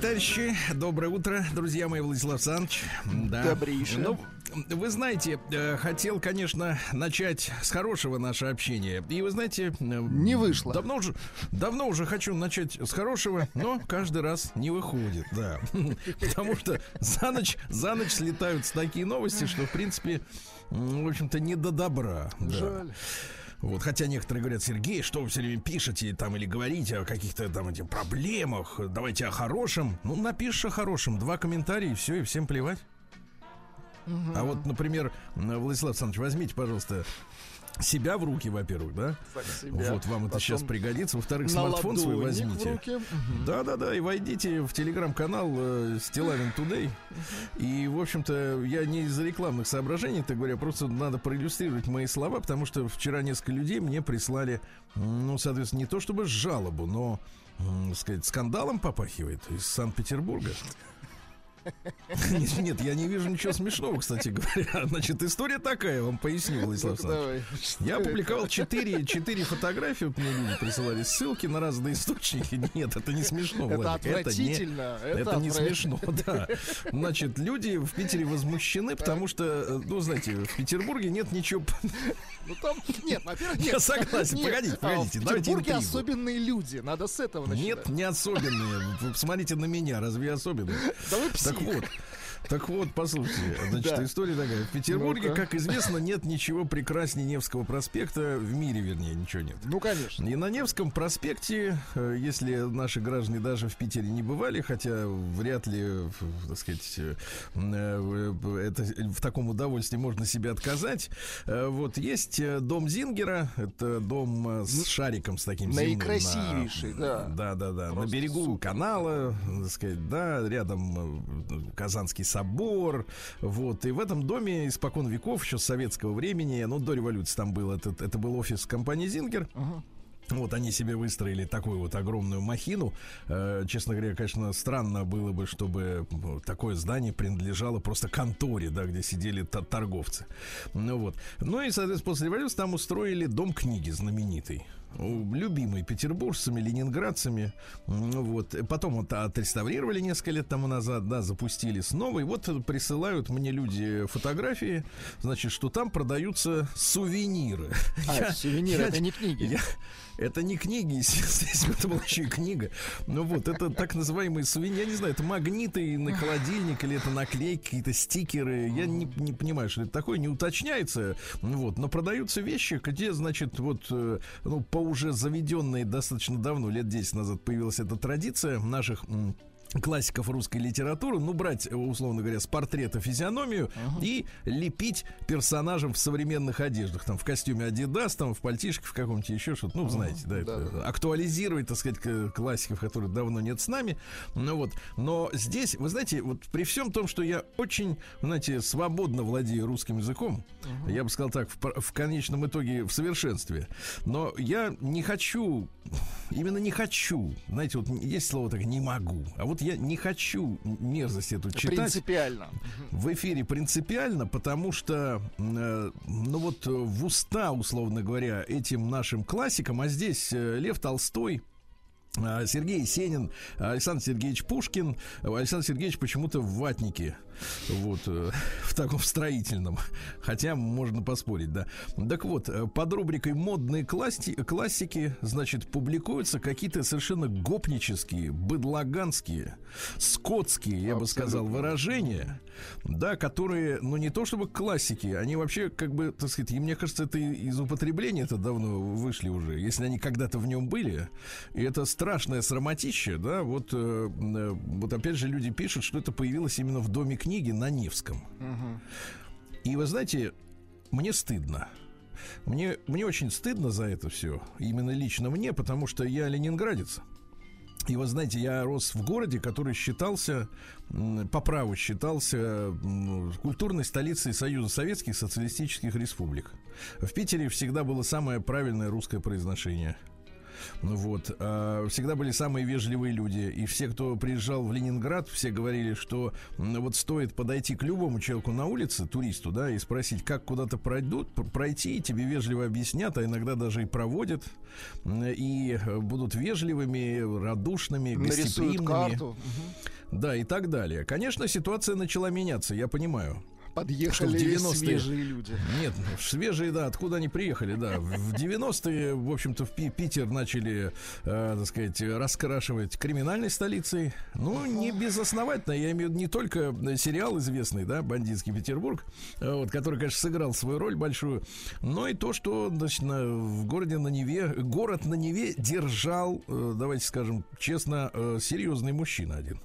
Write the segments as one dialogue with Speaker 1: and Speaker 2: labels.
Speaker 1: Товарищи, доброе утро, друзья мои, Владислав Александрович. Да.
Speaker 2: Добрейшее.
Speaker 1: Ну, вы знаете, э, хотел, конечно, начать с хорошего наше общение. И вы знаете... э,
Speaker 2: Не вышло.
Speaker 1: Давно уже, давно уже хочу начать с хорошего, но каждый раз не выходит, да. Потому что за ночь, за ночь слетаются такие новости, что, в принципе, в общем-то, не до добра. да. Вот, хотя некоторые говорят, Сергей, что вы все время пишете там или говорите о каких-то там этих проблемах, давайте о хорошем. Ну, напишешь о хорошем, два комментария, и все, и всем плевать. А вот, например, Владислав Александрович, возьмите, пожалуйста, себя в руки, во-первых, да?
Speaker 2: Себя.
Speaker 1: Вот вам это
Speaker 2: Потом
Speaker 1: сейчас пригодится. Во-вторых, смартфон свой возьмите.
Speaker 2: руки. Мгм.
Speaker 1: Да, да, да, и войдите в телеграм-канал э, Стилавин Today. И, в общем-то, я не из рекламных соображений, так говоря, просто надо проиллюстрировать мои слова, потому что вчера несколько людей мне прислали, ну, соответственно, не то чтобы жалобу, но, м, сказать, скандалом попахивает из Санкт-Петербурга. Нет, Нет, я не вижу ничего смешного, кстати говоря. Значит, история такая, вам поясню, Владислав
Speaker 2: давай.
Speaker 1: Я
Speaker 2: это?
Speaker 1: опубликовал четыре, четыре фотографии, вот мне люди присылали ссылки на разные источники. Нет, это не смешно,
Speaker 2: Это
Speaker 1: Владик, это не,
Speaker 2: отвратительно.
Speaker 1: это не смешно, да. Значит, люди в Питере возмущены, потому что, э, ну, знаете, в Петербурге нет ничего...
Speaker 2: Ну там, нет, во-первых, нет.
Speaker 1: Я согласен,
Speaker 2: Нет,
Speaker 1: погодите,
Speaker 2: а
Speaker 1: погодите,
Speaker 2: В Петербурге особенные люди, надо с этого начинать.
Speaker 1: Нет, не особенные. Посмотрите на меня, разве я особенный?
Speaker 2: Да вы Quot.
Speaker 1: Так вот, послушайте, значит,
Speaker 2: Да.
Speaker 1: история такая. В Петербурге,
Speaker 2: Ну-ка.
Speaker 1: как известно, нет ничего прекраснее Невского проспекта. В мире, вернее, ничего нет.
Speaker 2: Ну, конечно.
Speaker 1: И на Невском проспекте, э, если наши граждане даже в Питере не бывали, хотя вряд ли, так сказать, э, э, это, в таком удовольствии можно себе отказать, вот есть дом Зингера, это дом с шариком с таким земным на-
Speaker 2: Наикрасивейший, да.
Speaker 1: Да, да, да. На
Speaker 2: Просто
Speaker 1: берегу
Speaker 2: супер.
Speaker 1: канала, так сказать, да, рядом Казанский собор. Вот. И в этом доме испокон веков, еще с советского времени, ну, до революции там был, этот, это был офис компании Зингер. Вот они себе выстроили такую вот огромную махину. Э, честно говоря, конечно, странно было бы, чтобы такое здание принадлежало просто конторе, да, где сидели торговцы. Ну вот. Ну и, соответственно, после революции там устроили дом книги знаменитый. Любимый петербуржцами, ленинградцами. Вот. Потом вот отреставрировали несколько лет тому назад, да, запустили снова. И вот присылают мне люди фотографии, значит, что там продаются сувениры.
Speaker 2: А,
Speaker 1: Я-
Speaker 2: сувениры,
Speaker 1: я-
Speaker 2: это не книги.
Speaker 1: я- это не книги, естественно, это была еще и книга. Ну вот, это так называемые сувениры. Я не знаю, это магниты на холодильник или это наклейки, какие-то стикеры. Я не, не понимаю, что это такое, не уточняется. Ну Вот, но продаются вещи, где, значит, вот, э, ну, по уже заведенной достаточно давно, лет 10 назад появилась эта традиция наших классиков русской литературы, ну, брать, э, условно говоря, с портрета физиономию и лепить персонажем в современных одеждах, там, в костюме Adidas, там, в пальтишке, в каком-нибудь еще что-то, ну, знаете, да, это
Speaker 2: да.
Speaker 1: актуализировать, так сказать, классиков, которые давно нет с нами, ну, вот, но здесь, вы знаете, вот при всем том, что я очень, знаете, свободно владею русским языком, я бы сказал так, в, в конечном итоге в совершенстве, но я не хочу, именно не хочу, знаете, вот есть слово так, не могу, а вот я не хочу мерзость эту читать
Speaker 2: Принципиально.
Speaker 1: в эфире принципиально, потому что, э, ну вот э, в уста, условно говоря, этим нашим классикам, а здесь э, Лев Толстой, э, Сергей Сенин, Александр Сергеевич Пушкин. Александр Сергеевич почему-то в ватнике. Вот, э, в таком строительном. Хотя можно поспорить, да. Так вот, э, под рубрикой «Модные класси- классики», значит, публикуются какие-то совершенно гопнические, быдлаганские, скотские, я бы сказал,
Speaker 2: Абсолютно.
Speaker 1: выражения, да, которые, ну, не то чтобы классики, они вообще, как бы, так сказать, и мне кажется, это из употребления это давно вышли уже, если они когда-то в нем были. И это страшное срамотище, да, вот, э, вот опять же люди пишут, что это появилось именно в Доме книги на Невском. И вы знаете, мне стыдно. Мне, мне очень стыдно за это все. Именно лично мне, потому что я ленинградец. И вы знаете, я рос в городе, который считался, по праву считался культурной столицей Союза Советских Социалистических Республик. В Питере всегда было самое правильное русское произношение. Ну Вот. а, Всегда были самые вежливые люди. И все, кто приезжал в Ленинград, все говорили, что вот стоит подойти к любому человеку на улице, туристу, да, и спросить, как куда-то пройдут, пр- пройти, и тебе вежливо объяснят, а иногда даже и проводят, и э, будут вежливыми, радушными,
Speaker 2: Нарисуют
Speaker 1: гостеприимными.
Speaker 2: карту. Мгм.
Speaker 1: Да, и так далее. Конечно, ситуация начала меняться, я понимаю.
Speaker 2: Подъехали
Speaker 1: Что в 90-е
Speaker 2: свежие люди.
Speaker 1: Нет, ну, свежие, да, откуда они приехали, да. В 90-е, в общем-то, в Пи- Питер начали, э, так сказать, раскрашивать криминальной столицей. Ну, не безосновательно, я имею в виду не только сериал известный, да, «Бандитский Петербург», э, вот, который, конечно, сыграл свою роль большую, но и то, что, значит, на- в городе на Неве, город на Неве держал, э, давайте скажем честно, э, серьезный мужчина один.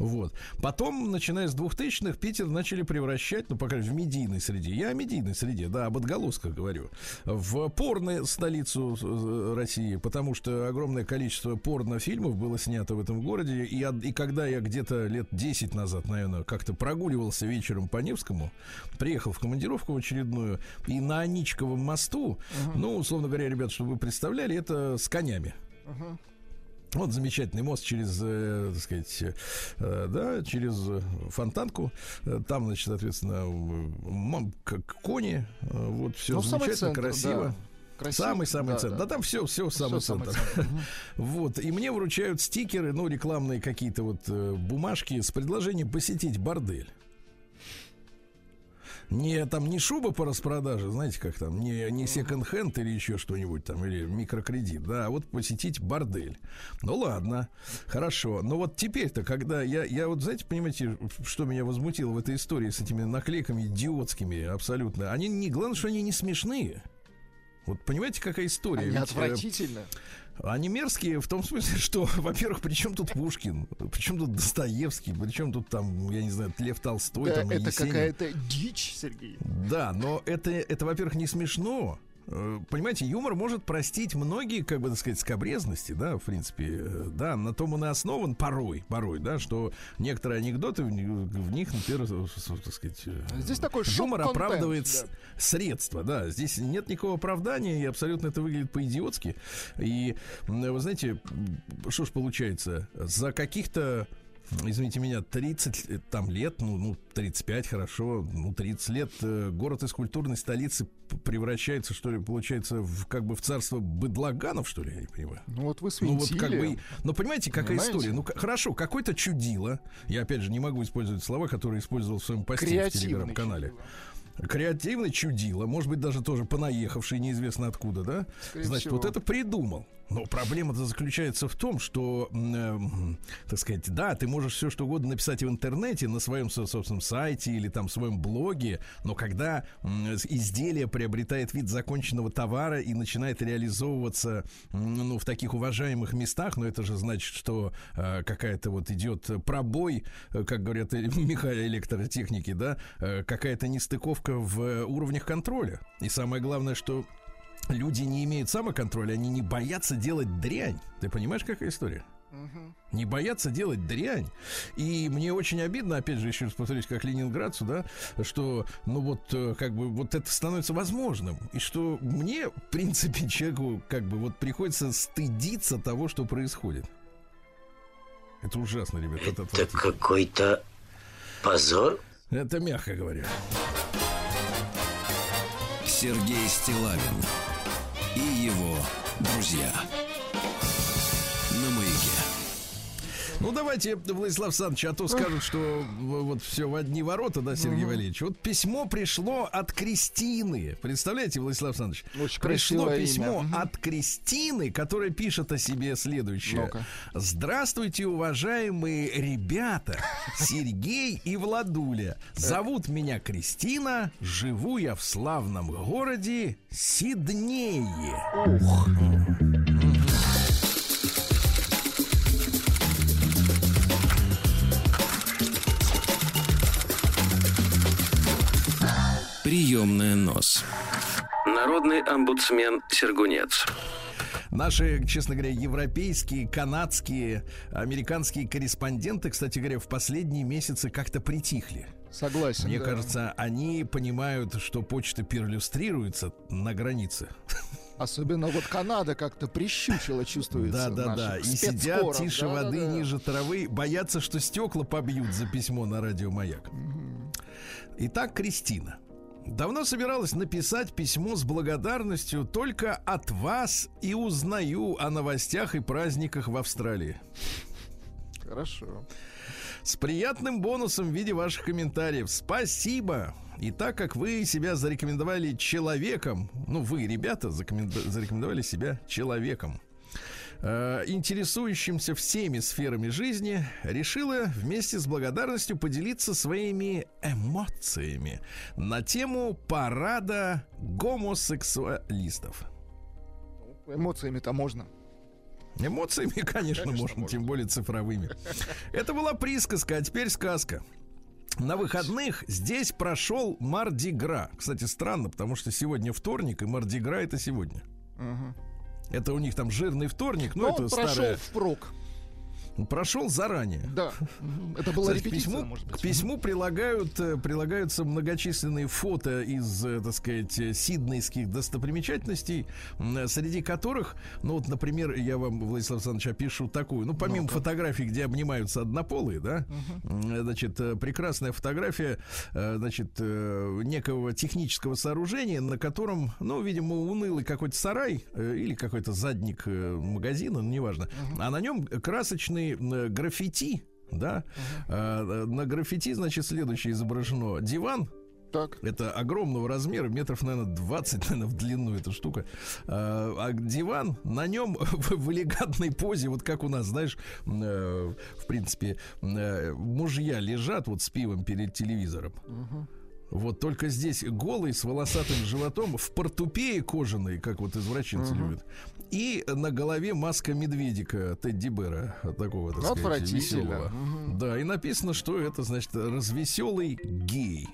Speaker 1: Вот. Потом, начиная с 2000-х, Питер начали превращать, ну, по крайней мере, в медийной среде. Я о медийной среде, да, об отголосках говорю. В порно столицу э, России, потому что огромное количество порнофильмов было снято в этом городе. И, и когда я где-то лет 10 назад, наверное, как-то прогуливался вечером по Невскому, приехал в командировку в очередную, и на Аничковом мосту, ну, условно говоря, ребят, чтобы вы представляли, это с конями. Вот замечательный мост через, э, так сказать, э, да, через фонтанку. Э, Там, значит, соответственно, как кони. Вот все
Speaker 2: Ну, самый
Speaker 1: замечательно,
Speaker 2: центр,
Speaker 1: красиво.
Speaker 2: да. Красиво.
Speaker 1: Самый-самый
Speaker 2: Да,
Speaker 1: центр.
Speaker 2: да.
Speaker 1: Да, там все, все в
Speaker 2: Всё
Speaker 1: самый
Speaker 2: самый
Speaker 1: центр.
Speaker 2: центр. Мгм.
Speaker 1: Вот. И мне вручают стикеры, ну, рекламные какие-то вот бумажки с предложением посетить бордель. Не там не шуба по распродаже, знаете, как там, не, не секонд-хенд или еще что-нибудь там, или микрокредит, да, а вот посетить бордель. Ну ладно, хорошо. Но вот теперь-то, когда я, я вот, знаете, понимаете, что меня возмутило в этой истории с этими наклейками идиотскими абсолютно. Они не, главное, что они не смешные. Вот понимаете, какая история?
Speaker 2: Они
Speaker 1: Ведь, э,
Speaker 2: отвратительно.
Speaker 1: Они мерзкие в том смысле, что, во-первых, при чем тут Пушкин, при чем тут Достоевский, при чем тут там, я не знаю, Лев Толстой,
Speaker 2: Да,
Speaker 1: там,
Speaker 2: это какая-то дичь, Сергей.
Speaker 1: Да, но это, это, во-первых, не смешно. Э, Понимаете, юмор может простить многие, как бы так сказать, скобрезности, да, в принципе, э, да, на том он и основан порой, порой, да, что некоторые анекдоты в, в них, например, так сказать, э,
Speaker 2: Здесь такой
Speaker 1: юмор оправдывает
Speaker 2: да.
Speaker 1: средства, да, здесь нет никакого оправдания, и абсолютно это выглядит по-идиотски. И, вы знаете, что ж получается, за каких-то Извините меня, 30 э, там лет, ну, ну 35, хорошо, ну 30 лет э, город из культурной столицы превращается, что ли, получается, в, как бы в царство быдлаганов, что ли, я не понимаю.
Speaker 2: Ну вот вы
Speaker 1: Ну вот
Speaker 2: свинтили.
Speaker 1: как бы, ну понимаете, какая
Speaker 2: Понимаете?
Speaker 1: история? Ну хорошо, какой-то чудило. Я опять же не могу использовать слова, которые использовал в своем посте в
Speaker 2: Креативный
Speaker 1: телеграм-канале.
Speaker 2: чудило.
Speaker 1: Креативный чудило, может быть, даже тоже понаехавший, неизвестно откуда, да?
Speaker 2: Скорее
Speaker 1: Значит,
Speaker 2: всего.
Speaker 1: вот это придумал. Но проблема-то заключается в том, что, э, так сказать, да, ты можешь все что угодно написать в интернете, на своем со- собственном сайте или там в своем блоге, но когда с- изделие приобретает вид законченного товара и начинает реализовываться м, ну, в таких уважаемых местах, ну это же значит, что э, какая-то вот идет пробой, э, как говорят э, Михаил электротехники, да, э, какая-то нестыковка в э, уровнях контроля. И самое главное, что люди не имеют самоконтроля, они не боятся делать дрянь. Ты понимаешь, какая история? Не боятся делать дрянь. И мне очень обидно, опять же, еще раз повторюсь, как ленинградцу, да, что, ну вот, э, как бы, вот это становится возможным. И что мне, в принципе, человеку, как бы, вот приходится стыдиться того, что происходит. Это ужасно, ребят, это
Speaker 3: Это какой-то позор?
Speaker 1: Это мягко говоря.
Speaker 4: Сергей Стилавин его друзья.
Speaker 1: Ну, давайте, Владислав Александрович, а то скажут, что вот все в одни ворота, да, Сергей Валерьевич. Вот письмо пришло от Кристины. Представляете, Владислав Александрович?
Speaker 2: Очень
Speaker 1: пришло письмо
Speaker 2: имя.
Speaker 1: От Кристины, которая пишет о себе следующее.
Speaker 2: Ну-ка.
Speaker 1: Здравствуйте, уважаемые ребята, Сергей и Владуля. Зовут меня Кристина, живу я в славном городе Сиднее.
Speaker 2: Ух,
Speaker 4: Приемная нос.
Speaker 3: Народный омбудсмен Сергунец.
Speaker 1: Наши, честно говоря, европейские, канадские, американские корреспонденты, кстати говоря, в последние месяцы как-то притихли.
Speaker 2: согласен.
Speaker 1: Мне
Speaker 2: да.
Speaker 1: кажется, они понимают, что почта перлюстрируется на границе.
Speaker 2: Особенно вот Канада как-то прищучила, чувствуется.
Speaker 1: Да, да, да. И сидят тише
Speaker 2: Да-да-да.
Speaker 1: воды, ниже травы, боятся, что стекла побьют за письмо на радио Маяк. Итак, Кристина. Давно собиралась написать письмо с благодарностью только от вас и узнаю о новостях и праздниках в Австралии.
Speaker 2: Хорошо.
Speaker 1: С приятным бонусом в виде ваших комментариев. Спасибо! И так как вы себя зарекомендовали человеком, ну вы, ребята, зарекомендовали себя человеком, э, интересующимся всеми сферами жизни, решила вместе с благодарностью поделиться своими эмоциями на тему парада гомосексуалистов.
Speaker 2: Эмоциями-то можно.
Speaker 1: Эмоциями, конечно,
Speaker 2: Конечно,
Speaker 1: можно,
Speaker 2: можно.
Speaker 1: тем более цифровыми. Это была присказка, а теперь сказка. На выходных здесь прошел Мардигра. Кстати, странно, потому что сегодня вторник, и Мардигра это сегодня.
Speaker 2: Мгм.
Speaker 1: Это у них там жирный вторник, ну
Speaker 2: Но
Speaker 1: это
Speaker 2: он прошел
Speaker 1: старое.
Speaker 2: впрок.
Speaker 1: Прошел заранее.
Speaker 2: Да. Это
Speaker 1: к
Speaker 2: репетиция,
Speaker 1: письму,
Speaker 2: может быть.
Speaker 1: к письму прилагают, э, прилагаются многочисленные фото из, э, так сказать, э, сиднейских достопримечательностей, среди которых, ну вот, например, я вам, Владислав Александрович, опишу такую, ну, помимо фотографий, где обнимаются однополые, да, э, значит, прекрасная фотография, значит, некого технического сооружения, на котором, ну, видимо, унылый какой-то сарай или какой-то задник магазина, ну, неважно, а на нем красочный э, граффити, да, А, на граффити, значит, следующее изображено диван.
Speaker 2: Так.
Speaker 1: Это огромного размера, метров, наверное, 20, наверное, в длину эта штука. А, а диван, на нем в, элегантной позе, вот как у нас, знаешь, э, в принципе, мужья лежат вот с пивом перед телевизором. Вот только здесь голый, с волосатым животом, в портупее кожаной, как вот извращенцы любят. И на голове маска медведика Тедди Бера, такого, так
Speaker 2: Ну,
Speaker 1: сказать, веселого.
Speaker 2: Мгм.
Speaker 1: Да, и написано, что это, значит, развеселый гей.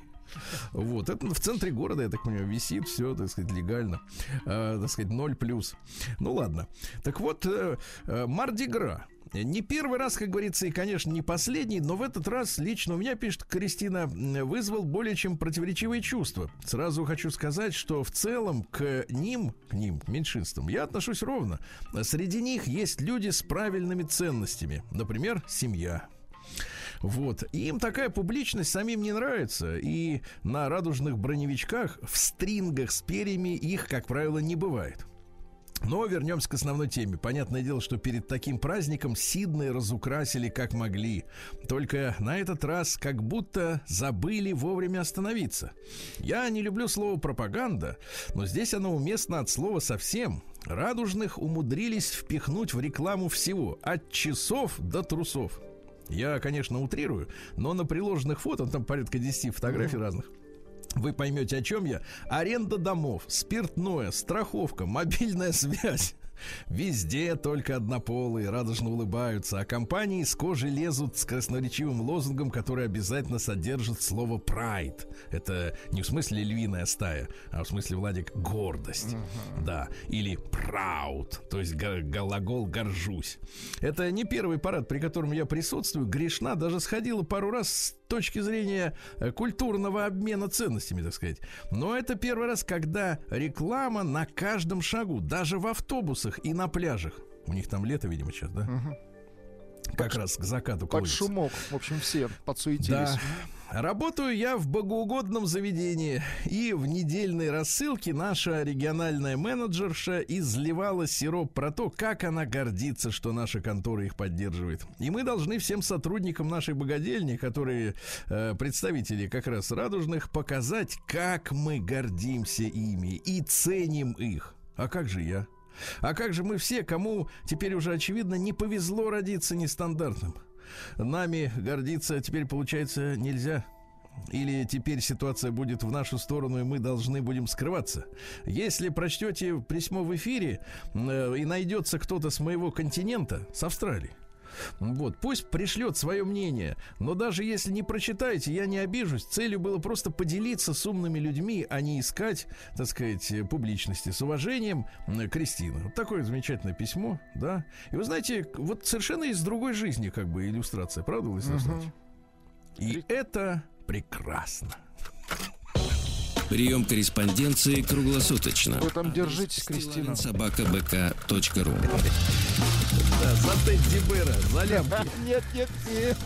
Speaker 1: Вот, это в центре города, я так понимаю, висит все, так сказать, легально. А, так сказать, ноль плюс. Ну ладно. Так вот, э, э, Мардигра. Не первый раз, как говорится, и, конечно, не последний, но в этот раз лично у меня, пишет Кристина, вызвал более чем противоречивые чувства. Сразу хочу сказать, что в целом к ним, к ним, к меньшинствам, я отношусь ровно. Среди них есть люди с правильными ценностями. Например, семья, вот. Им такая публичность самим не нравится. И на радужных броневичках в стрингах с перьями их, как правило, не бывает. Но вернемся к основной теме. Понятное дело, что перед таким праздником Сиднey разукрасили как могли. Только на этот раз как будто забыли вовремя остановиться. Я не люблю слово пропаганда, но здесь оно уместно от слова совсем. Радужных умудрились впихнуть в рекламу всего, от часов до трусов. Я, конечно, утрирую, но на приложенных фото, там порядка 10 фотографий разных, вы поймете, о чем я. Аренда домов, спиртное, страховка, мобильная связь. Везде только однополые, радужно улыбаются, а компании с кожи лезут с красноречивым лозунгом, который обязательно содержит слово «прайд». Это не в смысле львиная стая, а в смысле, Владик, гордость. Да. Или «proud», то есть глагол «горжусь». Это не первый парад, при котором я присутствую. Грешна даже сходила пару раз с точки зрения э, культурного обмена ценностями, так сказать. Но это первый раз, когда реклама на каждом шагу, даже в автобусах и на пляжах. У них там лето, видимо, сейчас, да? Как раз к закату
Speaker 2: Под
Speaker 1: клонится.
Speaker 2: шумок, в общем, все подсуетились.
Speaker 1: Да. Работаю я в богоугодном заведении, и в недельной рассылке наша региональная менеджерша изливала сироп про то, как она гордится, что наша контора их поддерживает. И мы должны всем сотрудникам нашей богадельни, которые э, представители как раз радужных, показать, как мы гордимся ими и ценим их. А как же я? А как же мы все, кому теперь уже очевидно не повезло родиться нестандартным? Нами гордиться теперь, получается, нельзя. Или теперь ситуация будет в нашу сторону, и мы должны будем скрываться. Если прочтете письмо в эфире, э, и найдется кто-то с моего континента, с Австралии, вот, пусть пришлет свое мнение, но даже если не прочитаете, я не обижусь. Целью было просто поделиться с умными людьми, а не искать, так сказать, э, публичности. С уважением, Кристина. Вот такое замечательное письмо, да. И вы знаете, вот совершенно из другой жизни, как бы, иллюстрация, правда, Владислав Александрович? И это прекрасно.
Speaker 4: Прием корреспонденции круглосуточно.
Speaker 2: Вы там держитесь, Кристина.
Speaker 4: собакабк.ру
Speaker 1: Да, за Тедди Бэра, за лямки.
Speaker 2: Нет, нет, нет.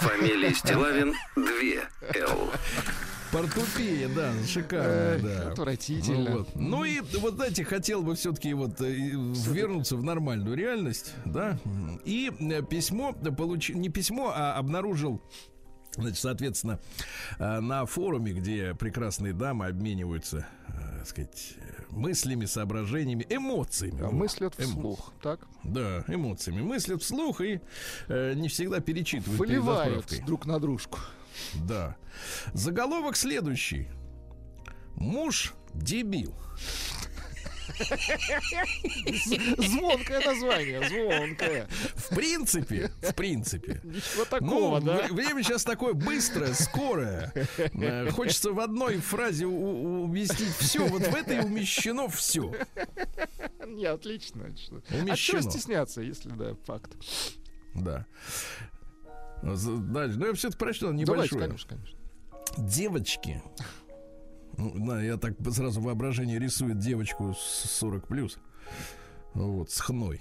Speaker 3: Фамилия Стилавин 2 Л.
Speaker 1: Портупея, да, шикарно, да.
Speaker 2: Отвратительно.
Speaker 1: Ну, вот. ну и вот знаете, хотел бы все-таки вот э, вернуться в нормальную реальность, да. И э, письмо получил, не письмо, а обнаружил Значит, соответственно, э, на форуме, где прекрасные дамы обмениваются, э, так сказать, мыслями, соображениями, эмоциями.
Speaker 2: А
Speaker 1: Вот.
Speaker 2: мыслят
Speaker 1: Эмо-
Speaker 2: вслух, так?
Speaker 1: Да, эмоциями. Мыслят вслух и э, не всегда перечитывают
Speaker 2: Выливают друг на дружку.
Speaker 1: Да. Заголовок следующий. Муж дебил.
Speaker 2: Звонкое название, звонкое.
Speaker 1: В принципе, в принципе.
Speaker 2: Ничего
Speaker 1: Ну,
Speaker 2: такого, да?
Speaker 1: вре- время сейчас такое быстрое, скорое. Э, Хочется в одной фразе уместить все. Вот в этой умещено все.
Speaker 2: Не, отлично. что- А
Speaker 1: Умещено.
Speaker 2: чего стесняться, если да, факт?
Speaker 1: Да. Дальше. Ну, я все-таки прочитал
Speaker 2: Давайте,
Speaker 1: небольшое.
Speaker 2: конечно, конечно.
Speaker 1: Девочки. Ну, да, я так сразу воображение рисует девочку с 40 плюс. Вот, с хной.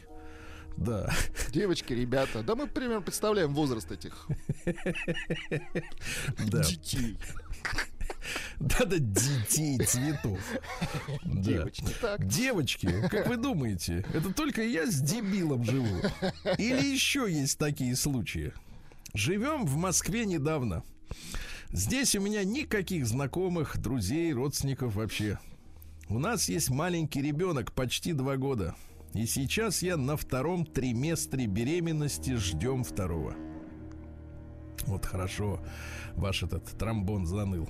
Speaker 1: Да.
Speaker 2: Девочки, ребята, да мы примерно представляем возраст этих
Speaker 1: Да.
Speaker 2: детей.
Speaker 1: Да-да, детей цветов. Да.
Speaker 2: Девочки, так.
Speaker 1: Девочки, как вы думаете, это только я с дебилом живу? Или еще есть такие случаи? Живем в Москве недавно. Здесь у меня никаких знакомых, друзей, родственников вообще. У нас есть маленький ребенок, почти два года. И сейчас я на втором триместре беременности ждем второго. Вот хорошо, ваш этот тромбон заныл.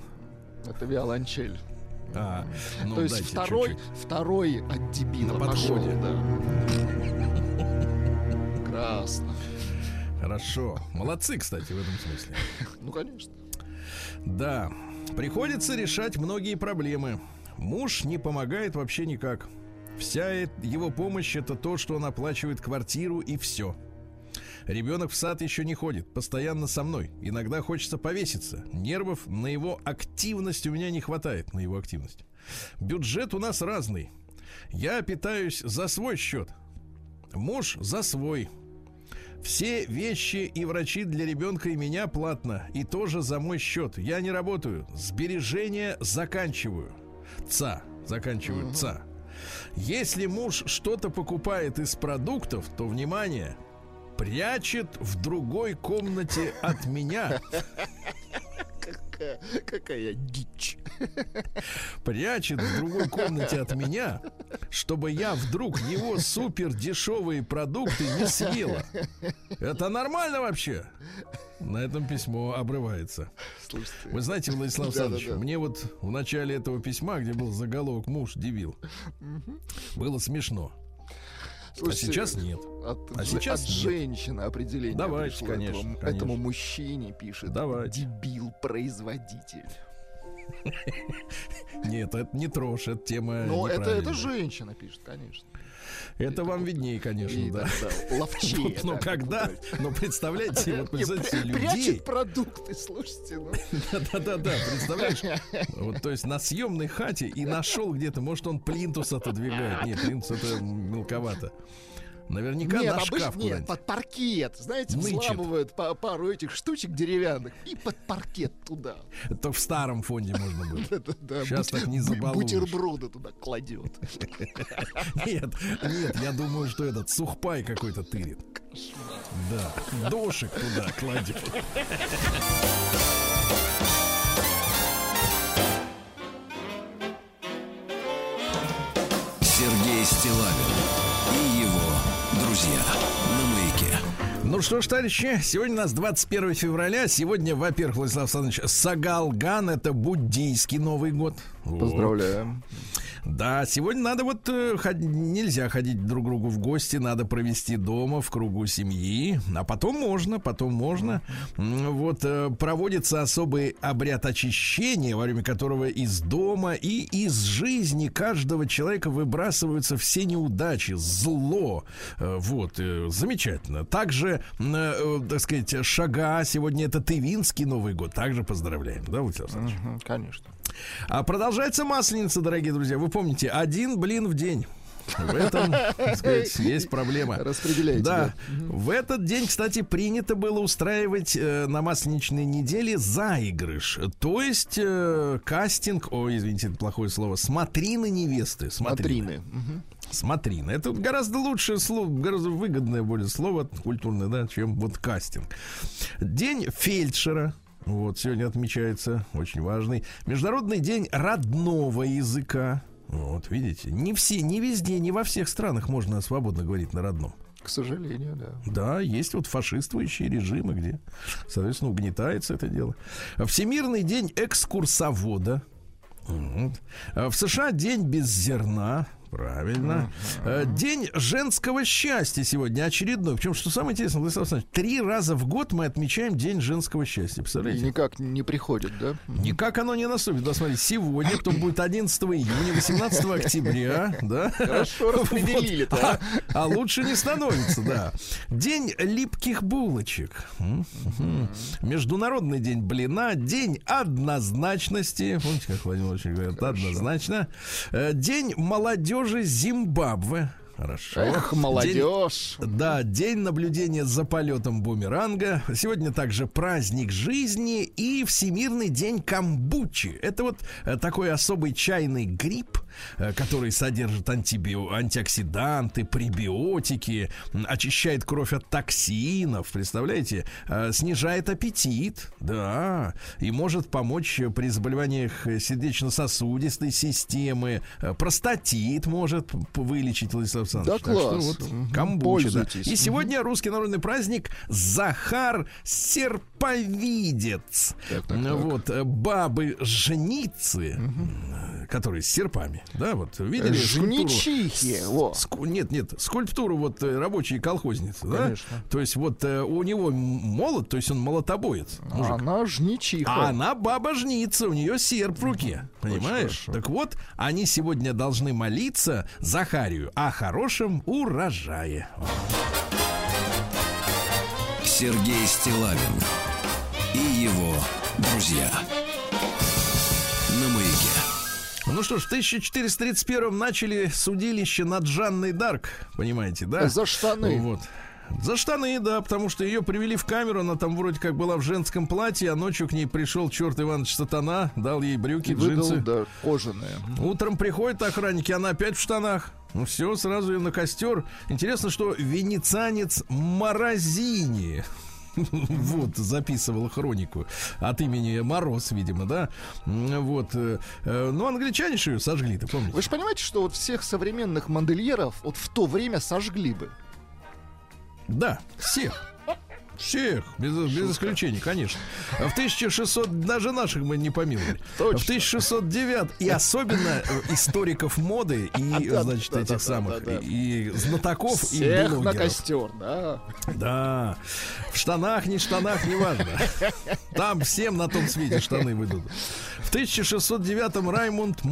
Speaker 2: Это виолончель.
Speaker 1: А, ну,
Speaker 2: То есть второй,
Speaker 1: чуть-чуть.
Speaker 2: второй от дебила
Speaker 1: На
Speaker 2: пошел,
Speaker 1: подходе.
Speaker 2: да. Прекрасно.
Speaker 1: Хорошо. Молодцы, кстати, в этом смысле.
Speaker 2: Ну, конечно.
Speaker 1: Да, приходится решать многие проблемы. Муж не помогает вообще никак. Вся его помощь это то, что он оплачивает квартиру и все. Ребенок в сад еще не ходит, постоянно со мной. Иногда хочется повеситься. Нервов на его активность у меня не хватает, на его активность. Бюджет у нас разный. Я питаюсь за свой счет. Муж за свой. Все вещи и врачи для ребенка и меня платно. И тоже за мой счет. Я не работаю. Сбережения заканчиваю. ЦА. Заканчиваю. ЦА. Если муж что-то покупает из продуктов, то, внимание, прячет в другой комнате от меня.
Speaker 2: Какая, какая дичь.
Speaker 1: Прячет в другой комнате от меня, чтобы я вдруг его супер дешевые продукты не съела. Это нормально вообще? На этом письмо обрывается.
Speaker 2: Слушайте.
Speaker 1: Вы знаете, Владислав. Александрович, мне вот в начале этого письма, где был заголовок «Муж дебил», было смешно.
Speaker 2: Слушайте,
Speaker 1: а сейчас нет.
Speaker 2: От,
Speaker 1: А сейчас
Speaker 2: от
Speaker 1: нет.
Speaker 2: женщины определение
Speaker 1: Давайте,
Speaker 2: пришло
Speaker 1: конечно,
Speaker 2: этому,
Speaker 1: конечно.
Speaker 2: этому мужчине пишет.
Speaker 1: Давайте.
Speaker 2: Дебил-производитель.
Speaker 1: Нет, это не трожь, это тема
Speaker 2: Но это, это женщина пишет, конечно.
Speaker 1: Это вам виднее, конечно, да.
Speaker 2: ловчее.
Speaker 1: Но
Speaker 2: да,
Speaker 1: когда,
Speaker 2: как
Speaker 1: но представляете, вот
Speaker 2: пря-
Speaker 1: людей,
Speaker 2: Прячет продукты, слушайте. Ну.
Speaker 1: да-да-да, представляешь, вот то есть на съемной хате и нашел где-то, может он плинтус отодвигает, нет, плинтус это мелковато, наверняка
Speaker 2: Нет,
Speaker 1: на
Speaker 2: обычно
Speaker 1: шкаф
Speaker 2: нет,
Speaker 1: куда-нибудь.
Speaker 2: под паркет. Знаете,
Speaker 1: Нычет.
Speaker 2: взламывают по пару этих штучек деревянных и под паркет туда.
Speaker 1: Это в старом фонде можно было. Щас
Speaker 2: бут-
Speaker 1: так не забалуешь.
Speaker 2: Бутерброды туда кладет.
Speaker 1: Нет, нет, я думаю, что этот сухпай какой-то тырит. Да, дошик туда кладет.
Speaker 4: Сергей Стилавин
Speaker 1: что ж, товарищи, сегодня у нас 21 февраля. Сегодня, во-первых, Владислав Александрович, Сагалган, это буддийский Новый год. Вот. Да, сегодня надо вот э, ход- нельзя ходить друг другу в гости, надо провести дома в кругу семьи, а потом можно, потом можно. Вот э, проводится особый обряд очищения, во время которого из дома и из жизни каждого человека выбрасываются все неудачи, зло. Э, Вот, замечательно. Также, так сказать, шага сегодня это Тывинский Новый год. Также поздравляем, да, Владислав Александрович?
Speaker 2: Конечно.
Speaker 1: А продолжается масленица, дорогие друзья. Вы помните, один блин в день. В этом, так сказать, есть проблема.
Speaker 2: Распределяйте.
Speaker 1: Да. В этот день, кстати, принято было устраивать э, на масленичной неделе заигрыш. То есть э, кастинг, ой, извините, это плохое слово, смотрины невесты. Смотрины.
Speaker 2: Матрины. Мгм.
Speaker 1: Смотрины. Это гораздо лучшее слово, гораздо выгодное более слово культурное, да, чем вот кастинг. День фельдшера. Вот, сегодня отмечается, очень важный. Международный день родного языка. Вот, видите, не все, не везде, не во всех странах можно свободно говорить на родном.
Speaker 2: К сожалению, да.
Speaker 1: Да, есть вот фашистующие режимы, где, соответственно, угнетается это дело. Всемирный день экскурсовода. Вот. А В США день без зерна. Правильно. Э, День женского счастья сегодня очередной. Причем, что самое интересное, Владислав Александрович, три раза в год мы отмечаем День женского счастья. Представляете?
Speaker 2: никак не приходит, да?
Speaker 1: Никак оно не наступит. Да, смотри, сегодня, потом будет 11 июня, 18 октября, да.
Speaker 2: Хорошо распределили-то,
Speaker 1: Вот. А, а лучше не становится, да. День липких булочек. М, мгм. Международный день блина. День однозначности. Помните, как Владимир Владимирович говорит? Однозначно. Э, День молодежи Зимбабве. Хорошо.
Speaker 2: Эх,
Speaker 1: День-
Speaker 2: молодежь.
Speaker 1: да, день наблюдения за полетом бумеранга. Сегодня также праздник жизни и Всемирный день камбучи. Это вот э, такой особый чайный гриб, который содержит антибио- антиоксиданты, пребиотики, очищает кровь от токсинов, представляете, Э, снижает аппетит, да, и может помочь э, при заболеваниях э, сердечно-сосудистой системы, Э, простатит может вылечить, Владислав Александрович.
Speaker 2: Да
Speaker 1: Так что
Speaker 2: класс.
Speaker 1: вот камбуча, да. И сегодня русский народный праздник Захар Серповидец.
Speaker 2: Так, так, так.
Speaker 1: Вот, э, бабы-женицы, э, которые с серпами, да, вот видели скульптуру?
Speaker 2: Жничихи.
Speaker 1: Ску- Нет, нет, скульптуру вот э, рабочие колхозницы, да?
Speaker 2: Конечно.
Speaker 1: То есть вот э, у него молот, то есть он молотобоец, мужик.
Speaker 2: Она жничиха.
Speaker 1: А она баба-жница, у нее серп в руке. Понимаешь?
Speaker 2: хорошо.
Speaker 1: Так вот, они сегодня должны молиться Захарию о хорошем урожае.
Speaker 4: Сергей Стилавин и его друзья.
Speaker 1: Ну что ж, в 1431 начали судилище над Жанной Дарк, понимаете, да?
Speaker 2: За штаны.
Speaker 1: Вот. За штаны, да, потому что ее привели в камеру, она там вроде как была в женском платье, а ночью к ней пришел черт Иванович Сатана, дал ей брюки,
Speaker 2: выдал,
Speaker 1: джинсы.
Speaker 2: да, кожаные.
Speaker 1: Утром приходят охранники, она опять в штанах. Ну все, сразу ее на костер. Интересно, что венецианец Морозини вот, записывал хронику от имени Мороз, видимо, да. Вот. э, э, Ну, англичане же ее сожгли, ты помнишь?
Speaker 2: Вы же понимаете, что вот всех современных модельеров вот в то время сожгли бы.
Speaker 1: Да, всех. Всех, без, без исключения, конечно. В 1600, даже наших мы не помиловали.
Speaker 2: Точно.
Speaker 1: В 1609, и особенно э, историков моды и, значит,
Speaker 2: да,
Speaker 1: этих
Speaker 2: да,
Speaker 1: самых,
Speaker 2: да,
Speaker 1: и знатоков, и
Speaker 2: Всех на костер, да.
Speaker 1: Да, в штанах, не штанах, неважно. Там всем на том свете штаны выйдут. В 1609 Раймунд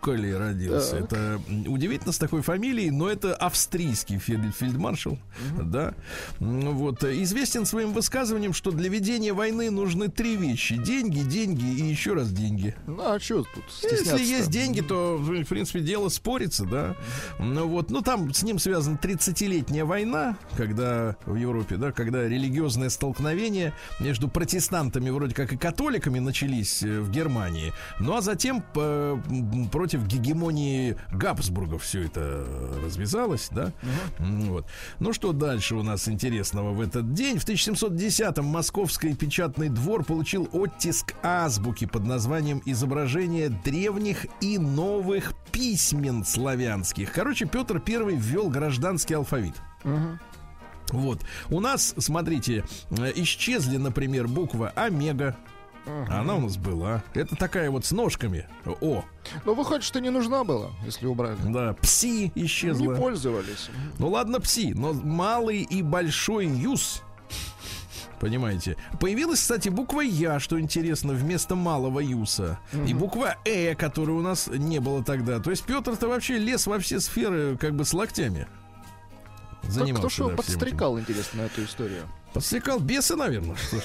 Speaker 1: Монтекукколи родился.
Speaker 2: Так.
Speaker 1: Это удивительно с такой фамилией, но это австрийский фельд- фельдмаршал. Да. М, Вот. э, Известен своим высказыванием, что для ведения войны нужны три вещи. Деньги, деньги и еще раз деньги.
Speaker 2: Ну, а что тут
Speaker 1: Если есть деньги, то, в принципе, дело спорится, да. Ну вот, ну там с ним связана 30-летняя война, когда в Европе, да, когда религиозное столкновение между протестантами вроде как и католиками начались э, в Германии, ну а затем э, м, против гегемонии Габсбургов все это э, развязалось, да. М, Вот. Ну что дальше у нас интересного в этот день? В 1710-м Московский печатный двор получил оттиск азбуки под названием «Изображение древних и новых письмен славянских». Короче, Петр I ввел гражданский алфавит. Вот. У нас, смотрите, э, исчезли, например, буква Омега. Она у нас была. Это такая вот с ножками. О,
Speaker 2: Ну, выходит, что не нужна была, если убрали.
Speaker 1: да, пси
Speaker 2: Не
Speaker 1: исчезла.
Speaker 2: пользовались.
Speaker 1: Ну ладно, пси, но малый и большой юз. Понимаете? Появилась, кстати, буква Я, что интересно, вместо малого юса. И буква Э, которой у нас не было тогда. То есть Петр-то вообще лез во все сферы как бы с локтями.
Speaker 2: Как
Speaker 1: Занимался,
Speaker 2: кто что
Speaker 1: да, всем этим.
Speaker 2: подстрекал, интересно, на эту историю?
Speaker 1: Подстрекал бесы, наверное. Что.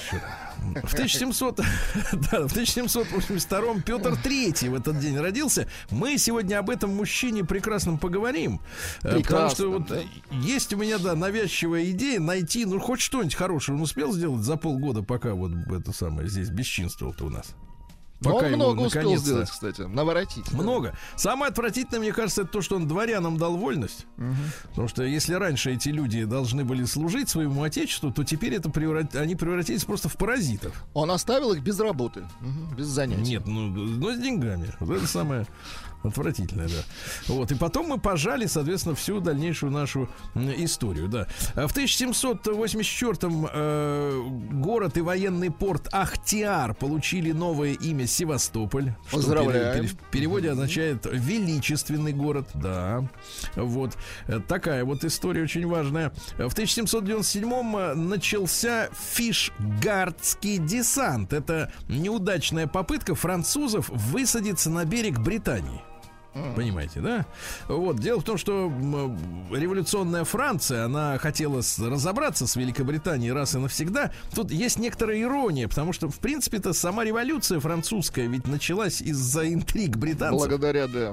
Speaker 1: В 1700, да, в 1782 Петр III в этот день родился. Мы сегодня об этом мужчине прекрасном поговорим. Э, Потому что вот
Speaker 2: да.
Speaker 1: есть у меня, да, навязчивая идея найти, ну, хоть что-нибудь хорошее. Он успел сделать за полгода, пока вот это самое здесь бесчинствовал-то у нас.
Speaker 2: Но
Speaker 1: Пока
Speaker 2: он много успел сделать, кстати. Наворотить. да.
Speaker 1: много. Самое отвратительное, мне кажется, это то, что он дворянам дал вольность. Потому что если раньше эти люди должны были служить своему отечеству, то теперь это преврат- они превратились просто в паразитов.
Speaker 2: Он оставил их без работы, мгм, без занятий.
Speaker 1: Нет, ну, ну с деньгами. Вот это самое отвратительное, да. Вот, и потом мы пожали, соответственно, всю дальнейшую нашу историю, да. А В 1784-м э, город и военный порт Ахтиар получили новое имя Севастополь. что пере- пере- В переводе означает величественный город, да. Вот. Э, Такая вот история очень важная. В 1797-м э, начался фишгардский десант. Это неудачная попытка французов высадиться на берег Британии. Понимаете, да? Вот. Дело в том, что революционная Франция, она хотела разобраться с Великобританией раз и навсегда. Тут есть некоторая ирония, потому что, в принципе-то, сама революция французская ведь началась из-за интриг британцев.
Speaker 2: Благодаря, да,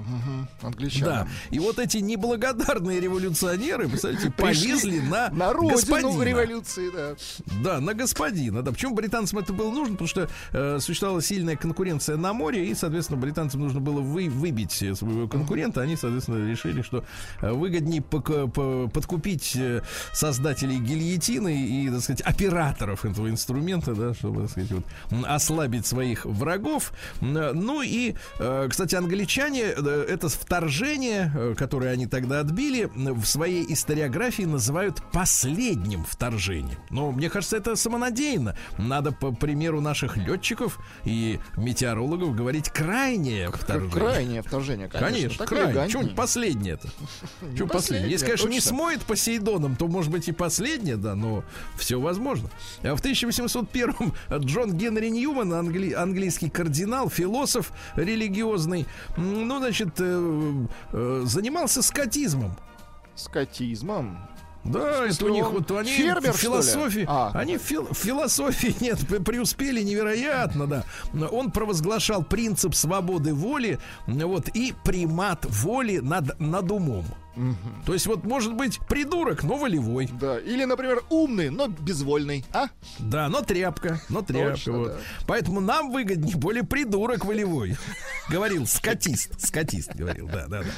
Speaker 1: Да.
Speaker 2: англичанам.
Speaker 1: И вот эти неблагодарные революционеры, представляете, полезли на,
Speaker 2: На родину революции, да.
Speaker 1: Да, на господина. Да. Почему британцам это было нужно? Потому что э, существовала сильная конкуренция на море, и, соответственно, британцам нужно было вы, выбить э, своего конкурента. Они, соответственно, решили, что э, выгоднее подкупить э, создателей гильотины и, так сказать, операторов этого инструмента, да, чтобы, так сказать, вот, ослабить своих врагов. Ну и, э, кстати, англичане э, это вторжение, э, которое они тогда отбили, в своей историографии называют последним вторжением. Но мне кажется, это самонадеянно. Надо, по примеру наших летчиков и метеорологов, говорить крайнее вторжение.
Speaker 2: Крайнее вторжение, конечно.
Speaker 1: Конечно,
Speaker 2: так
Speaker 1: крайне.
Speaker 2: элегантнее.
Speaker 1: Почему последнее Если, конечно, не смоет Посейдоном, то, может быть, и последнее, да, но все возможно. А в 1801-м Джон Генри Ньюман, англи- английский кардинал, философ религиозный, ну, значит, э, э, занимался скотизмом.
Speaker 2: Скотизмом.
Speaker 1: Да, это у них вот они
Speaker 2: фермер,
Speaker 1: философии,
Speaker 2: А.
Speaker 1: они фил- философии нет пе- преуспели невероятно, да. Он провозглашал принцип свободы воли, вот и примат воли над над умом. То есть вот может быть придурок, но волевой,
Speaker 2: Да. Или, например, умный, но безвольный. А?
Speaker 1: да, но тряпка, но тряпка.
Speaker 2: Точно,
Speaker 1: вот.
Speaker 2: да.
Speaker 1: Поэтому нам выгоднее более придурок волевой. Говорил скотист, скотист говорил, да, да, да.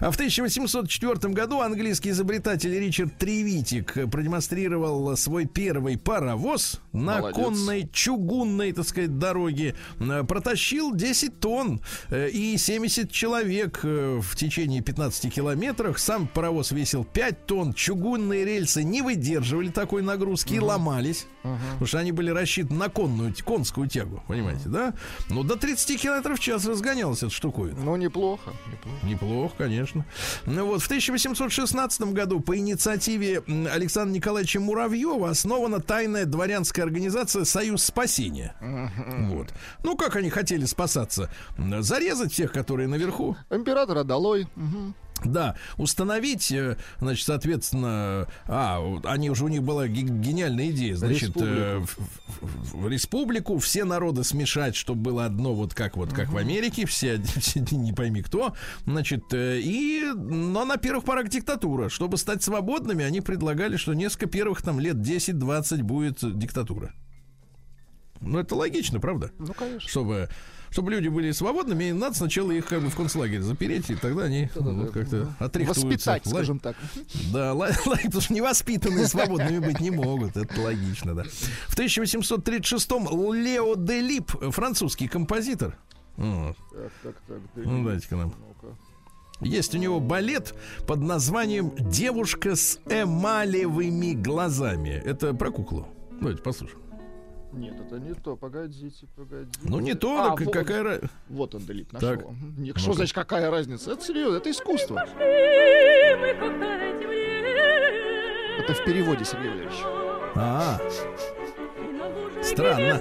Speaker 1: А в 1804 году английский изобретатель Ричард Тревитик продемонстрировал свой первый паровоз на
Speaker 2: Молодец.
Speaker 1: конной чугунной, так сказать, дороге. Э, Протащил 10 тонн э, и 70 человек э, в течение 15 километров. Сам паровоз весил 5 тонн. Чугунные рельсы не выдерживали такой нагрузки и ломались. Потому что они были рассчитаны на конную, конскую тягу, понимаете, да? Ну, до 30 километров в час разгонялась эта штуковина.
Speaker 2: Ну, неплохо. неплохо.
Speaker 1: Неплохо, конечно. Ну вот, в 1816 году по инициативе Александра Николаевича Муравьева основана тайная дворянская организация «Союз спасения». Вот. Ну, как они хотели спасаться? Зарезать всех, которые наверху.
Speaker 2: Императора долой. Мгм.
Speaker 1: Да, установить, э, значит, соответственно, а, они уже у них была ге- гениальная идея, значит, э, в, в- в республику все народы смешать, чтобы было одно, вот как вот как в Америке, все, все не пойми кто, значит, э, и, но на первых порах диктатура, чтобы стать свободными, они предлагали, что несколько первых там лет 10-20 будет диктатура. Ну это логично, правда?
Speaker 2: Ну, конечно.
Speaker 1: чтобы, чтобы люди были свободными, и надо сначала их как бы в концлагерь запереть, и тогда они ну, как-то отрихтуются.
Speaker 2: Воспитать,
Speaker 1: Ла-
Speaker 2: скажем так.
Speaker 1: Да, ла- ла- потому что невоспитанные свободными быть не могут. Это логично, да. В 1836-м Лео де Лип, французский композитор. Вот.
Speaker 2: Так, так, так.
Speaker 1: Ну, дайте-ка нам. Есть у него балет под названием «Девушка с эмалевыми глазами». Это про куклу. Давайте послушаем.
Speaker 2: Нет, это не то. Погодите, погодите.
Speaker 1: Ну, не то,
Speaker 2: А,
Speaker 1: так
Speaker 2: вот,
Speaker 1: какая... ра-
Speaker 2: Вот он, Делип, нашел.
Speaker 1: Так.
Speaker 2: Мгм. Не- Что значит, какая разница? Это серьезно, это искусство. Это в переводе, Сергей Валерьевич.
Speaker 1: А, странно.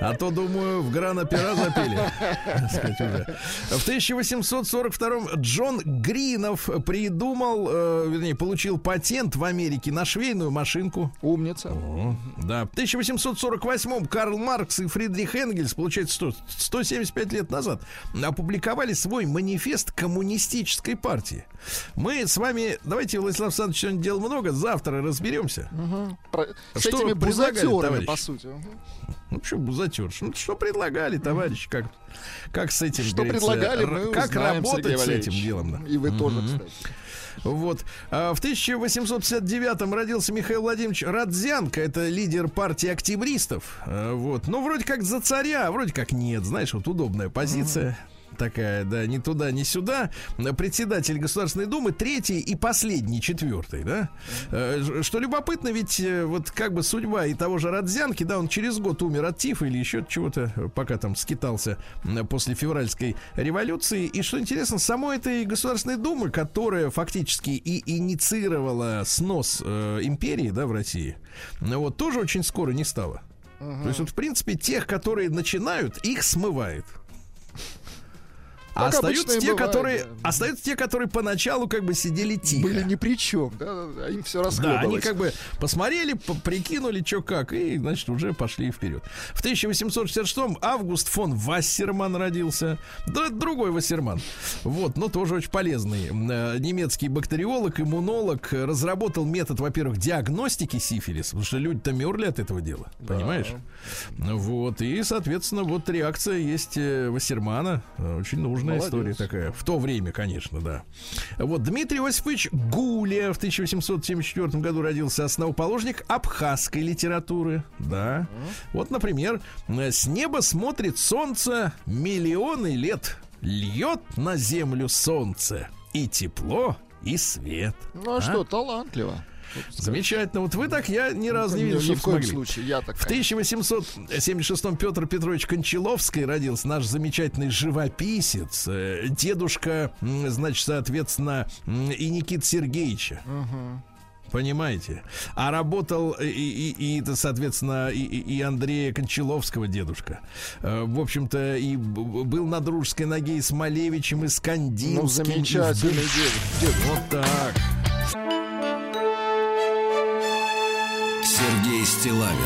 Speaker 1: А то, думаю, в гран-опера запели. так сказать, уже. В 1842-м Джон Гринов придумал, э, вернее, получил патент в Америке на швейную машинку.
Speaker 2: Умница.
Speaker 1: О, Да, в 1848-м Карл Маркс и Фридрих Энгельс, получается, что 175 лет назад, опубликовали свой манифест коммунистической партии. Мы с вами, давайте, Владислав Александрович сегодня дел много, завтра разберемся.
Speaker 2: Мгм. Про- С
Speaker 1: Что
Speaker 2: этими бузатерами, по сути.
Speaker 1: Ну, что бузатерш? Ну, что предлагали, товарищ? Как, как с этим,
Speaker 2: Что предлагали, мы
Speaker 1: Как
Speaker 2: узнаем,
Speaker 1: работать с этим делом? да?
Speaker 2: И вы тоже,
Speaker 1: Мгм.
Speaker 2: кстати.
Speaker 1: Вот. А в 1859-м родился Михаил Владимирович Радзянко. Это лидер партии октябристов. А, Вот. Ну, вроде как за царя, а вроде как нет. Знаешь, вот удобная позиция. Такая, да, ни туда, ни сюда. Председатель Государственной Думы, третий и последний, четвертый, да. Э, Что любопытно, ведь э, вот как бы судьба и того же Родзянки, да, он через год умер от тифа или еще чего-то, э, пока там скитался после февральской революции. И что интересно, самой этой Государственной Думы, которая фактически и инициировала снос э, империи, да, в России, ну, вот тоже очень скоро не стало. То есть вот, в принципе, тех, которые начинают, их смывает. А остаются те,
Speaker 2: бывает,
Speaker 1: которые
Speaker 2: да.
Speaker 1: остаются те, которые поначалу как бы сидели тихо.
Speaker 2: Были ни при чем, да, да, да, им все
Speaker 1: Да,
Speaker 2: расхлебывать.
Speaker 1: они как бы посмотрели, по- прикинули, что как, и, значит, уже пошли вперед. В 1866 Август фон Вассерман родился. Да, другой Вассерман. Вот, но тоже очень полезный. Э, Немецкий бактериолог, иммунолог разработал метод, во-первых, диагностики сифилиса, потому что люди-то мерли от этого дела, понимаешь? Ну Вот, и, соответственно, вот реакция есть э, Вассермана. Э, Очень нужная
Speaker 2: Молодец.
Speaker 1: история такая. В то время, конечно, да. Вот Дмитрий Иосифович Гуля в 1874 году родился основоположник абхазской литературы. Да. Вот, например, с неба смотрит солнце миллионы лет. Льет на землю солнце. И тепло, и свет.
Speaker 2: Ну а, что, талантливо.
Speaker 1: Замечательно. Вот вы так я ни разу не видел,
Speaker 2: Ни
Speaker 1: чтобы
Speaker 2: в коем случае, я так.
Speaker 1: В 1876 Петр Петрович Кончаловский родился, наш замечательный живописец, э, дедушка, значит, соответственно, и Никита Сергеевича. Понимаете? А работал и, и, и, соответственно, и, и и Андрея Кончаловского дедушка. Э, В общем-то, и был на дружеской ноге и с Малевичем, и с Кандинским.
Speaker 2: Ну,
Speaker 1: и
Speaker 2: замечательный
Speaker 1: Бу-
Speaker 2: дед. дед.
Speaker 1: Вот так.
Speaker 4: Сергей Стилавин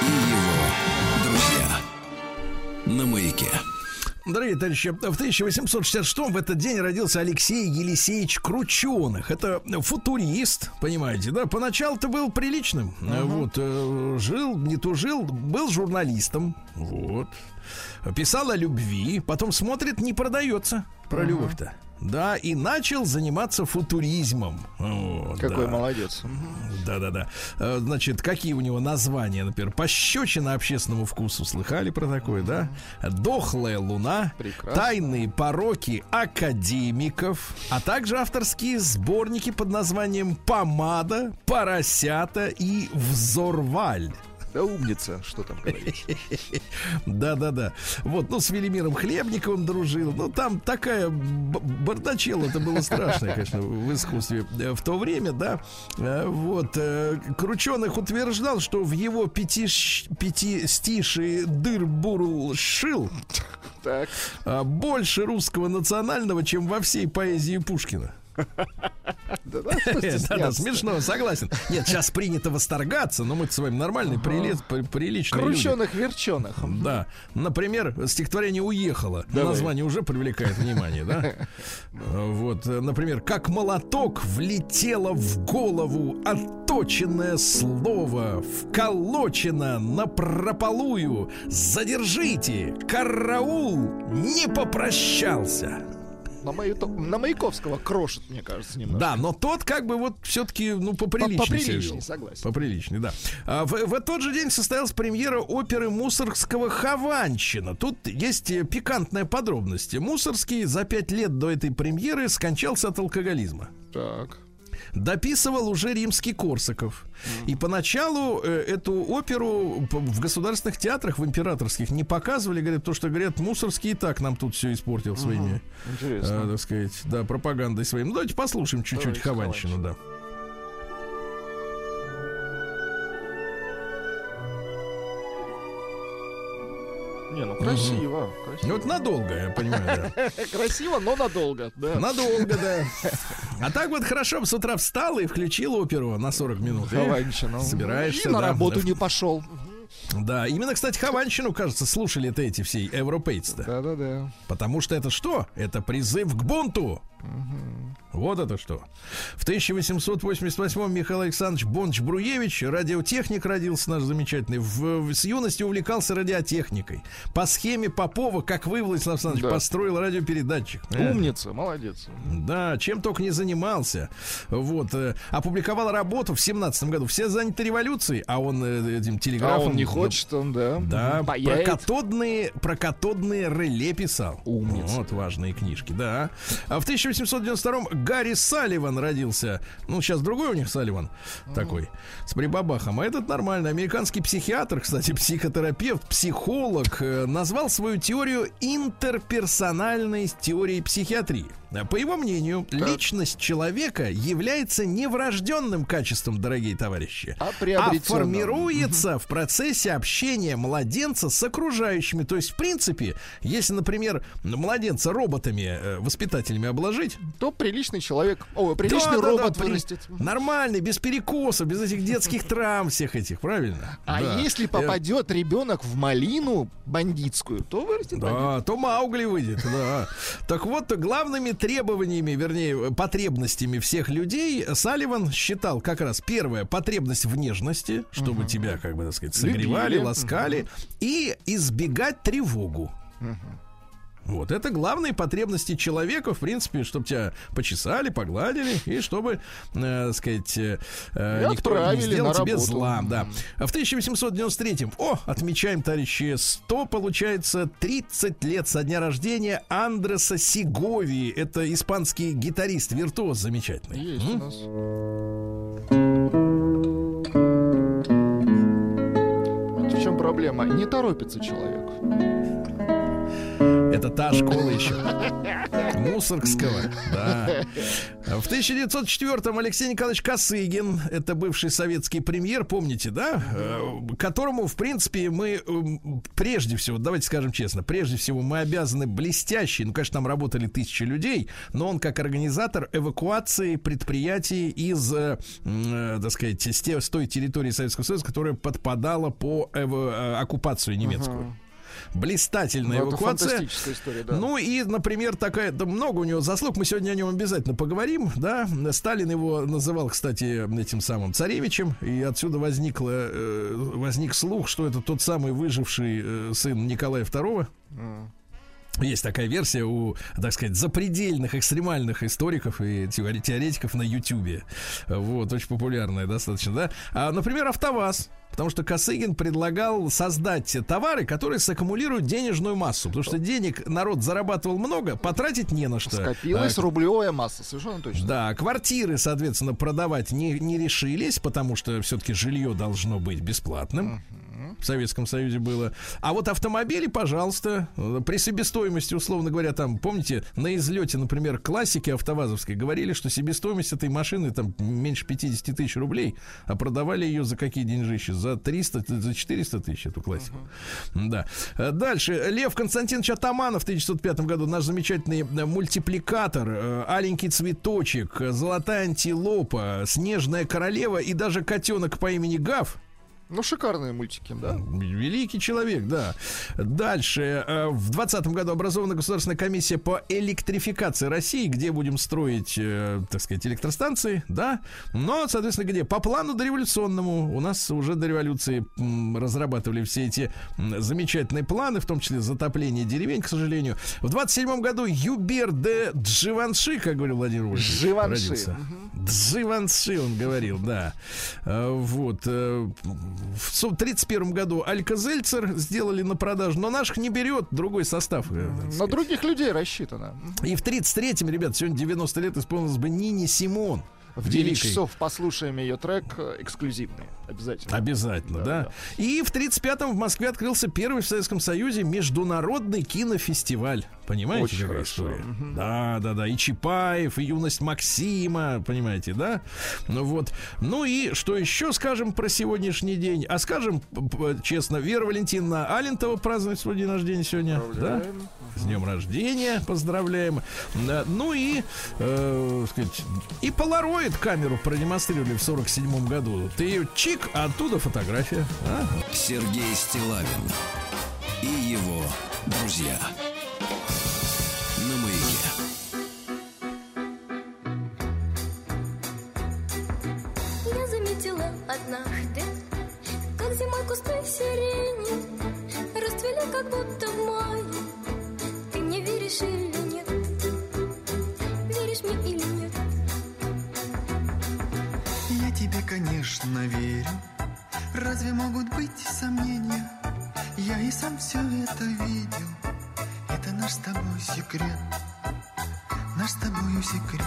Speaker 4: и его друзья. На маяке.
Speaker 1: Дорогие товарищи, в 1866 в этот день родился Алексей Елисеевич Крученых. Это футурист, понимаете, да? Поначалу-то был приличным. Вот, э, жил, не тужил, был журналистом. Вот. Писал о любви, потом смотрит, не продается про любовь-то. Да, и начал заниматься футуризмом. Вот,
Speaker 2: Какой
Speaker 1: да.
Speaker 2: молодец.
Speaker 1: Да-да-да. Э, Значит, какие у него названия, например, пощечина общественному вкусу, слыхали про такое, да? Дохлая луна,
Speaker 2: Прекрасно.
Speaker 1: тайные пороки академиков, а также авторские сборники под названием Помада, Поросята и Взорваль.
Speaker 2: Да умница, что там говорить.
Speaker 1: Да-да-да. Вот, ну, с Велимиром Хлебниковым дружил. Ну, там такая бардачела, это было страшное, конечно, в искусстве э, в то время, да. Э, Вот. э, Крученых утверждал, что в его пяти, пяти стиши дыр бурл шил
Speaker 2: Так.
Speaker 1: а, больше русского национального, чем во всей поэзии Пушкина.
Speaker 2: Да, стесняться?
Speaker 1: смешно, согласен. Нет, сейчас принято восторгаться, но мы с вами нормальные, прилез- при- приличные люди.
Speaker 2: Крученых верченых.
Speaker 1: Да. Например, стихотворение «Уехало». Название уже привлекает внимание, да? Вот, э, например, «Как молоток влетело в голову отточенное слово, вколочено на прополую. Задержите! Караул не попрощался!»
Speaker 2: На, Маято- на Маяковского крошит, мне кажется, немного.
Speaker 1: Да, но тот как бы вот все-таки, ну, поприличнее себя
Speaker 2: поприличнее,
Speaker 1: вел.
Speaker 2: согласен.
Speaker 1: Поприличнее, да. А в, в тот же день состоялась премьера оперы Мусоргского «Хованщина». Тут есть э, пикантная подробность. Мусорский за пять лет до этой премьеры скончался от алкоголизма.
Speaker 2: Так.
Speaker 1: Дописывал уже римский Корсаков. И поначалу э, эту оперу в государственных театрах, в императорских, не показывали, говорят, то, что говорят, Мусорский и так нам тут все испортил своими
Speaker 2: Интересно.
Speaker 1: э, так сказать, да, пропагандой своей. Ну, давайте послушаем чуть-чуть Хованщину, да.
Speaker 2: Не, ну красиво.
Speaker 1: Ну,
Speaker 2: красиво.
Speaker 1: вот надолго, я понимаю, да.
Speaker 2: Красиво, но надолго. Да.
Speaker 1: Надолго, да. А так вот хорошо бы с утра встал и включил оперу на 40 минут. И
Speaker 2: Хованщина.
Speaker 1: Собираешься,
Speaker 2: И на
Speaker 1: да.
Speaker 2: работу не пошел.
Speaker 1: Да, именно, кстати, Хованщину, кажется, слушали это эти все европейцы-то.
Speaker 2: Да-да-да.
Speaker 1: Потому что это что? Это призыв к бунту. Вот это что. В 1888 Михаил Александрович Бонч-Бруевич, радиотехник родился наш замечательный, в, в- с юности увлекался радиотехникой. По схеме Попова, как вы, Владислав Александрович,
Speaker 2: Да.
Speaker 1: построил радиопередатчик. Э,
Speaker 2: Умница, молодец.
Speaker 1: Да, чем только не занимался. Вот. э, опубликовал работу в семнадцатом году. Все заняты революцией, а он э, этим телеграфом
Speaker 2: А он не Хочет он, да.
Speaker 1: Да, про
Speaker 2: Паяет.
Speaker 1: катодные, про катодные реле писал.
Speaker 2: Умница.
Speaker 1: Вот важные книжки, да. А в 1892-м Гарри Салливан родился. Ну, сейчас другой у них Салливан такой, с прибабахом. А этот нормальный. Американский психиатр, кстати, психотерапевт, психолог, э, назвал свою теорию интерперсональной теорией психиатрии. По его мнению, личность человека является не врожденным качеством, дорогие товарищи,
Speaker 2: А
Speaker 1: а формируется в процессе общения младенца с окружающими. То есть, в принципе, если, например, младенца роботами, э, воспитателями обложить,
Speaker 2: То приличный человек, о, приличный
Speaker 1: да, да,
Speaker 2: робот
Speaker 1: да, при-
Speaker 2: вырастет.
Speaker 1: Нормальный, без перекосов, без этих детских травм всех этих, правильно?
Speaker 2: А
Speaker 1: Да.
Speaker 2: если попадет ребенок в малину бандитскую, то вырастет бандит.
Speaker 1: Да, то Маугли выйдет, да. Так вот, главными требованиями, вернее, потребностями всех людей Салливан считал как раз первое потребность в нежности, чтобы тебя, как бы так сказать, согревали,
Speaker 2: Любили.
Speaker 1: ласкали, и избегать тревогу. Вот это главные потребности человека, в принципе, чтобы тебя почесали, погладили, и чтобы, э, сказать, э, э,
Speaker 2: И
Speaker 1: никто не сделал тебе
Speaker 2: работу.
Speaker 1: зла. Да. А в 1893-м, о, отмечаем, товарищи, 100, получается, 30 лет со дня рождения Андреса Сигови. Это испанский гитарист, виртуоз замечательный.
Speaker 2: Есть у
Speaker 1: М?
Speaker 2: нас. Вот В чем проблема? Не торопится человек.
Speaker 1: Это та школа еще. Мусоргского, да. В 1904-м Алексей Николаевич Косыгин, это бывший советский премьер, помните, да? Э, Которому, в принципе, мы м, прежде всего, давайте скажем честно, прежде всего мы обязаны блестящей, ну, конечно, там работали тысячи людей, но он как организатор эвакуации предприятий из, э, э, так сказать, с, той территории Советского Союза, которая подпадала по оккупацию немецкую. Блистательная
Speaker 2: Ну,
Speaker 1: эвакуация.
Speaker 2: история, да.
Speaker 1: Ну и, например, такая, да много у него заслуг, мы сегодня о нем обязательно поговорим, да. Сталин его называл, кстати, этим самым царевичем, и отсюда возникло, э, возник слух, что это тот самый выживший э, сын Николая II.
Speaker 2: М.
Speaker 1: Есть такая версия у, так сказать, запредельных, экстремальных историков и теоретиков на Ютубе. Вот, очень популярная достаточно, да. А, например, АвтоВАЗ. Потому что Косыгин предлагал создать товары, которые саккумулируют денежную массу. Потому что денег народ зарабатывал много, потратить не на что.
Speaker 2: Скопилась
Speaker 1: А,
Speaker 2: рублевая масса, совершенно точно.
Speaker 1: да, квартиры, соответственно, продавать не, не решились, потому что все-таки жилье должно быть бесплатным. В Советском Союзе было. А вот автомобили, пожалуйста, при себестоимости, условно говоря, там, помните, на излете, например, классики автовазовской говорили, что себестоимость этой машины там меньше 50 тысяч рублей, а продавали ее за какие деньжища? За 300, за 400 тысяч эту классику. Да. Э, Дальше. Лев Константинович Атаманов в 1905 году, наш замечательный э, мультипликатор, э, аленький цветочек, золотая антилопа, снежная королева и даже котенок по имени Гав.
Speaker 2: Ну, шикарные мультики, да.
Speaker 1: Великий человек, да. Дальше. э, В 2020 году образована Государственная комиссия по электрификации России, где будем строить, э, так сказать, электростанции, да. Но, соответственно, где? По плану дореволюционному. У нас уже до революции разрабатывали все эти замечательные планы, в том числе затопление деревень, к сожалению. В 27 году Юбер де Дживанши, как говорил Владимир Вольфович,
Speaker 2: Живанши.
Speaker 1: родился. Дживанши, он говорил, да. Э, Вот. В 1931 году Алька-Зельцер сделали на продажу, но наших не берет другой состав. э,
Speaker 2: На других людей рассчитано.
Speaker 1: И в 33-м, ребят, сегодня 90 лет исполнилось бы Нине Симон.
Speaker 2: В 9
Speaker 1: Великой.
Speaker 2: часов послушаем ее трек э, эксклюзивный. Обязательно.
Speaker 1: Обязательно, да.
Speaker 2: Да,
Speaker 1: И в 35-м в Москве открылся первый в Советском Союзе международный кинофестиваль. Понимаете,
Speaker 2: Очень
Speaker 1: какая
Speaker 2: хорошо.
Speaker 1: история? Да, да, да. И Чапаев, и юность Максима, понимаете, да? Ну вот. Ну и что еще скажем про сегодняшний день? А скажем честно, Вера Валентиновна Алентова празднует свой день рождения сегодня. Да? С днем рождения, поздравляем. Ну и, э, сказать, и полароид камеру продемонстрировали в 47 году. Ты ее чик, а оттуда фотография. А?
Speaker 4: Сергей Стилавин и его друзья. На маяке.
Speaker 5: Я заметила однажды, как зимой кусты сирени Расцвели как будто в мае веришь или нет? Веришь мне или нет?
Speaker 6: Я тебе, конечно, верю. Разве могут быть сомнения? Я и сам все это видел. Это наш с тобой секрет. Наш с тобою секрет.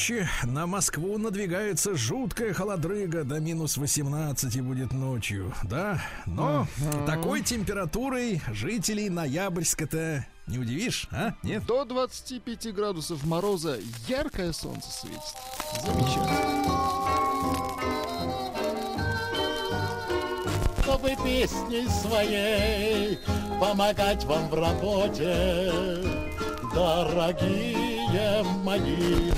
Speaker 1: Товарищи, на Москву надвигается жуткая холодрыга, до минус 18 будет ночью, да? Но такой температурой жителей Ноябрьска-то не удивишь, а? Нет?
Speaker 2: До 25 градусов мороза яркое солнце светит. Замечательно.
Speaker 7: чтобы песней своей помогать вам в работе, дорогие мои.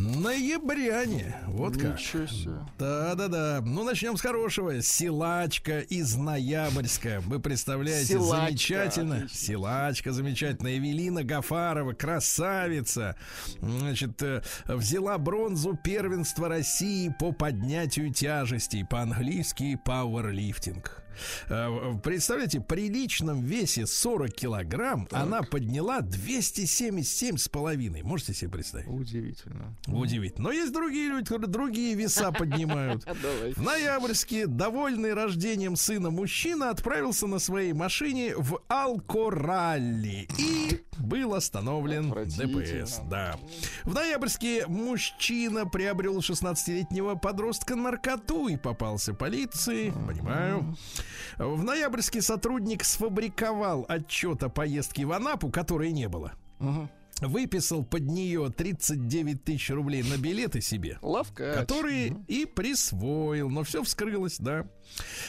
Speaker 1: Ноябряне, вот как.
Speaker 2: Ничего себе.
Speaker 1: Да-да-да. Ну, начнем с хорошего. Силачка из Ноябрьска. Вы представляете,
Speaker 2: Силачка,
Speaker 1: замечательно.
Speaker 2: отлично.
Speaker 1: Силачка замечательная. Эвелина Гафарова, красавица. Значит, э, взяла бронзу первенства России по поднятию тяжестей. По-английски пауэрлифтинг. Э, Представляете, при личном весе 40 килограмм она подняла 277 с половиной. Можете себе представить?
Speaker 2: Удивительно.
Speaker 1: Удивительно. Но есть другие люди, которые другие веса поднимают.
Speaker 2: Давай.
Speaker 1: В Ноябрьске, довольный рождением сына мужчина, отправился на своей машине в Алкоралли и был остановлен. ДПС. Да. В Ноябрьске мужчина приобрел 16-летнего подростка наркоту и попался полиции. Понимаю. В Ноябрьске сотрудник сфабриковал отчет о поездке в Анапу, которой не было. Выписал под нее 39 тысяч рублей на билеты себе
Speaker 2: Лавка.
Speaker 1: который и присвоил. Но все вскрылось, да.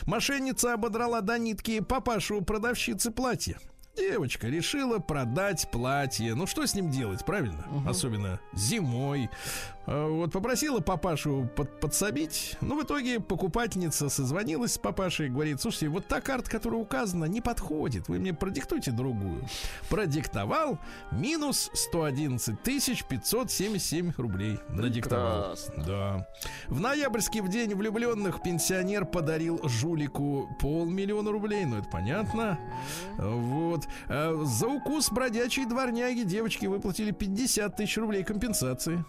Speaker 1: Мошенница ободрала до нитки папашу у продавщицы платья. Девочка решила продать платье. Ну что с ним делать, правильно? Особенно зимой. А, Вот попросила папашу под- подсобить. Ну, в итоге покупательница созвонилась с папашей и говорит, слушайте, вот та карта, которая указана, не подходит. Вы мне продиктуйте другую. Продиктовал минус 111 тысяч 577 рублей. Надиктовал.
Speaker 2: Прекрасно.
Speaker 1: Да. В ноябрьске в день влюбленных пенсионер подарил жулику полмиллиона рублей. Ну, это понятно. Вот. э, за укус бродячей дворняги девочки выплатили 50 тысяч рублей компенсации.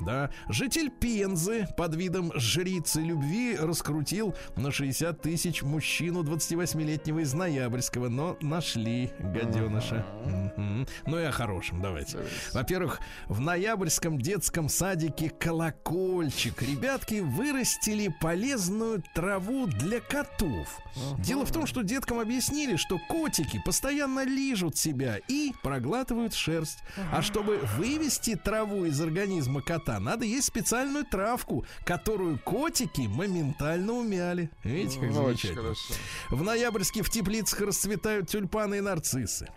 Speaker 1: Да. Житель Пензы под видом жрицы любви раскрутил на 60 тысяч мужчину 28-летнего из Ноябрьского, но нашли гаденыша. Ну и о хорошем давайте. Во-первых, в Ноябрьском детском садике «Колокольчик» ребятки вырастили полезную траву для котов. Дело в том, что деткам объяснили, что котики постоянно лижут себя и проглатывают шерсть. А чтобы вывести траву из организма кота, надо есть специальную травку, которую котики моментально умяли. Видите, как
Speaker 2: Ну, Очень
Speaker 1: замечательно.
Speaker 2: хорошо.
Speaker 1: В ноябрьске в теплицах расцветают тюльпаны и нарциссы.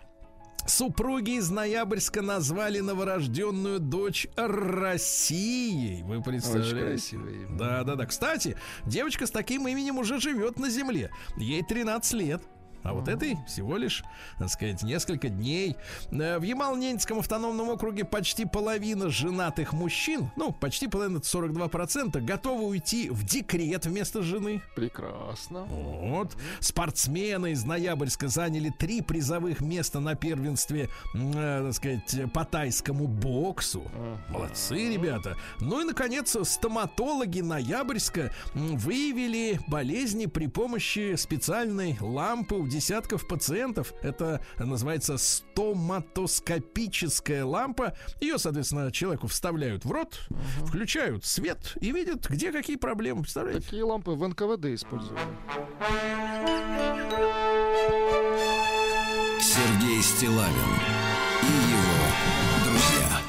Speaker 1: Супруги из Ноябрьска назвали новорожденную дочь Россией. Вы представляете? Да, да, да. Кстати, девочка с таким именем уже живет на земле. Ей 13 лет. А вот этой всего лишь, так сказать, несколько дней. Э, В Ямал-Ненецком автономном округе почти половина женатых мужчин, ну, почти половина, это 42%, готовы уйти в декрет вместо жены.
Speaker 2: Прекрасно.
Speaker 1: Вот. Спортсмены из Ноябрьска заняли три призовых места на первенстве, э, так сказать, по тайскому боксу. Молодцы, ребята. Ну и, наконец, стоматологи Ноябрьска выявили болезни при помощи специальной лампы у десятков пациентов. Это называется стоматоскопическая лампа. Ее, соответственно, человеку вставляют в рот, включают свет и видят, где какие проблемы. Представляете?
Speaker 2: Такие лампы в НКВД использовали.
Speaker 4: Сергей Стилавин и его друзья.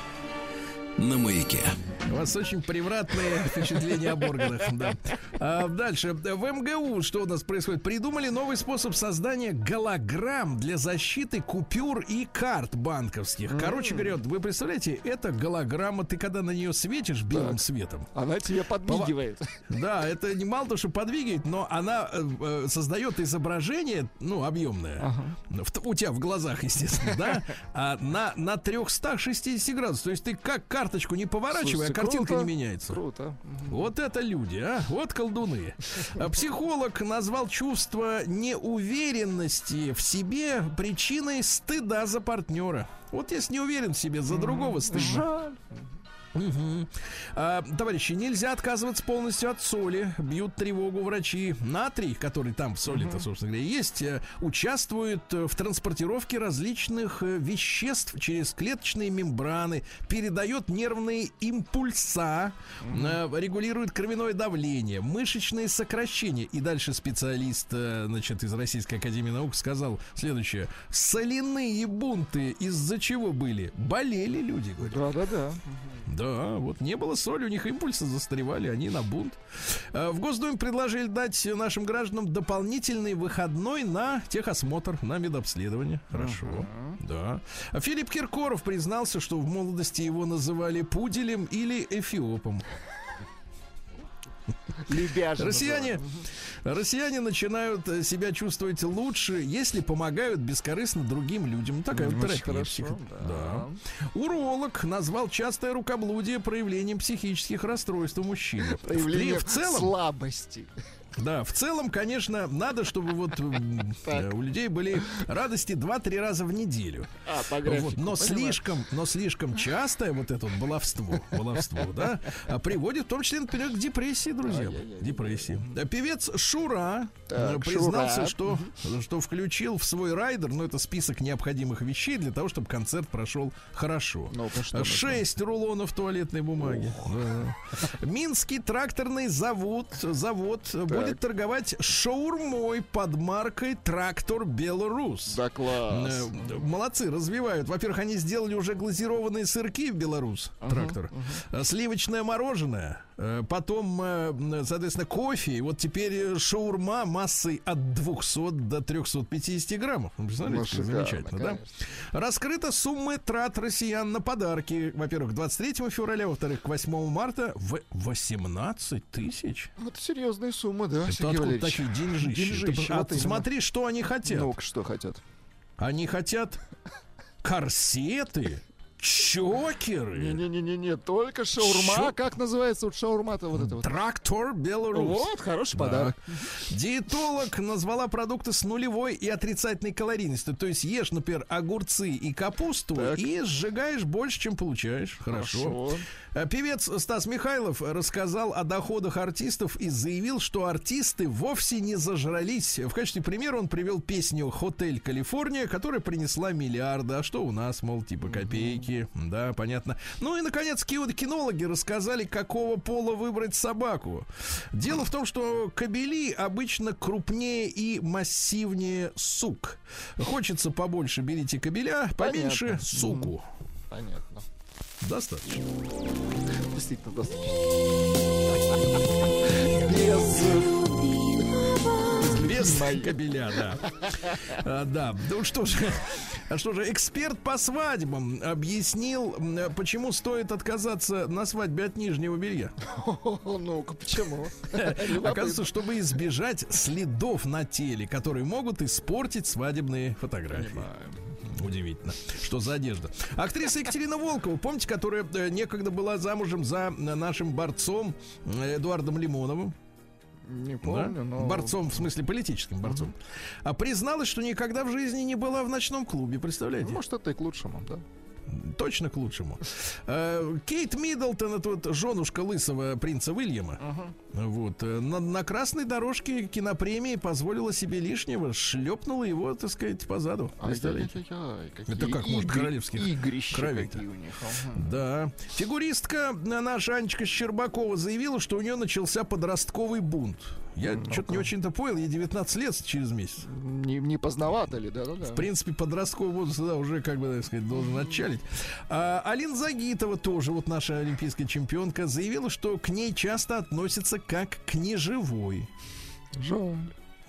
Speaker 4: На маяке.
Speaker 1: У вас очень превратные впечатления об органах. Да. А дальше. В МГУ что у нас происходит? Придумали новый способ создания голограмм для защиты купюр и карт банковских. Короче говоря, вы представляете, это голограмма, ты когда на нее светишь белым светом,
Speaker 2: Она тебе подмигивает.
Speaker 1: да, это не мало то, что подвигает, но она э, э, создает изображение, ну, объемное. В- у тебя в глазах, естественно, да? А на, на 360 градусов. То есть ты как карточку не поворачивай, А картинка
Speaker 2: круто.
Speaker 1: не меняется.
Speaker 2: Круто.
Speaker 1: Вот это люди, а? Вот колдуны. А Психолог назвал чувство неуверенности в себе причиной стыда за партнера. Вот если не уверен в себе, за другого стыдно.
Speaker 2: Жаль.
Speaker 1: Мгм. А, товарищи, нельзя отказываться полностью от соли. Бьют тревогу врачи. Натрий, который там в соли-то, собственно говоря, есть, э, участвует э, в транспортировке различных э, веществ через клеточные мембраны, передает нервные импульса, э, регулирует кровяное давление, мышечные сокращения. И дальше специалист, значит, из Российской Академии Наук сказал следующее. Соляные бунты из-за чего были? Болели люди, говорят.
Speaker 2: Да-да-да.
Speaker 1: Да, вот не было соли, у них импульсы застревали, они на бунт. Э, В Госдуме предложили дать нашим гражданам дополнительный выходной на техосмотр, на медобследование. Хорошо, да. А Филипп Киркоров признался, что в молодости его называли пуделем или эфиопом.
Speaker 2: Лебяжий
Speaker 1: Россияне, россияне начинают э, себя чувствовать лучше, если помогают бескорыстно другим людям. Ну, Такая вот
Speaker 2: Очень
Speaker 1: терапия.
Speaker 2: хорошо,
Speaker 1: психо-
Speaker 2: да.
Speaker 1: Уролог назвал частое рукоблудие проявлением психических расстройств у мужчин.
Speaker 2: Проявление
Speaker 1: в целом,
Speaker 2: слабости.
Speaker 1: Да, в целом, конечно, надо, чтобы вот м, э, у людей были радости 2-3 раза в неделю.
Speaker 2: А, по
Speaker 1: Вот,
Speaker 2: графику.
Speaker 1: но
Speaker 2: понимаю.
Speaker 1: слишком, но слишком частое вот это вот баловство, баловство, да, а, приводит в том числе, например, к депрессии, друзья, депрессии. Певец Шура э,
Speaker 2: Так,
Speaker 1: признался, что что включил в свой райдер, ну это список необходимых вещей для того, чтобы концерт прошел хорошо.
Speaker 2: Ну-ка, что?
Speaker 1: Шесть рулонов туалетной бумаги. Да. Минский тракторный завод, завод будет торговать шаурмой под маркой Трактор Беларус.
Speaker 2: Да класс.
Speaker 1: Э, Молодцы, развивают. Во-первых, они сделали уже глазированные сырки в Беларус, трактор. Э, Сливочное мороженое. Э, Потом, э, соответственно, кофе. И вот теперь э, шаурма массой от 200 до 350 граммов. Вы представляете,
Speaker 2: Ну,
Speaker 1: как
Speaker 2: шикарно,
Speaker 1: замечательно, да?
Speaker 2: конечно.
Speaker 1: Раскрыта суммы трат россиян на подарки. Во-первых, 23 февраля, во-вторых, к 8 марта в 18 тысяч.
Speaker 2: Ну, Это серьезные суммы, да,
Speaker 1: Это
Speaker 2: Сергей
Speaker 1: откуда такие деньжищи?
Speaker 2: Деньжищи,
Speaker 1: Ты- а
Speaker 2: вот
Speaker 1: смотри, что они хотят.
Speaker 2: Ну, что хотят?
Speaker 1: Они хотят корсеты, Чокеры.
Speaker 2: Не-не-не-не, только шаурма.
Speaker 1: Чё?
Speaker 2: Как называется вот шаурма-то вот это вот?
Speaker 1: Трактор Беларусь.
Speaker 2: Вот, хороший
Speaker 1: Да.
Speaker 2: подарок.
Speaker 1: Диетолог назвала продукты с нулевой и отрицательной калорийностью. То есть ешь, например, огурцы и капусту
Speaker 2: Так.
Speaker 1: и сжигаешь больше, чем получаешь. Хорошо. Э, Певец Стас Михайлов рассказал о доходах артистов и заявил, что артисты вовсе не зажрались. В качестве примера он привел песню «Хотель Калифорния», которая принесла миллиарды. А что у нас, мол, типа копейки. Да, понятно. Ну и, наконец, кино- кинологи рассказали, какого пола выбрать собаку. Дело в том, что кобели обычно крупнее и массивнее сук. Хочется побольше, берите кобеля, поменьше
Speaker 2: Понятно.
Speaker 1: суку.
Speaker 2: Понятно.
Speaker 1: Достаточно.
Speaker 2: Действительно, достаточно. Без...
Speaker 1: Без кабеля, да. А, да. Ну что же, а что же, эксперт по свадьбам объяснил, почему стоит отказаться на свадьбе от нижнего белья.
Speaker 2: Ну-ка, почему?
Speaker 1: Оказывается, чтобы избежать следов на теле, которые могут испортить свадебные фотографии. Удивительно. Что за одежда? Актриса Екатерина Волкова, помните, которая э, некогда была замужем за э, нашим борцом э, Эдуардом Лимоновым?
Speaker 2: Не
Speaker 1: Да?
Speaker 2: помню, но...
Speaker 1: Борцом, в смысле политическим борцом. А призналась, что никогда в жизни не была в ночном клубе, представляете?
Speaker 2: Ну, Может, это и к лучшему, да?
Speaker 1: Точно к лучшему. Э, Кейт Миддлтон, это вот женушка лысого принца Уильяма, вот, э, на, на красной дорожке кинопремии позволила себе лишнего, шлепнула его, так сказать, по заду. Представляете? Это как может
Speaker 2: игры-
Speaker 1: королевских
Speaker 2: игрища
Speaker 1: кровей-то?
Speaker 2: какие у них. ага.
Speaker 1: Да. Фигуристка э, наша Анечка Щербакова заявила, что у нее начался подростковый бунт. Я что-то не очень-то понял, ей 19 лет через месяц.
Speaker 2: Не, не поздновато ли, да-да-да.
Speaker 1: В принципе, подростковый возраст да, уже, как бы, так сказать, должен отчалить. А, Алина Загитова, тоже вот наша олимпийская чемпионка, заявила, что к ней часто относятся как к неживой.
Speaker 2: Жаль.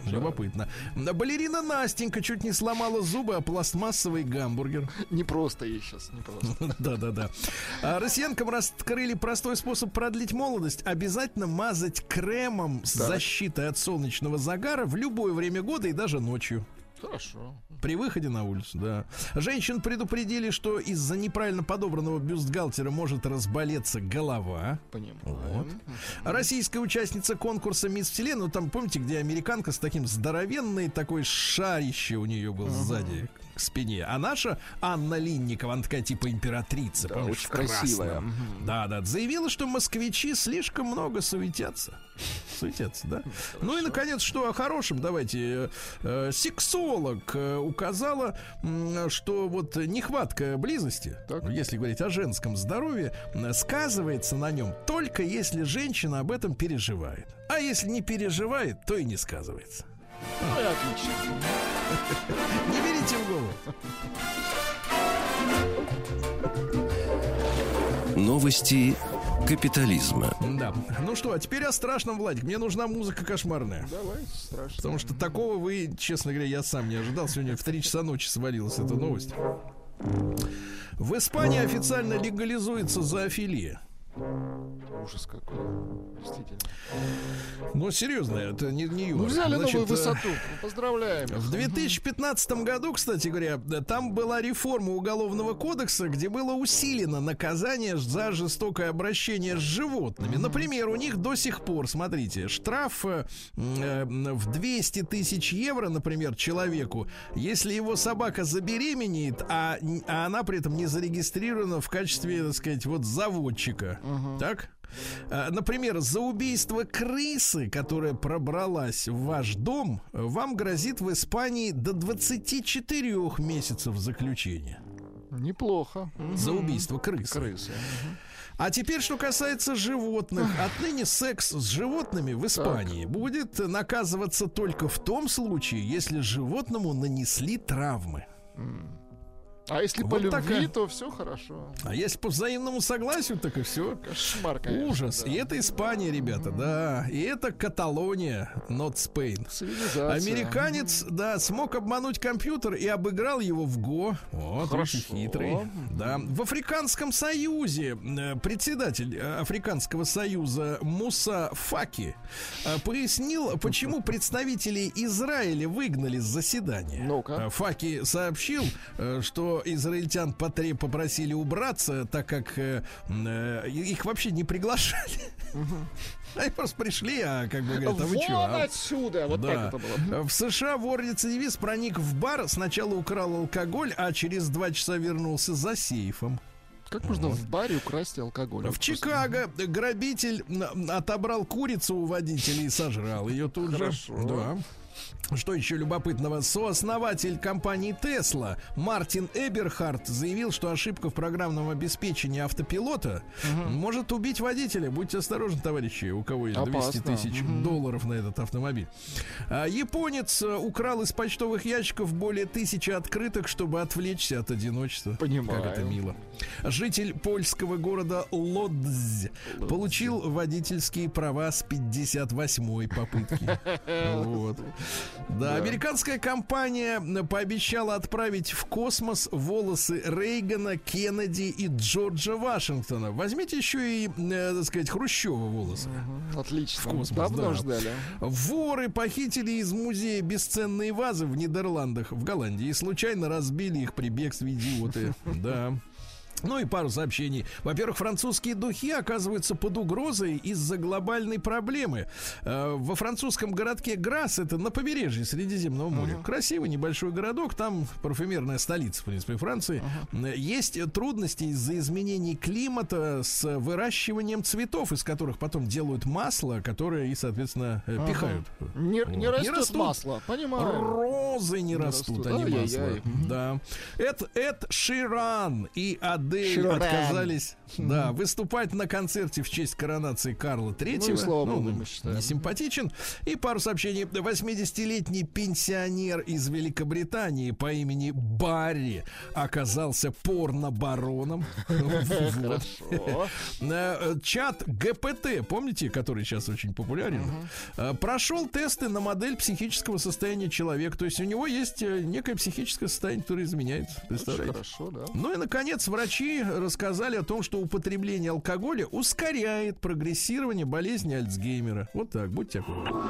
Speaker 1: Любопытно. Балерина Настенька чуть не сломала зубы, а пластмассовый гамбургер.
Speaker 2: Не просто ей сейчас, не просто.
Speaker 1: Да-да-да. А Россиянкам раскрыли простой способ продлить молодость. Обязательно мазать кремом с защитой от солнечного загара в любое время года и даже ночью.
Speaker 2: Хорошо.
Speaker 1: При выходе на улицу, да. Женщин предупредили, что из-за неправильно подобранного бюстгальтера может разболеться голова.
Speaker 2: Понимаю.
Speaker 1: Вот. Российская участница конкурса Мисс Вселенная, ну, там, помните, где американка с таким здоровенной такой шарище у нее был сзади к спине. А наша Анна Линникова, она такая типа императрица,
Speaker 2: Да,
Speaker 1: помнишь,
Speaker 2: очень красивая.
Speaker 1: Да, да, заявила, что москвичи слишком много суетятся. Суетятся, да. Ну и, наконец, что о хорошем, давайте. Э, сексолог э, указала, что вот нехватка близости,
Speaker 2: Так.
Speaker 1: ну, если говорить о женском здоровье, сказывается на нем только если женщина об этом переживает. А если не переживает, то и не сказывается.
Speaker 2: Ну и отлично.
Speaker 1: Не берите в голову.
Speaker 4: Новости капитализма.
Speaker 1: Да. Ну что, а теперь о страшном, Владик. Мне нужна музыка кошмарная.
Speaker 2: Давай, страшно.
Speaker 1: Потому что такого вы, честно говоря, я сам не ожидал. Сегодня в 3 часа ночи свалилась эта новость. В Испании официально легализуется зоофилия.
Speaker 2: Ужас какой. Действительно.
Speaker 1: Но серьезно, это не, не юмор.
Speaker 2: Ну, взяли
Speaker 1: Значит,
Speaker 2: новую
Speaker 1: э,
Speaker 2: высоту. Ну, Поздравляем.
Speaker 1: В 2015 году, кстати говоря, там была реформа уголовного кодекса, где было усилено наказание за жестокое обращение с животными. Например, у них до сих пор, смотрите, штраф э, э, в 200 тысяч евро, например, человеку, если его собака забеременеет, а, а она при этом не зарегистрирована в качестве, так сказать, вот заводчика. Так? А, Например, за убийство крысы, которая пробралась в ваш дом, вам грозит в Испании до 24 месяцев заключения.
Speaker 2: Неплохо.
Speaker 1: За убийство крысы.
Speaker 2: Крысы.
Speaker 1: А теперь, что касается животных. Отныне секс с животными в Испании будет наказываться только в том случае, если животному нанесли травмы.
Speaker 2: А если по
Speaker 1: Вот
Speaker 2: любви,
Speaker 1: такая.
Speaker 2: то все хорошо.
Speaker 1: А если по взаимному согласию, так и все.
Speaker 2: Кошмар, конечно.
Speaker 1: Ужас.
Speaker 2: да.
Speaker 1: И это Испания, ребята, да. И это Каталония, not Spain.
Speaker 2: Цивилизация.
Speaker 1: Американец, да, смог обмануть компьютер и обыграл его в Го. Вот,
Speaker 2: Хорошо.
Speaker 1: очень хитрый. Да. В Африканском Союзе э, председатель э, Африканского Союза Муса Факи э, пояснил, почему представителей Израиля выгнали с заседания.
Speaker 2: Ну-ка.
Speaker 1: Факи сообщил, э, что израильтян потре- попросили убраться, так как э, э, их вообще не приглашали. Они просто пришли, а как бы говорят, а вы что?
Speaker 2: отсюда! Вот
Speaker 1: Да.
Speaker 2: так это было.
Speaker 1: В США вор-рецидивист проник в бар, сначала украл алкоголь, а через два часа вернулся за сейфом.
Speaker 2: Как можно в баре украсть алкоголь?
Speaker 1: В
Speaker 2: Вот просто.
Speaker 1: Чикаго грабитель отобрал курицу у водителя и сожрал ее тут
Speaker 2: Хорошо.
Speaker 1: же. Да. Что еще любопытного? Сооснователь компании Tesla Мартин Эберхарт заявил, что ошибка в программном обеспечении автопилота может убить водителя. Будьте осторожны, товарищи, у кого есть 200
Speaker 2: Опасно.
Speaker 1: тысяч долларов на этот автомобиль. А, японец э, украл из почтовых ящиков более тысячи открыток, чтобы отвлечься от одиночества.
Speaker 2: Понимаю.
Speaker 1: Как это мило. Житель польского города Лодзь получил водительские права с 58-й попытки. Вот. Да, американская компания пообещала отправить в космос волосы Рейгана, Кеннеди и Джорджа Вашингтона. Возьмите еще и, э, так сказать, Хрущева волосы.
Speaker 2: Мгм, Отлично.
Speaker 1: В космос,
Speaker 2: Давно
Speaker 1: да.
Speaker 2: ждали.
Speaker 1: Воры похитили из музея бесценные вазы в Нидерландах, в Голландии, и случайно разбили их при бегстве идиоты. Да. Ну и пару сообщений. Во-первых, французские духи оказываются под угрозой из-за глобальной проблемы. Э, Во французском городке Грасс, это на побережье Средиземного моря, красивый небольшой городок, там парфюмерная столица, в принципе, Франции. Э, Есть трудности из-за изменений климата с выращиванием цветов, из которых потом делают масло, которое и, соответственно, э, пихают.
Speaker 2: Не, не растет
Speaker 1: растут.
Speaker 2: масло, понимаю.
Speaker 1: Розы не,
Speaker 2: Не
Speaker 1: растут,
Speaker 2: растут.
Speaker 1: а не масло. Да. Эд, Эд Ширан и Адель
Speaker 2: Ширан.
Speaker 1: отказались да, выступать на концерте в честь коронации Карла Третьего.
Speaker 2: Ну слава богу,
Speaker 1: он
Speaker 2: мы
Speaker 1: не симпатичен. И пару сообщений. 80-летний пенсионер из Великобритании по имени Барри оказался порно-бароном.
Speaker 2: Хорошо.
Speaker 1: Э, Чат ГПТ, помните, который сейчас очень популярен, э, прошел тесты на модель психического состояния человека. То есть у него есть э, некое психическое состояние, которое изменяется. Представляете?
Speaker 2: хорошо, да.
Speaker 1: Ну и, наконец, врачи рассказали о том, что употребление алкоголя ускоряет прогрессирование болезни Альцгеймера. Вот так, будьте аккуратны.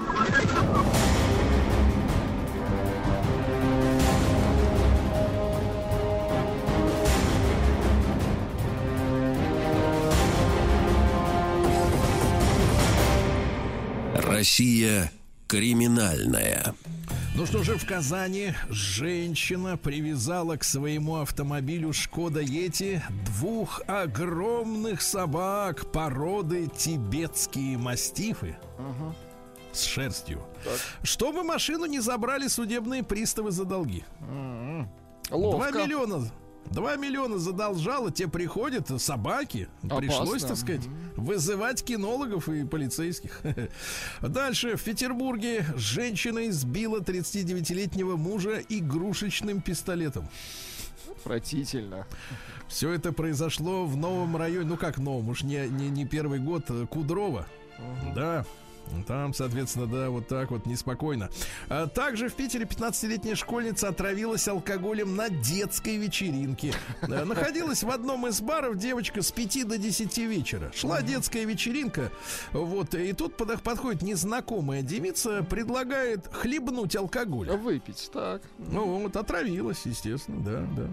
Speaker 4: Россия криминальная.
Speaker 1: Ну что же, в Казани женщина привязала к своему автомобилю Шкода Ети двух огромных собак породы тибетские мастифы с шерстью. Чтобы машину не забрали судебные приставы за долги.
Speaker 2: Ловко.
Speaker 1: Два миллиона. Два миллиона задолжало, те приходят собаки. Пришлось,
Speaker 2: Опасно.
Speaker 1: так сказать, вызывать кинологов и полицейских. Дальше. В Петербурге женщина избила 39-летнего мужа игрушечным пистолетом.
Speaker 2: Отвратительно.
Speaker 1: Все это произошло в новом районе. Ну как новом? Уж не, не, не первый год. э, Кудрова. Да. Там, соответственно, да, вот так вот неспокойно. А также в Питере 15-летняя школьница отравилась алкоголем на детской вечеринке. А, Находилась в одном из баров девочка с 5 до 10 вечера. Шла детская вечеринка, вот, и тут подходит незнакомая девица, предлагает хлебнуть алкоголь.
Speaker 2: Выпить, так.
Speaker 1: Ну вот, отравилась, естественно, да, да.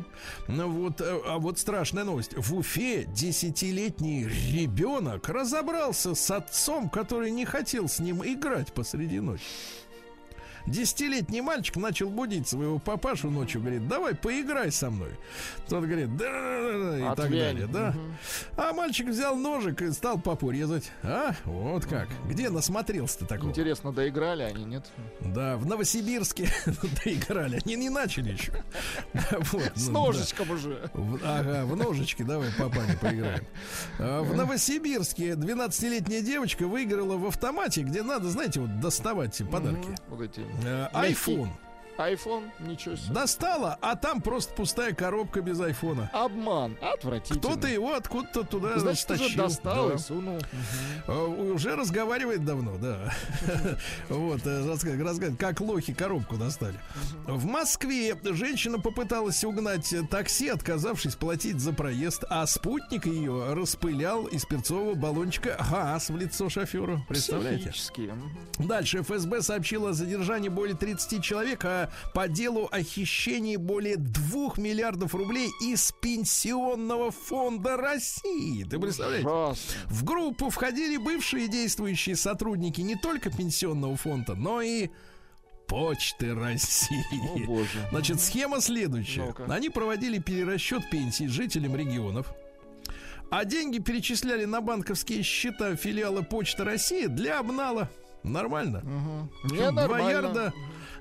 Speaker 1: Ну вот, э, а вот страшная новость. В Уфе десятилетний ребенок разобрался с отцом, который не хотел с ним играть посреди ночи. Десятилетний мальчик начал будить своего папашу ночью, говорит, давай поиграй со мной. Тот говорит, да, да, да, и так далее, да.
Speaker 2: Мгм.
Speaker 1: А мальчик взял ножик и стал папу резать. А, вот как. Где насмотрелся-то такого?
Speaker 2: Интересно, доиграли они, нет?
Speaker 1: Да, в Новосибирске доиграли. Они не начали еще.
Speaker 2: С
Speaker 1: ну,
Speaker 2: ножичком уже.
Speaker 1: Ага, в ножички давай папане поиграем. А, В Новосибирске 12-летняя девочка выиграла в автомате, где надо, знаете, вот доставать подарки.
Speaker 2: Вот эти.
Speaker 1: Э,
Speaker 2: Мягкий.
Speaker 1: Айфон.
Speaker 2: Ничего себе.
Speaker 1: Достала, а там просто пустая коробка без айфона.
Speaker 2: Обман. Отвратительно.
Speaker 1: Кто-то его откуда-то туда
Speaker 2: Значит, уже достал
Speaker 1: Да.
Speaker 2: и сунул.
Speaker 1: А, Уже разговаривает давно, да. Вот, э, рассказывает, как лохи коробку достали. В Москве женщина попыталась угнать такси, отказавшись платить за проезд, а спутник ее распылял из перцового баллончика газ в лицо шоферу. Представляете? Дальше ФСБ сообщила о задержании более 30 человек, а Петербурга по делу о хищении более 2 миллиардов рублей из пенсионного фонда России. Ты представляешь? В группу входили бывшие действующие сотрудники не только пенсионного фонда, но и Почты России.
Speaker 2: О, боже.
Speaker 1: Значит, схема следующая.
Speaker 2: Ну-ка.
Speaker 1: Они проводили перерасчет пенсий жителям регионов, а деньги перечисляли на банковские счета филиала Почты России для обнала. Нормально.
Speaker 2: Не,
Speaker 1: Причем Два
Speaker 2: нормально.
Speaker 1: ярда,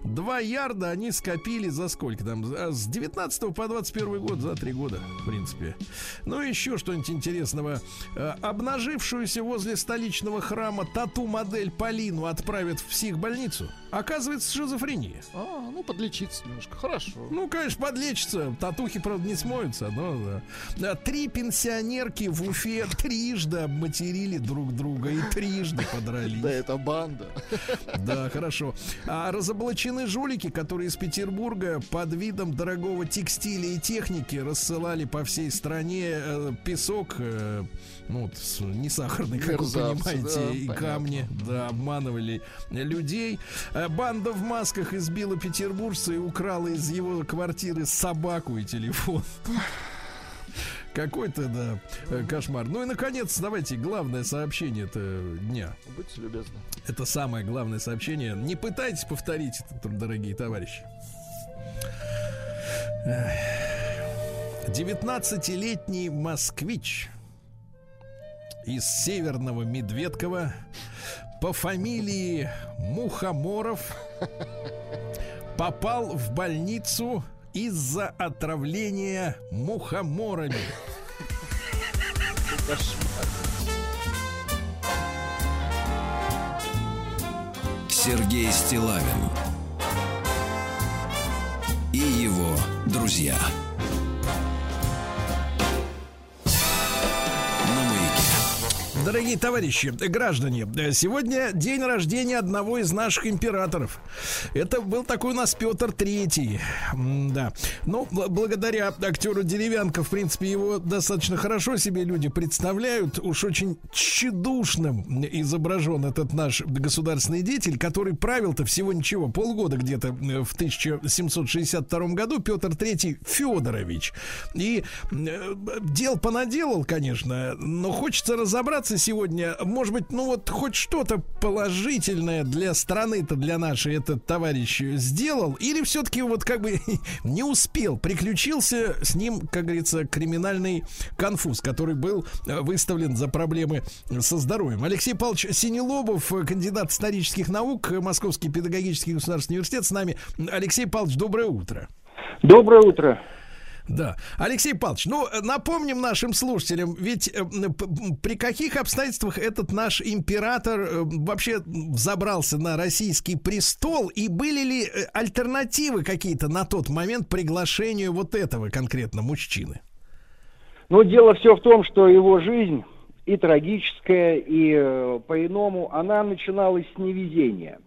Speaker 1: два ярда они скопили за сколько там? С 19 по 21 год, за три года, в принципе. Ну, еще что-нибудь интересного. Э, Обнажившуюся возле столичного храма тату-модель Полину отправят в психбольницу. Оказывается, шизофрения.
Speaker 2: А, ну, подлечиться немножко. Хорошо.
Speaker 1: Ну, конечно, подлечится. Татухи, правда, не смоются, но да. Да, Три пенсионерки в Уфе трижды обматерили друг друга и трижды подрались.
Speaker 2: Да это банда.
Speaker 1: Да, хорошо. А разоблачены жулики, которые из Петербурга под видом дорогого текстиля и техники рассылали по всей стране э, песок, э, ну, вот, не сахарный, как вы
Speaker 2: Мерзавцы,
Speaker 1: понимаете,
Speaker 2: да,
Speaker 1: и
Speaker 2: понятно.
Speaker 1: камни, да, обманывали людей. Э, Банда в масках избила петербуржца и украла из его квартиры собаку и телефон. Какой-то, да, э, кошмар. Ну и, наконец, давайте главное сообщение этого дня.
Speaker 2: Будьте любезны.
Speaker 1: Это самое главное сообщение. Не пытайтесь повторить это, дорогие товарищи. Эх. 19-летний москвич из северного Медведкова по фамилии Мухоморов попал в больницу из-за отравления мухоморами.
Speaker 4: Сергей Стилавин и его друзья.
Speaker 1: Дорогие товарищи, граждане, сегодня день рождения одного из наших императоров. Это был такой у нас Петр Третий. Да. Ну, бл- благодаря актеру Деревянко, в принципе, его достаточно хорошо себе люди представляют. Уж очень тщедушным изображен этот наш государственный деятель, который правил-то всего ничего, полгода где-то э, в 1762 году Петр Третий Федорович. И э, дел понаделал, конечно, но хочется разобраться сегодня. Может быть, ну вот хоть что-то положительное для страны-то, для нашей этот товарищ сделал? Или все-таки вот как бы не успел? Приключился с ним, как говорится, криминальный конфуз, который был э, выставлен за проблемы со здоровьем. Алексей Павлович Синелобов, кандидат исторических наук, Московский педагогический государственный университет с нами. Алексей Павлович, доброе утро.
Speaker 8: Доброе утро.
Speaker 1: Да. Алексей Павлович, ну, э, напомним нашим слушателям, ведь э, при каких обстоятельствах этот наш император э, вообще взобрался на российский престол, и были ли альтернативы какие-то на тот момент приглашению вот этого конкретно мужчины?
Speaker 8: Но дело все в том, что его жизнь и трагическая, и по-иному, она начиналась с невезения.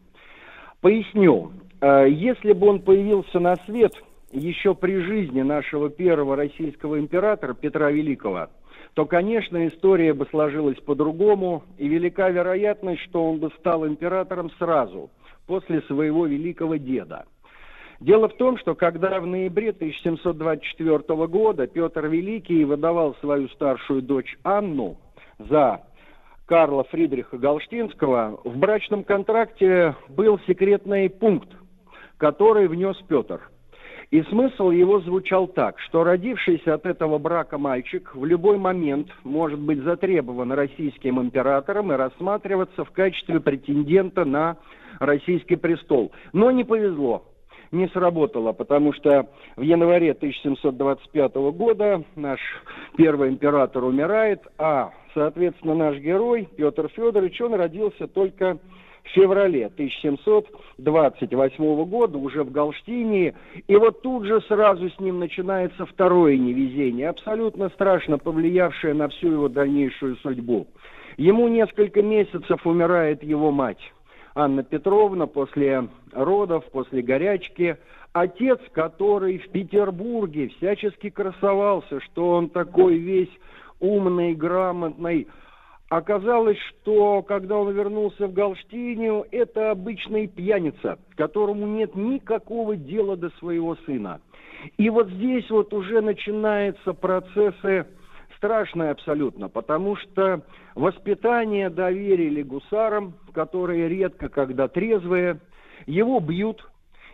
Speaker 8: Поясню. Если бы он появился на свет еще при жизни нашего первого российского императора Петра Великого, то, конечно, история бы сложилась по-другому, и велика вероятность, что он бы стал императором сразу, после своего великого деда. Дело в том, что когда в ноябре 1724 года Петр Великий выдавал свою старшую дочь Анну за Карла Фридриха Галштинского, в брачном контракте был секретный пункт, который внес Петр. И смысл его звучал так, что родившийся от этого брака мальчик в любой момент может быть затребован российским императором и рассматриваться в качестве претендента на российский престол. Но не повезло не сработало, потому что в январе 1725 года наш первый император умирает, а, соответственно, наш герой Петр Федорович, он родился только в феврале 1728 года уже в Галштине, и вот тут же сразу с ним начинается второе невезение, абсолютно страшно повлиявшее на всю его дальнейшую судьбу. Ему несколько месяцев умирает его мать. Анна Петровна после родов, после горячки. Отец, который в Петербурге всячески красовался, что он такой весь умный, грамотный. Оказалось, что когда он вернулся в Галштинию, это обычный пьяница, которому нет никакого дела до своего сына. И вот здесь вот уже начинаются процессы страшные абсолютно, потому что воспитание доверили гусарам, которые редко когда трезвые, его бьют,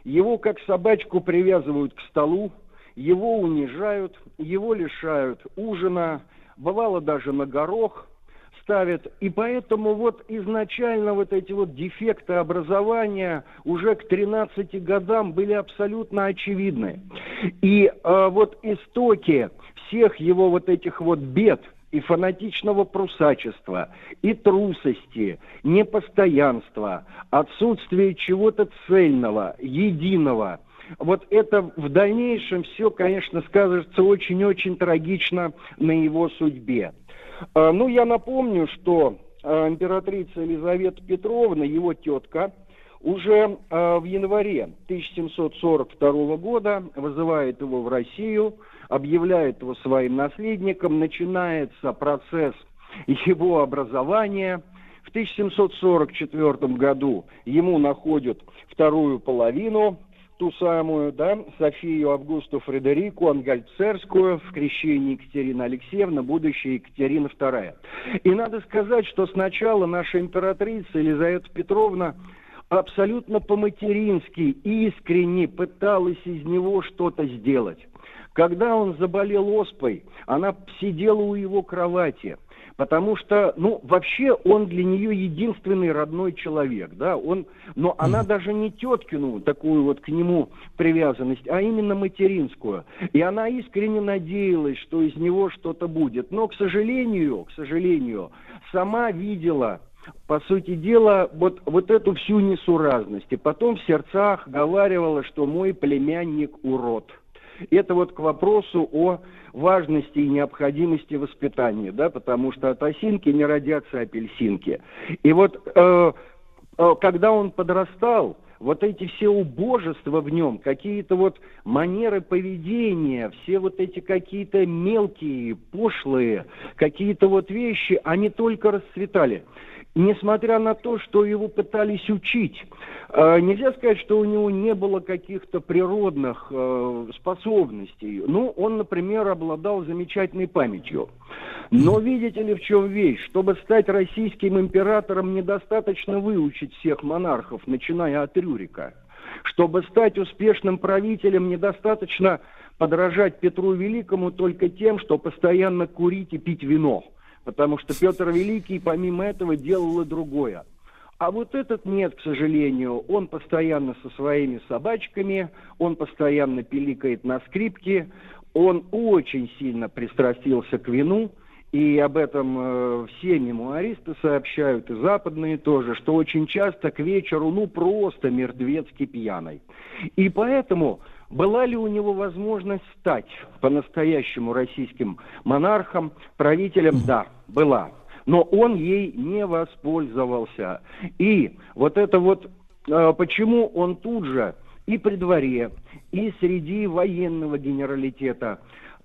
Speaker 8: его как собачку привязывают к столу, его унижают, его лишают ужина, бывало даже на горох – ставят. И поэтому вот изначально вот эти вот дефекты образования уже к 13 годам были абсолютно очевидны. И э, вот истоки всех его вот этих вот бед и фанатичного прусачества, и трусости, непостоянства, отсутствие чего-то цельного, единого – вот это в дальнейшем все, конечно, скажется очень-очень трагично на его судьбе. А, ну, я напомню, что а, императрица Елизавета Петровна, его тетка, уже а, в январе 1742 года вызывает его в Россию, объявляет его своим наследником, начинается процесс его образования. В 1744 году ему находят вторую половину ту самую, да, Софию Августу Фредерику Ангальцерскую в крещении Екатерина Алексеевна, будущая Екатерина II. И надо сказать, что сначала наша императрица Елизавета Петровна абсолютно по-матерински, искренне пыталась из него что-то сделать. Когда он заболел оспой, она сидела у его кровати – потому что, ну, вообще он для нее единственный родной человек, да, он, но она даже не теткину такую вот к нему привязанность, а именно материнскую. И она искренне надеялась, что из него что-то будет. Но, к сожалению, к сожалению, сама видела по сути дела, вот, вот эту всю несуразность. И потом в сердцах говаривала, что мой племянник урод. Это вот к вопросу о важности и необходимости воспитания, да, потому что от осинки не родятся апельсинки. И вот э, э, когда он подрастал, вот эти все убожества в нем, какие-то вот манеры поведения, все вот эти какие-то мелкие, пошлые, какие-то вот вещи, они только расцветали несмотря на то, что его пытались учить. Э, нельзя сказать, что у него не было каких-то природных э, способностей. Ну, он, например, обладал замечательной памятью. Но видите ли, в чем вещь? Чтобы стать российским императором, недостаточно выучить всех монархов, начиная от Рюрика. Чтобы стать успешным правителем, недостаточно подражать Петру Великому только тем, что постоянно курить и пить вино – потому что Петр Великий помимо этого делал и другое. А вот этот нет, к сожалению. Он постоянно со своими собачками, он постоянно пиликает на скрипке, он очень сильно пристрастился к вину, и об этом э, все мемуаристы сообщают, и западные тоже, что очень часто к вечеру, ну, просто мертвецки пьяный. И поэтому была ли у него возможность стать по-настоящему российским монархом, правителем? Да, была. Но он ей не воспользовался. И вот это вот, э, почему он тут же и при дворе, и среди военного генералитета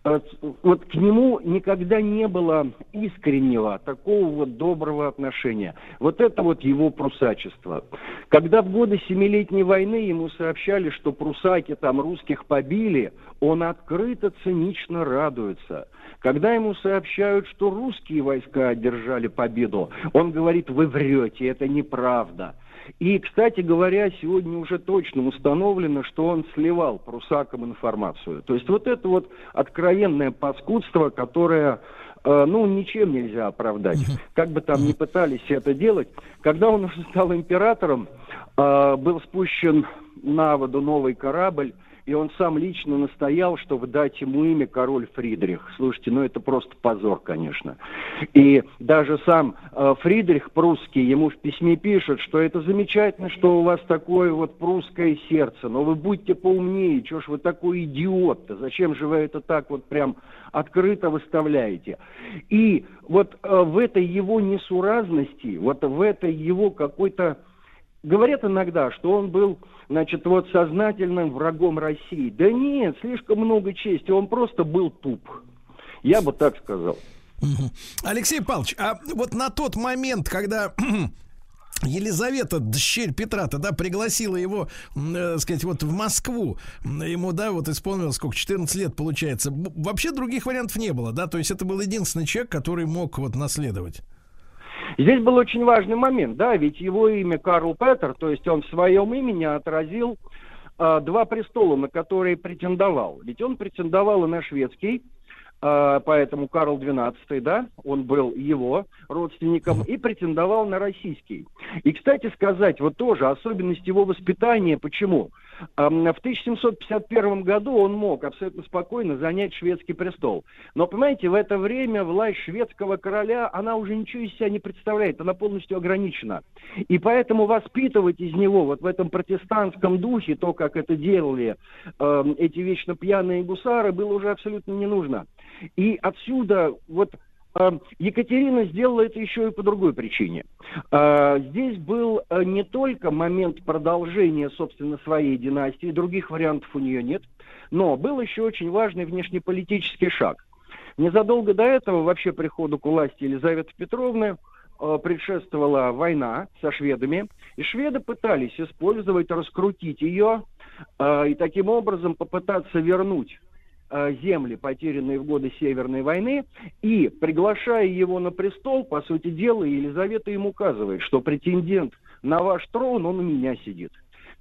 Speaker 8: вот к нему никогда не было искреннего, такого вот доброго отношения. Вот это вот его прусачество. Когда в годы Семилетней войны ему сообщали, что прусаки там русских побили, он открыто цинично радуется. Когда ему сообщают, что русские войска одержали победу, он говорит, вы врете, это неправда. И, кстати говоря, сегодня уже точно установлено, что он сливал прусакам информацию. То есть вот это вот откровенное паскудство, которое э, ну, ничем нельзя оправдать. Как бы там ни пытались это делать. Когда он уже стал императором, э, был спущен на воду новый корабль, и он сам лично настоял, чтобы дать ему имя король Фридрих. Слушайте, ну это просто позор, конечно. И даже сам э, Фридрих прусский ему в письме пишет, что это замечательно, что у вас такое вот прусское сердце, но вы будьте поумнее, чего ж вы такой идиот-то, зачем же вы это так вот прям открыто выставляете? И вот э, в этой его несуразности, вот в этой его какой-то Говорят иногда, что он был, значит, вот сознательным врагом России. Да нет, слишком много чести, он просто был туп. Я бы так сказал.
Speaker 1: Алексей Павлович, а вот на тот момент, когда Елизавета, дщерь Петра, тогда пригласила его, э, сказать, вот в Москву. Ему, да, вот исполнилось сколько, 14 лет получается. Вообще других вариантов не было, да? То есть это был единственный человек, который мог вот наследовать.
Speaker 8: Здесь был очень важный момент, да, ведь его имя Карл Петер, то есть он в своем имени отразил э, два престола, на которые претендовал. Ведь он претендовал и на шведский, э, поэтому Карл XII, да, он был его родственником, и претендовал на российский. И, кстати сказать, вот тоже особенность его воспитания, почему? В 1751 году он мог абсолютно спокойно занять шведский престол. Но, понимаете, в это время власть шведского короля, она уже ничего из себя не представляет, она полностью ограничена. И поэтому воспитывать из него вот в этом протестантском духе, то, как это делали эм, эти вечно пьяные гусары, было уже абсолютно не нужно. И отсюда вот э, Екатерина сделала это еще и по другой причине. Э, Здесь был э, не только момент продолжения, собственно, своей династии, других вариантов у нее нет, но был еще очень важный внешнеполитический шаг. Незадолго до этого, вообще приходу к власти Елизаветы Петровны, э, предшествовала война со шведами, и шведы пытались использовать, раскрутить ее и таким образом попытаться вернуть земли, потерянные в годы Северной войны, и, приглашая его на престол, по сути дела, Елизавета ему указывает, что претендент на ваш трон, он у меня сидит.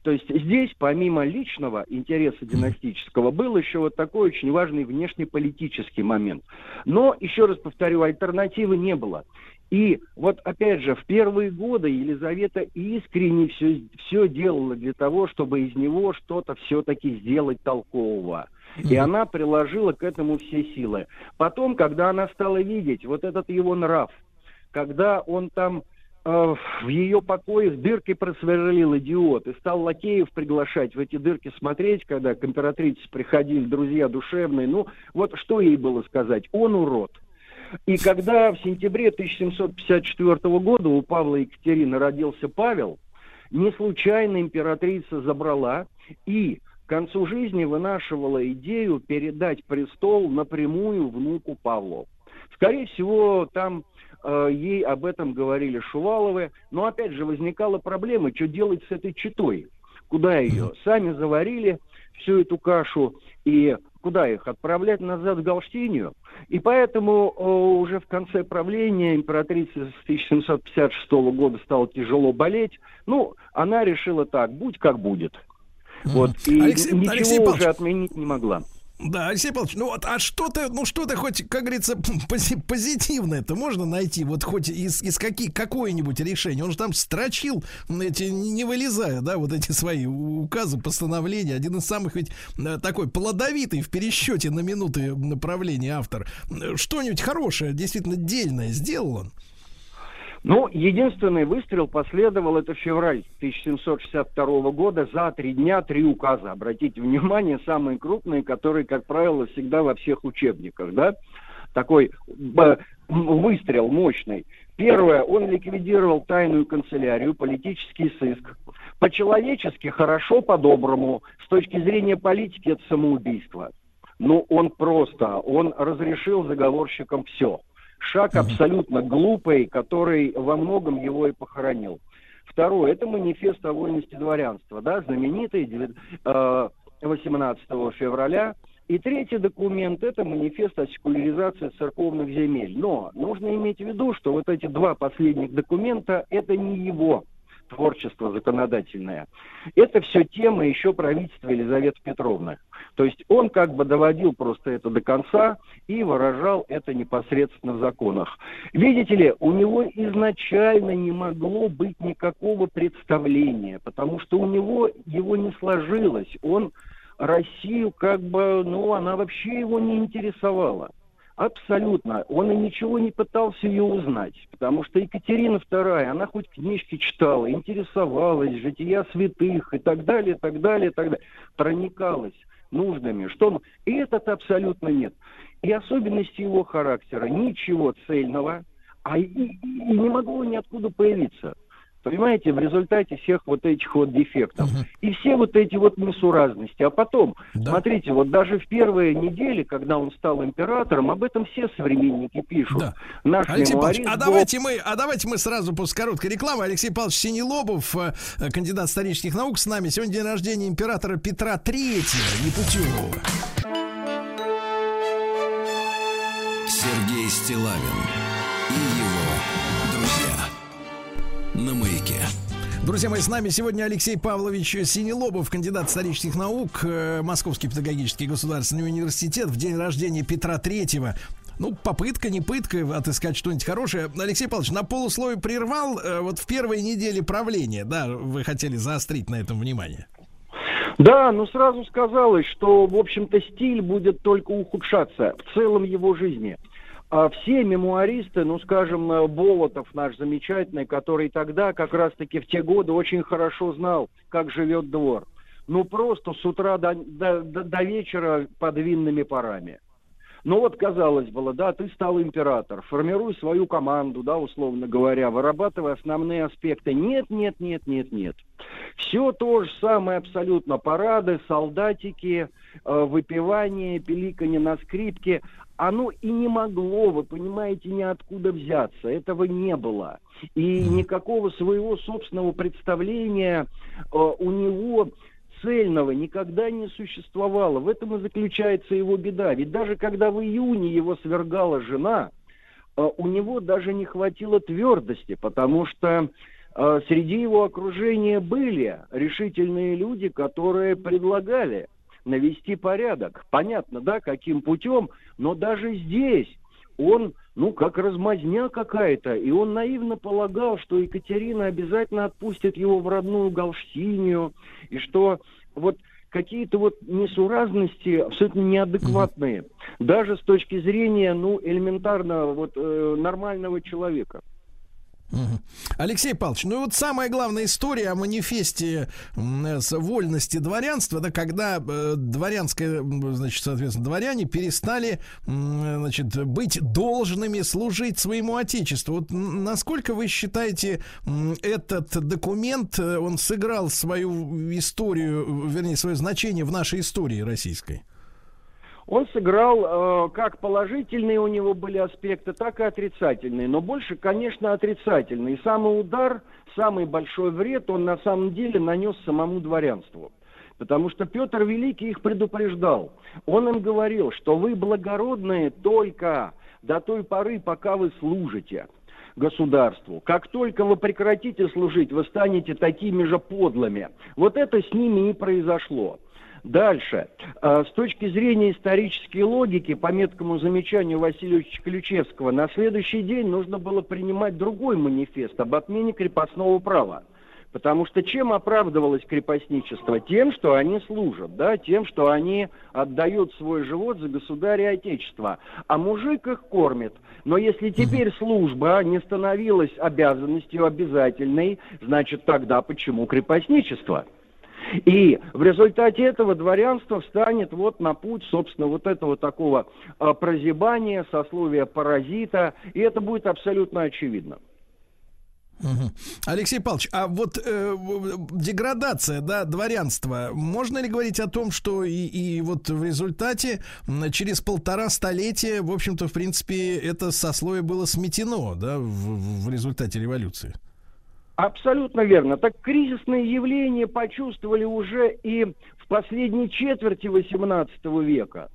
Speaker 8: То есть здесь, помимо личного интереса династического, был еще вот такой очень важный внешнеполитический момент. Но, еще раз повторю, альтернативы не было. И вот опять же, в первые годы Елизавета искренне все, все делала для того, чтобы из него что-то все-таки сделать толкового. И она приложила к этому все силы. Потом, когда она стала видеть вот этот его нрав, когда он там э, в ее покоях дыркой просверлил идиот и стал лакеев приглашать в эти дырки смотреть, когда к императрице приходили друзья душевные. Ну, вот что ей было сказать? Он урод. И когда в сентябре 1754 года у Павла Екатерины родился Павел, не случайно императрица забрала и к концу жизни вынашивала идею передать престол напрямую внуку Павлу. Скорее всего, там э, ей об этом говорили Шуваловы, но опять же возникала проблема, что делать с этой читой, куда ее? Сами заварили всю эту кашу, и куда их? Отправлять назад в Галштинию? И поэтому э, уже в конце правления императрицы с 1756 года стало тяжело болеть. Ну, она решила так, будь как будет. Вот, и
Speaker 1: Алексей-
Speaker 8: ничего
Speaker 1: Алексей
Speaker 8: уже отменить не могла.
Speaker 1: Да, Алексей Павлович, ну вот, а что ты, ну что ты хоть, как говорится, пози- позитивное-то можно найти, вот хоть из, из каких, какое-нибудь решение? Он же там строчил, эти, не вылезая, да, вот эти свои указы, постановления. Один из самых ведь э, такой плодовитый в пересчете на минуты направления автор. Э, Что-нибудь хорошее, действительно дельное сделал он?
Speaker 8: Ну, единственный выстрел последовал, это февраль 1762 года, за три дня три указа. Обратите внимание, самые крупные, которые, как правило, всегда во всех учебниках, да? Такой выстрел мощный. Первое, он ликвидировал тайную канцелярию, политический сыск. По-человечески хорошо, по-доброму. С точки зрения политики это самоубийство. Ну, он просто, он разрешил заговорщикам все. Шаг абсолютно глупый, который во многом его и похоронил. Второе, это манифест о вольности дворянства, да, знаменитый девя- э, 18 февраля. И третий документ – это манифест о секуляризации церковных земель. Но нужно иметь в виду, что вот эти два последних документа – это не его творчество законодательное. Это все тема еще правительства Елизаветы Петровны. То есть он как бы доводил просто это до конца и выражал это непосредственно в законах. Видите ли, у него изначально не могло быть никакого представления, потому что у него его не сложилось. Он Россию как бы, ну, она вообще его не интересовала. Абсолютно. Он и ничего не пытался ее узнать, потому что Екатерина II, она хоть книжки читала, интересовалась, жития святых и так далее, так далее, так далее, проникалась нуждами. Что он... И этот абсолютно нет. И особенности его характера, ничего цельного, а и, и- не могло ниоткуда появиться. Понимаете, в результате всех вот этих вот дефектов. И все вот эти вот несуразности. А потом,
Speaker 1: Да.
Speaker 8: смотрите, вот даже в первые недели, когда он стал императором, об этом все современники пишут.
Speaker 1: Да.
Speaker 8: Наш
Speaker 1: Алексей Павлович, а
Speaker 8: был-
Speaker 1: давайте мы, а давайте мы сразу после короткой рекламы. Алексей Павлович Синелобов, э, э, кандидат исторических наук, с нами. Сегодня день рождения императора Петра Третьего, Непутевого.
Speaker 4: Сергей Стилавин и его. На маяке.
Speaker 1: Друзья мои, с нами сегодня Алексей Павлович Синелобов, кандидат исторических наук, э, Московский педагогический государственный университет в день рождения Петра Третьего. Ну, попытка, не пытка отыскать что-нибудь хорошее. Алексей Павлович, на полусловие прервал э, вот в первой неделе правления, да, вы хотели заострить на этом внимание.
Speaker 8: Да, но сразу сказалось, что, в общем-то, стиль будет только ухудшаться в целом его жизни. А все мемуаристы, ну, скажем, э, Болотов наш замечательный, который тогда, как раз-таки в те годы, очень хорошо знал, как живет двор. Ну, просто с утра до, до, до- вечера под винными парами. Ну вот, казалось было, да, ты стал император, формируй свою команду, да, условно говоря, вырабатывай основные аспекты. Нет, нет, нет, нет, нет. Все то же самое абсолютно. Парады, солдатики, э, выпивание, пиликанье на скрипке. Оно и не могло, вы понимаете, ниоткуда взяться. Этого не было. И никакого своего собственного представления э, у него цельного никогда не существовало. В этом и заключается его беда. Ведь даже когда в июне его свергала жена, э, у него даже не хватило твердости, потому что э, среди его окружения были решительные люди, которые предлагали навести порядок. Понятно, да, каким путем, но даже здесь он, ну, как размазня какая-то, и он наивно полагал, что Екатерина обязательно отпустит его в родную Галштинию, и что вот какие-то вот несуразности абсолютно неадекватные, даже с точки зрения, ну, элементарно вот э, нормального человека.
Speaker 1: Алексей Павлович, ну и вот самая главная история о манифесте м, с вольности дворянства, да, когда э, дворянское, значит, соответственно, дворяне перестали, м, значит, быть должными служить своему отечеству. Вот насколько вы считаете, этот документ, э, он сыграл свою историю, э, вернее, свое значение в нашей истории российской?
Speaker 8: Он сыграл, э, как положительные у него были аспекты, так и отрицательные. Но больше, конечно, отрицательные. Самый удар, самый большой вред он на самом деле нанес самому дворянству. Потому что Петр Великий их предупреждал. Он им говорил, что вы благородные только до той поры, пока вы служите государству. Как только вы прекратите служить, вы станете такими же подлыми. Вот это с ними и произошло. Дальше. Э, С точки зрения исторической логики, по меткому замечанию Васильевича Ключевского, на следующий день нужно было принимать другой манифест об отмене крепостного права. Потому что чем оправдывалось крепостничество? Тем, что они служат, да, тем, что они отдают свой живот за государя и отечество. А мужик их кормит. Но если теперь служба не становилась обязанностью обязательной, значит тогда почему крепостничество? И в результате этого дворянство встанет вот на путь, собственно, вот этого такого а, прозябания, сословия паразита, и это будет абсолютно очевидно.
Speaker 1: Алексей Павлович, а вот э, деградация, да, дворянства, можно ли говорить о том, что и, и вот в результате через полтора столетия, в общем-то, в принципе, это сословие было сметено, да, в- в результате революции?
Speaker 8: Абсолютно верно. Так кризисные явления почувствовали уже и в последней четверти XVIII века.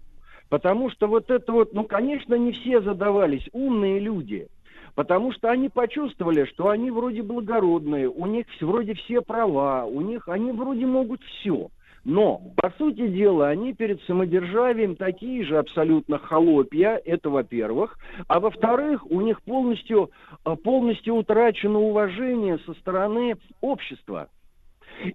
Speaker 8: Потому что вот это вот, ну, конечно, не все задавались, умные люди. Потому что они почувствовали, что они вроде благородные, у них вроде все права, у них они вроде могут все. Но, по сути дела, они перед самодержавием такие же абсолютно холопья, это во-первых. А во-вторых, у них полностью, э, полностью утрачено уважение со стороны общества.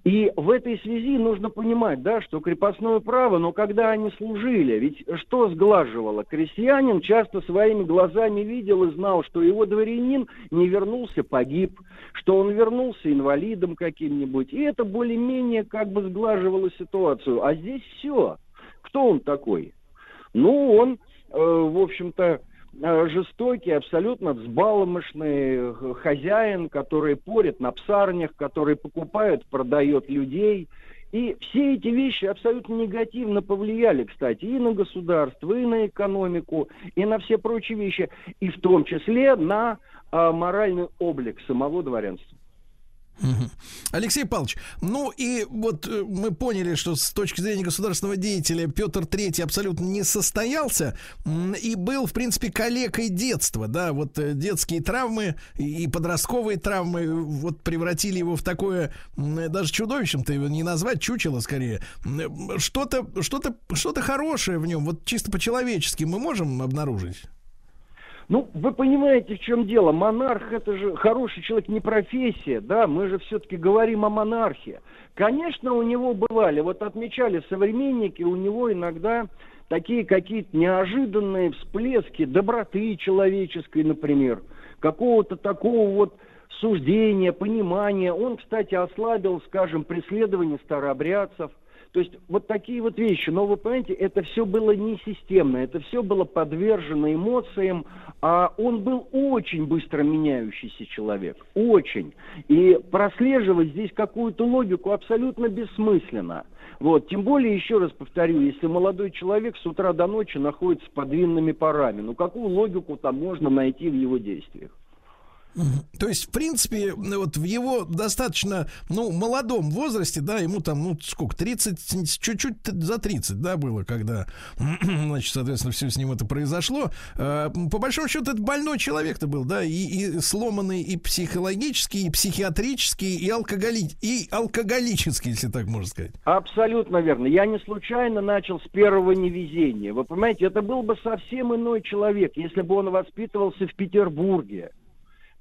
Speaker 8: И в этой связи нужно понимать, да, что крепостное право, но когда они служили, ведь что сглаживало? Крестьянин часто своими глазами видел и знал, что его дворянин не вернулся, погиб, что он вернулся инвалидом каким-нибудь. И это более-менее как бы сглаживало ситуацию. А здесь все. Кто он такой? Ну, он, э, в общем-то, жестокий, абсолютно взбаломышный э, хозяин, который порит на псарнях, который покупает, продает людей. И все эти вещи абсолютно негативно повлияли, кстати, и на государство, и на экономику, и на все прочие вещи, и в том числе на а, моральный облик самого дворянства.
Speaker 1: Алексей Павлович, ну и вот э, мы поняли, что с точки зрения государственного деятеля Петр III абсолютно не состоялся и был, в принципе, калекой детства, да, вот э, детские травмы и подростковые травмы вот превратили его в такое, даже чудовищем-то его не назвать, чучело скорее, что-то, что-то, что-то хорошее в нем, вот чисто по-человечески мы можем обнаружить?
Speaker 8: Ну, вы понимаете, в чем дело. Монарх это же хороший человек, не профессия, да, мы же все-таки говорим о монархии. Конечно, у него бывали, вот отмечали современники, у него иногда такие какие-то неожиданные всплески доброты человеческой, например, какого-то такого вот суждения, понимания. Он, кстати, ослабил, скажем, преследование старообрядцев. То есть вот такие вот вещи. Но вы понимаете, это все было не системно, это все было подвержено эмоциям, а он был очень быстро меняющийся человек, очень. И прослеживать здесь какую-то логику абсолютно бессмысленно. Вот. Тем более, еще раз повторю, если молодой человек с утра до ночи находится под винными парами, ну какую логику там можно найти в его действиях?
Speaker 1: То есть, в принципе, вот в его достаточно, ну, молодом возрасте, да, ему там, ну, сколько, 30, чуть-чуть за 30, да, было, когда, значит, соответственно, все с ним это произошло. А, по большому счету, это больной человек-то был, да, и, и сломанный и психологически, и психиатрически, и, алкоголи... и алкоголический, если так можно сказать.
Speaker 8: Абсолютно верно. Я не случайно начал с первого невезения. Вы понимаете, это был бы совсем иной человек, если бы он воспитывался в Петербурге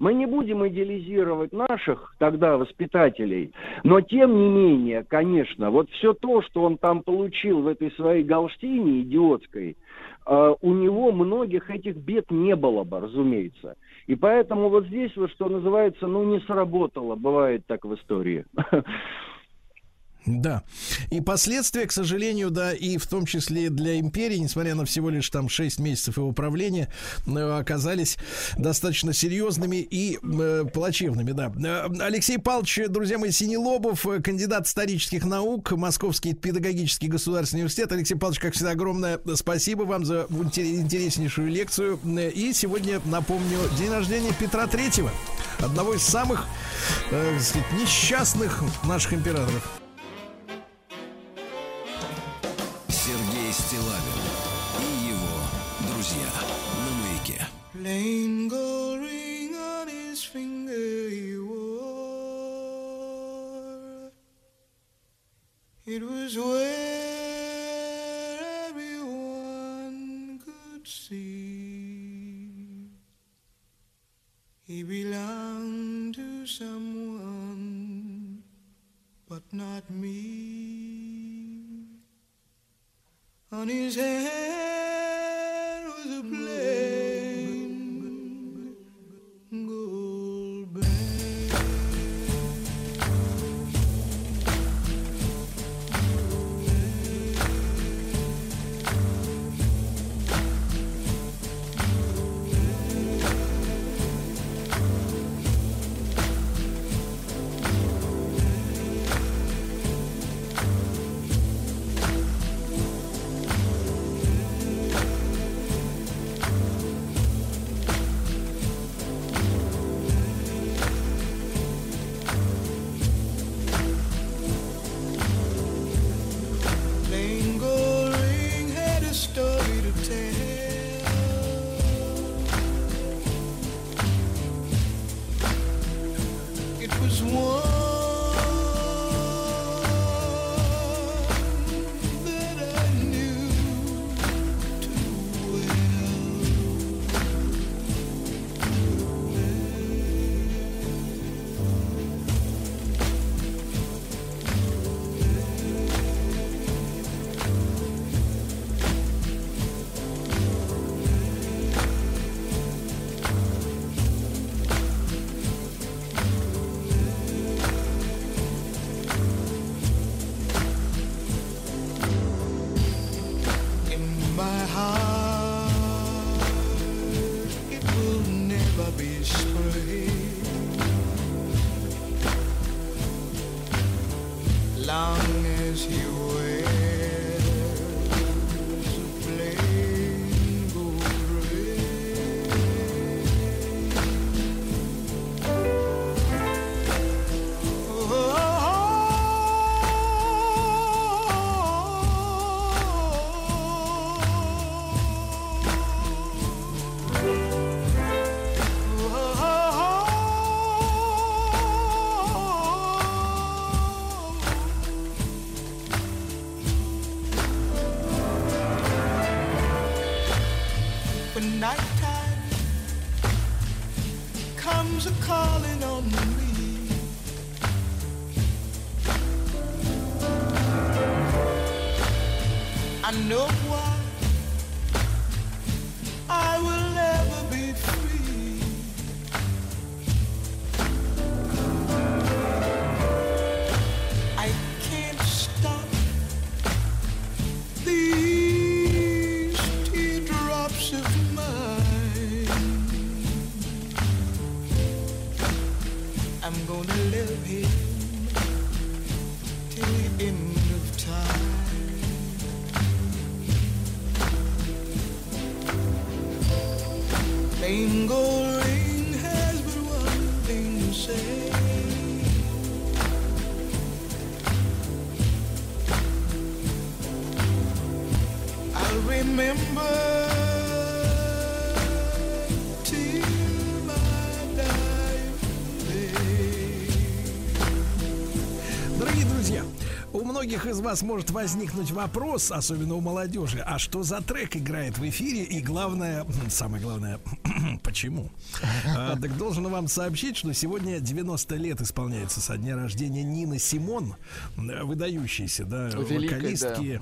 Speaker 8: мы не будем идеализировать наших тогда воспитателей, но тем не менее, конечно, вот все то, что он там получил в этой своей галштине идиотской, э, у него многих этих бед не было бы, разумеется. И поэтому вот здесь вот, что называется, ну не сработало, бывает так в истории.
Speaker 1: Да. И последствия, к сожалению, да, и в том числе для империи, несмотря на всего лишь там 6 месяцев его правления, э, оказались достаточно серьезными и э, плачевными, да. Э, Алексей Павлович, друзья мои, Синелобов, э, кандидат исторических наук, Московский педагогический государственный университет. Алексей Павлович, как всегда, огромное спасибо вам за интереснейшую лекцию. И сегодня, напомню, день рождения Петра Третьего, одного из самых, э, сказать, несчастных наших императоров.
Speaker 6: ring on his finger he wore. It was where everyone could see he belonged to someone, but not me. On his head
Speaker 1: из вас может возникнуть вопрос, особенно у молодежи, а что за трек играет в эфире? И главное, самое главное, почему? А, так должен вам сообщить, что сегодня 90 лет исполняется со дня рождения Нины Симон, выдающейся, да,
Speaker 2: Великой,
Speaker 1: вокалистки,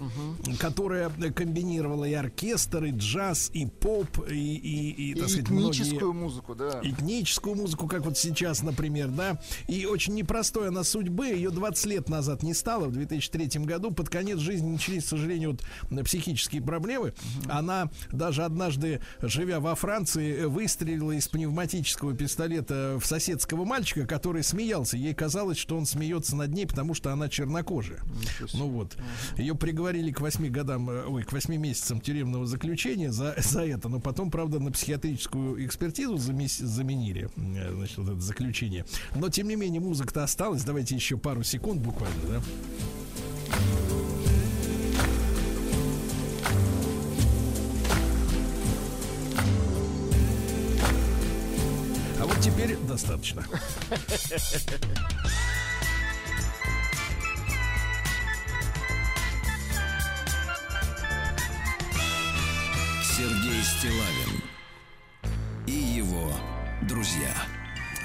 Speaker 1: которая комбинировала и оркестр, и джаз, и поп, и, и, и,
Speaker 2: И
Speaker 1: так сказать,
Speaker 2: этническую
Speaker 1: многие-
Speaker 2: музыку, да.
Speaker 1: этническую музыку, как вот сейчас, например, да. И очень непростой она судьбы. Ее 20 лет назад не стало, в 2003 году. Под конец жизни начались, к сожалению, вот, психические проблемы. Она даже однажды, живя во Франции, выстрелила из пневматического пистолета в соседского мальчика, который смеялся. Ей казалось, что он смеется над ней, потому что она чернокожая. Ну вот. Ее приговорили к 8 годам, э, ой, к 8 месяцам тюремного заключения за, за это. Но потом, правда, на психиатрическую экспертизу замес- заменили э, значит, вот это заключение. Но, тем не менее, музыка-то осталась. Давайте еще пару секунд буквально, да? Теперь достаточно.
Speaker 4: Сергей Стилавин и его друзья.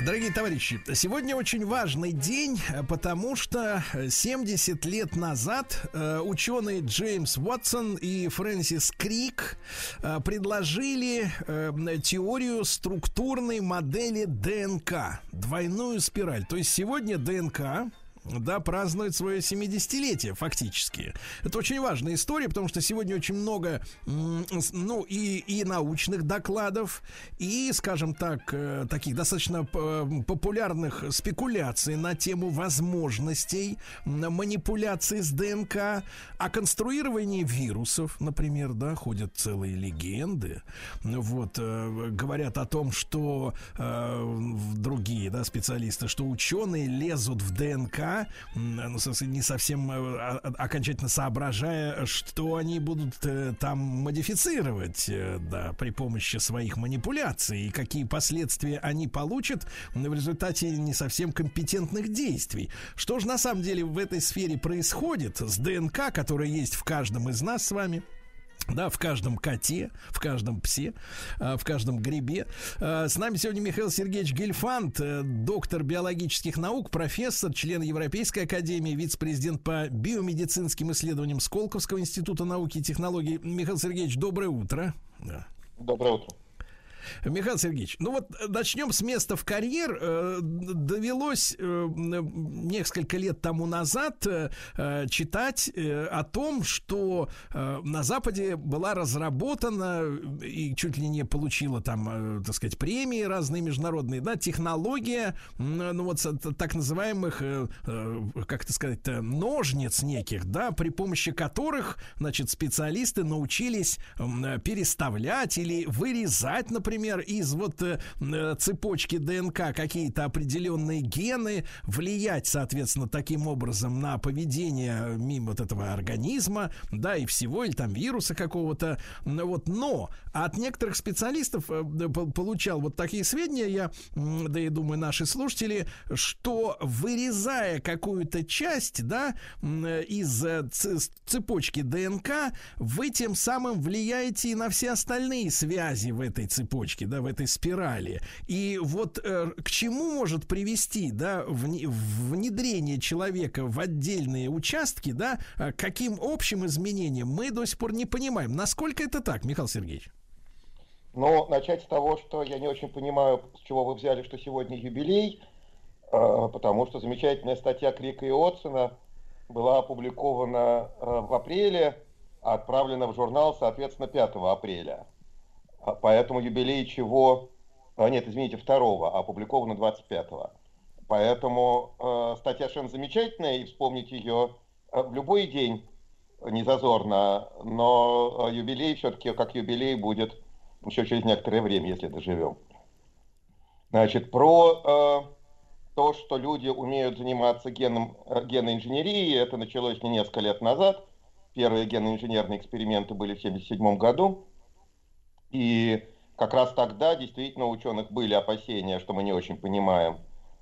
Speaker 1: Дорогие товарищи, сегодня очень важный день, э, потому что э, 70 лет назад э, ученые Джеймс Уотсон и Фрэнсис Крик э, предложили э, теорию структурной модели ДНК, двойную спираль. То есть сегодня ДНК да, празднует свое 70-летие фактически. Это очень важная история, потому что сегодня очень много, ну, и, и научных докладов, и, скажем так, э, таких достаточно п- популярных спекуляций на тему возможностей манипуляции с ДНК, о конструировании вирусов, например, да, ходят целые легенды. Вот, э, говорят о том, что э, другие, да, специалисты, что ученые лезут в ДНК, м, ну, не совсем э, о- о- окончательно соображая, что они будут э, там модифицировать, э, да, при помощи своих манипуляций, и какие последствия они получат в результате не совсем компетентных действий. Что же на самом деле в этой сфере происходит с ДНК, которая есть в каждом из нас с вами? Да, в каждом коте, в каждом псе, а, в каждом грибе. А, С нами сегодня Михаил Сергеевич Гельфанд, э, доктор биологических наук, профессор, член Европейской академии, вице-президент по биомедицинским исследованиям Сколковского института науки и технологий. Михаил Сергеевич, доброе утро.
Speaker 9: Доброе утро.
Speaker 1: Михаил Сергеевич, ну вот э, начнем с места в карьер. Э, Довелось э, несколько лет тому назад читать о том, что на Западе была разработана и чуть ли не получила там, так сказать, премии разные международные, да, технология, ну вот так называемых, как это сказать, ножниц неких, да, при помощи которых, значит, специалисты научились переставлять или вырезать, например, из вот э, э, цепочки ДНК какие-то определенные гены, влиять, соответственно, таким образом на поведение мимо вот этого организма, да, и всего, или там вируса какого-то, вот, но от некоторых специалистов э, получал вот такие сведения, я, да и думаю, наши слушатели, что вырезая какую-то часть, да, из э, цепочки ДНК, вы тем самым влияете и на все остальные связи в этой цепочке. Цепочке, да, в этой спирали. И вот э, к чему может привести, да, вне- внедрение человека в отдельные участки, да, э, каким общим изменениям мы до сих пор не понимаем. Насколько это так, Михаил Сергеевич?
Speaker 9: Но начать с того, что я не очень понимаю, с чего вы взяли, что сегодня юбилей, э, потому что замечательная статья Крика и Отсона была опубликована э, в апреле, а отправлена в журнал, соответственно, 5 апреля. А Поэтому юбилей чего... а, Нет, извините, 2 а опубликована 25-го. Поэтому э, статья совершенно замечательная, и вспомнить ее э, в любой день не зазорно, но э, юбилей все-таки как юбилей будет еще через некоторое время, если доживем. Значит, про э, то, что люди умеют заниматься геном, э, генной инженерией, это началось не несколько лет назад. Первые генно-инженерные эксперименты были в 1977 году. И как раз тогда действительно у ученых были опасения, что мы не очень понимаем,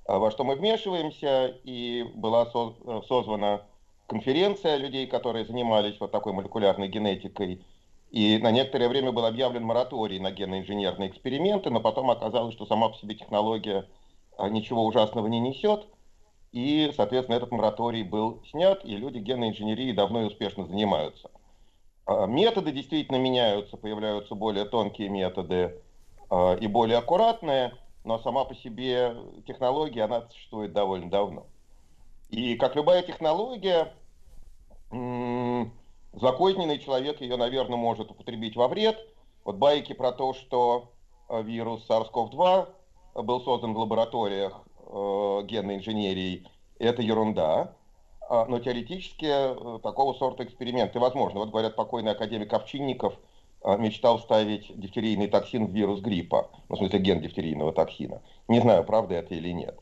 Speaker 9: э, во что мы вмешиваемся, и была э, созвана конференция людей, которые занимались вот такой молекулярной генетикой, и на некоторое время был объявлен мораторий на генно-инженерные эксперименты, но потом оказалось, что сама по себе технология а, ничего ужасного не несет, и, соответственно, этот мораторий был снят, и люди генной инженерией давно и успешно занимаются. А, Методы действительно меняются, появляются более тонкие методы а, и более аккуратные, но сама по себе технология, она существует довольно давно. И как любая технология, м, злокозненный человек ее, наверное, может употребить во вред. Вот байки про то, что э, вирус SARS-CoV-2 был создан в лабораториях генной инженерии, это ерунда. А, Но теоретически э, такого сорта эксперименты возможны. Вот говорят, покойный академик Овчинников э, мечтал вставить дифтерийный токсин в вирус гриппа, ну, в смысле ген дифтерийного токсина. Не знаю, правда это или нет.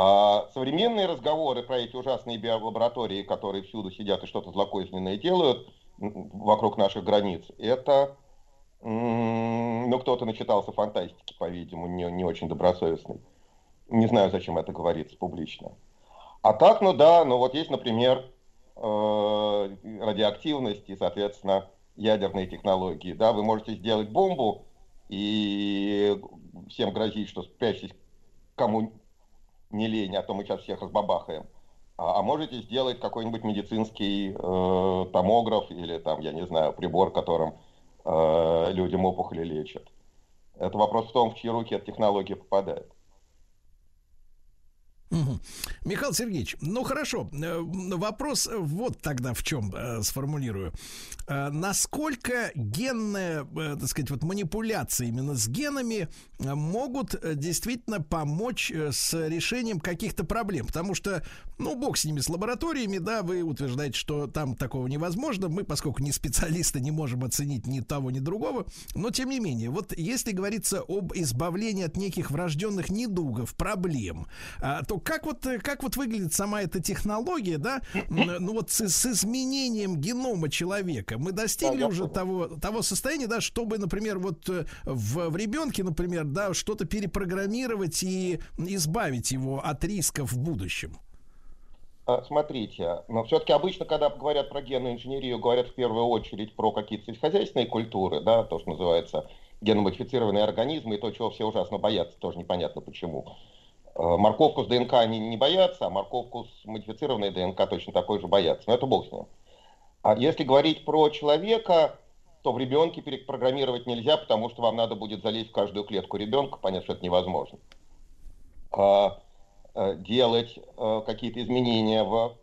Speaker 9: А современные разговоры про эти ужасные биолаборатории, которые всюду сидят и что-то злокозненное делают вокруг наших границ, это, ну, кто-то начитался фантастики, по-видимому, не, не очень добросовестный. Не знаю, зачем это говорится публично. А так, ну да, ну вот есть, например, э, радиоактивность и, соответственно, ядерные технологии. Да, вы можете сделать бомбу и всем грозить, что спрячьтесь кому не лень, а то мы сейчас всех разбабахаем. А, а можете сделать какой-нибудь медицинский э, томограф или там, я не знаю, прибор, которым э, людям опухоли лечат. Это вопрос в том, в чьи руки эта технология попадает.
Speaker 1: Мгм. Михаил Сергеевич, ну хорошо, э, вопрос вот тогда в чем э, сформулирую. Э, насколько генная, э, так сказать, вот манипуляции именно с генами э, могут э, действительно помочь с решением каких-то проблем? Потому что, ну, бог с ними, с лабораториями, да, вы утверждаете, что там такого невозможно. Мы, поскольку не специалисты, не можем оценить ни того, ни другого. Но, тем не менее, вот если говорится об избавлении от неких врожденных недугов, проблем, а, то как вот, э, как вот выглядит сама эта технология, да, М, ну вот с, с изменением генома человека мы достигли уже того, того состояния, да, чтобы, например, вот э, в, в ребенке, например, да, что-то перепрограммировать и избавить его от рисков в будущем.
Speaker 9: А, Смотрите, но все-таки обычно, когда говорят про генную инженерию, говорят в первую очередь про какие-то сельскохозяйственные культуры, да, то, что называется геномодифицированные организмы, и то, чего все ужасно боятся, тоже непонятно почему. Э, Морковку с ДНК они не боятся, а морковку с модифицированной ДНК точно такой же боятся. Но это бог с ним. А если говорить про человека, то в ребенке перепрограммировать нельзя, потому что вам надо будет залезть в каждую клетку ребенка, понятно, что это невозможно. А, э, делать э, какие-то изменения в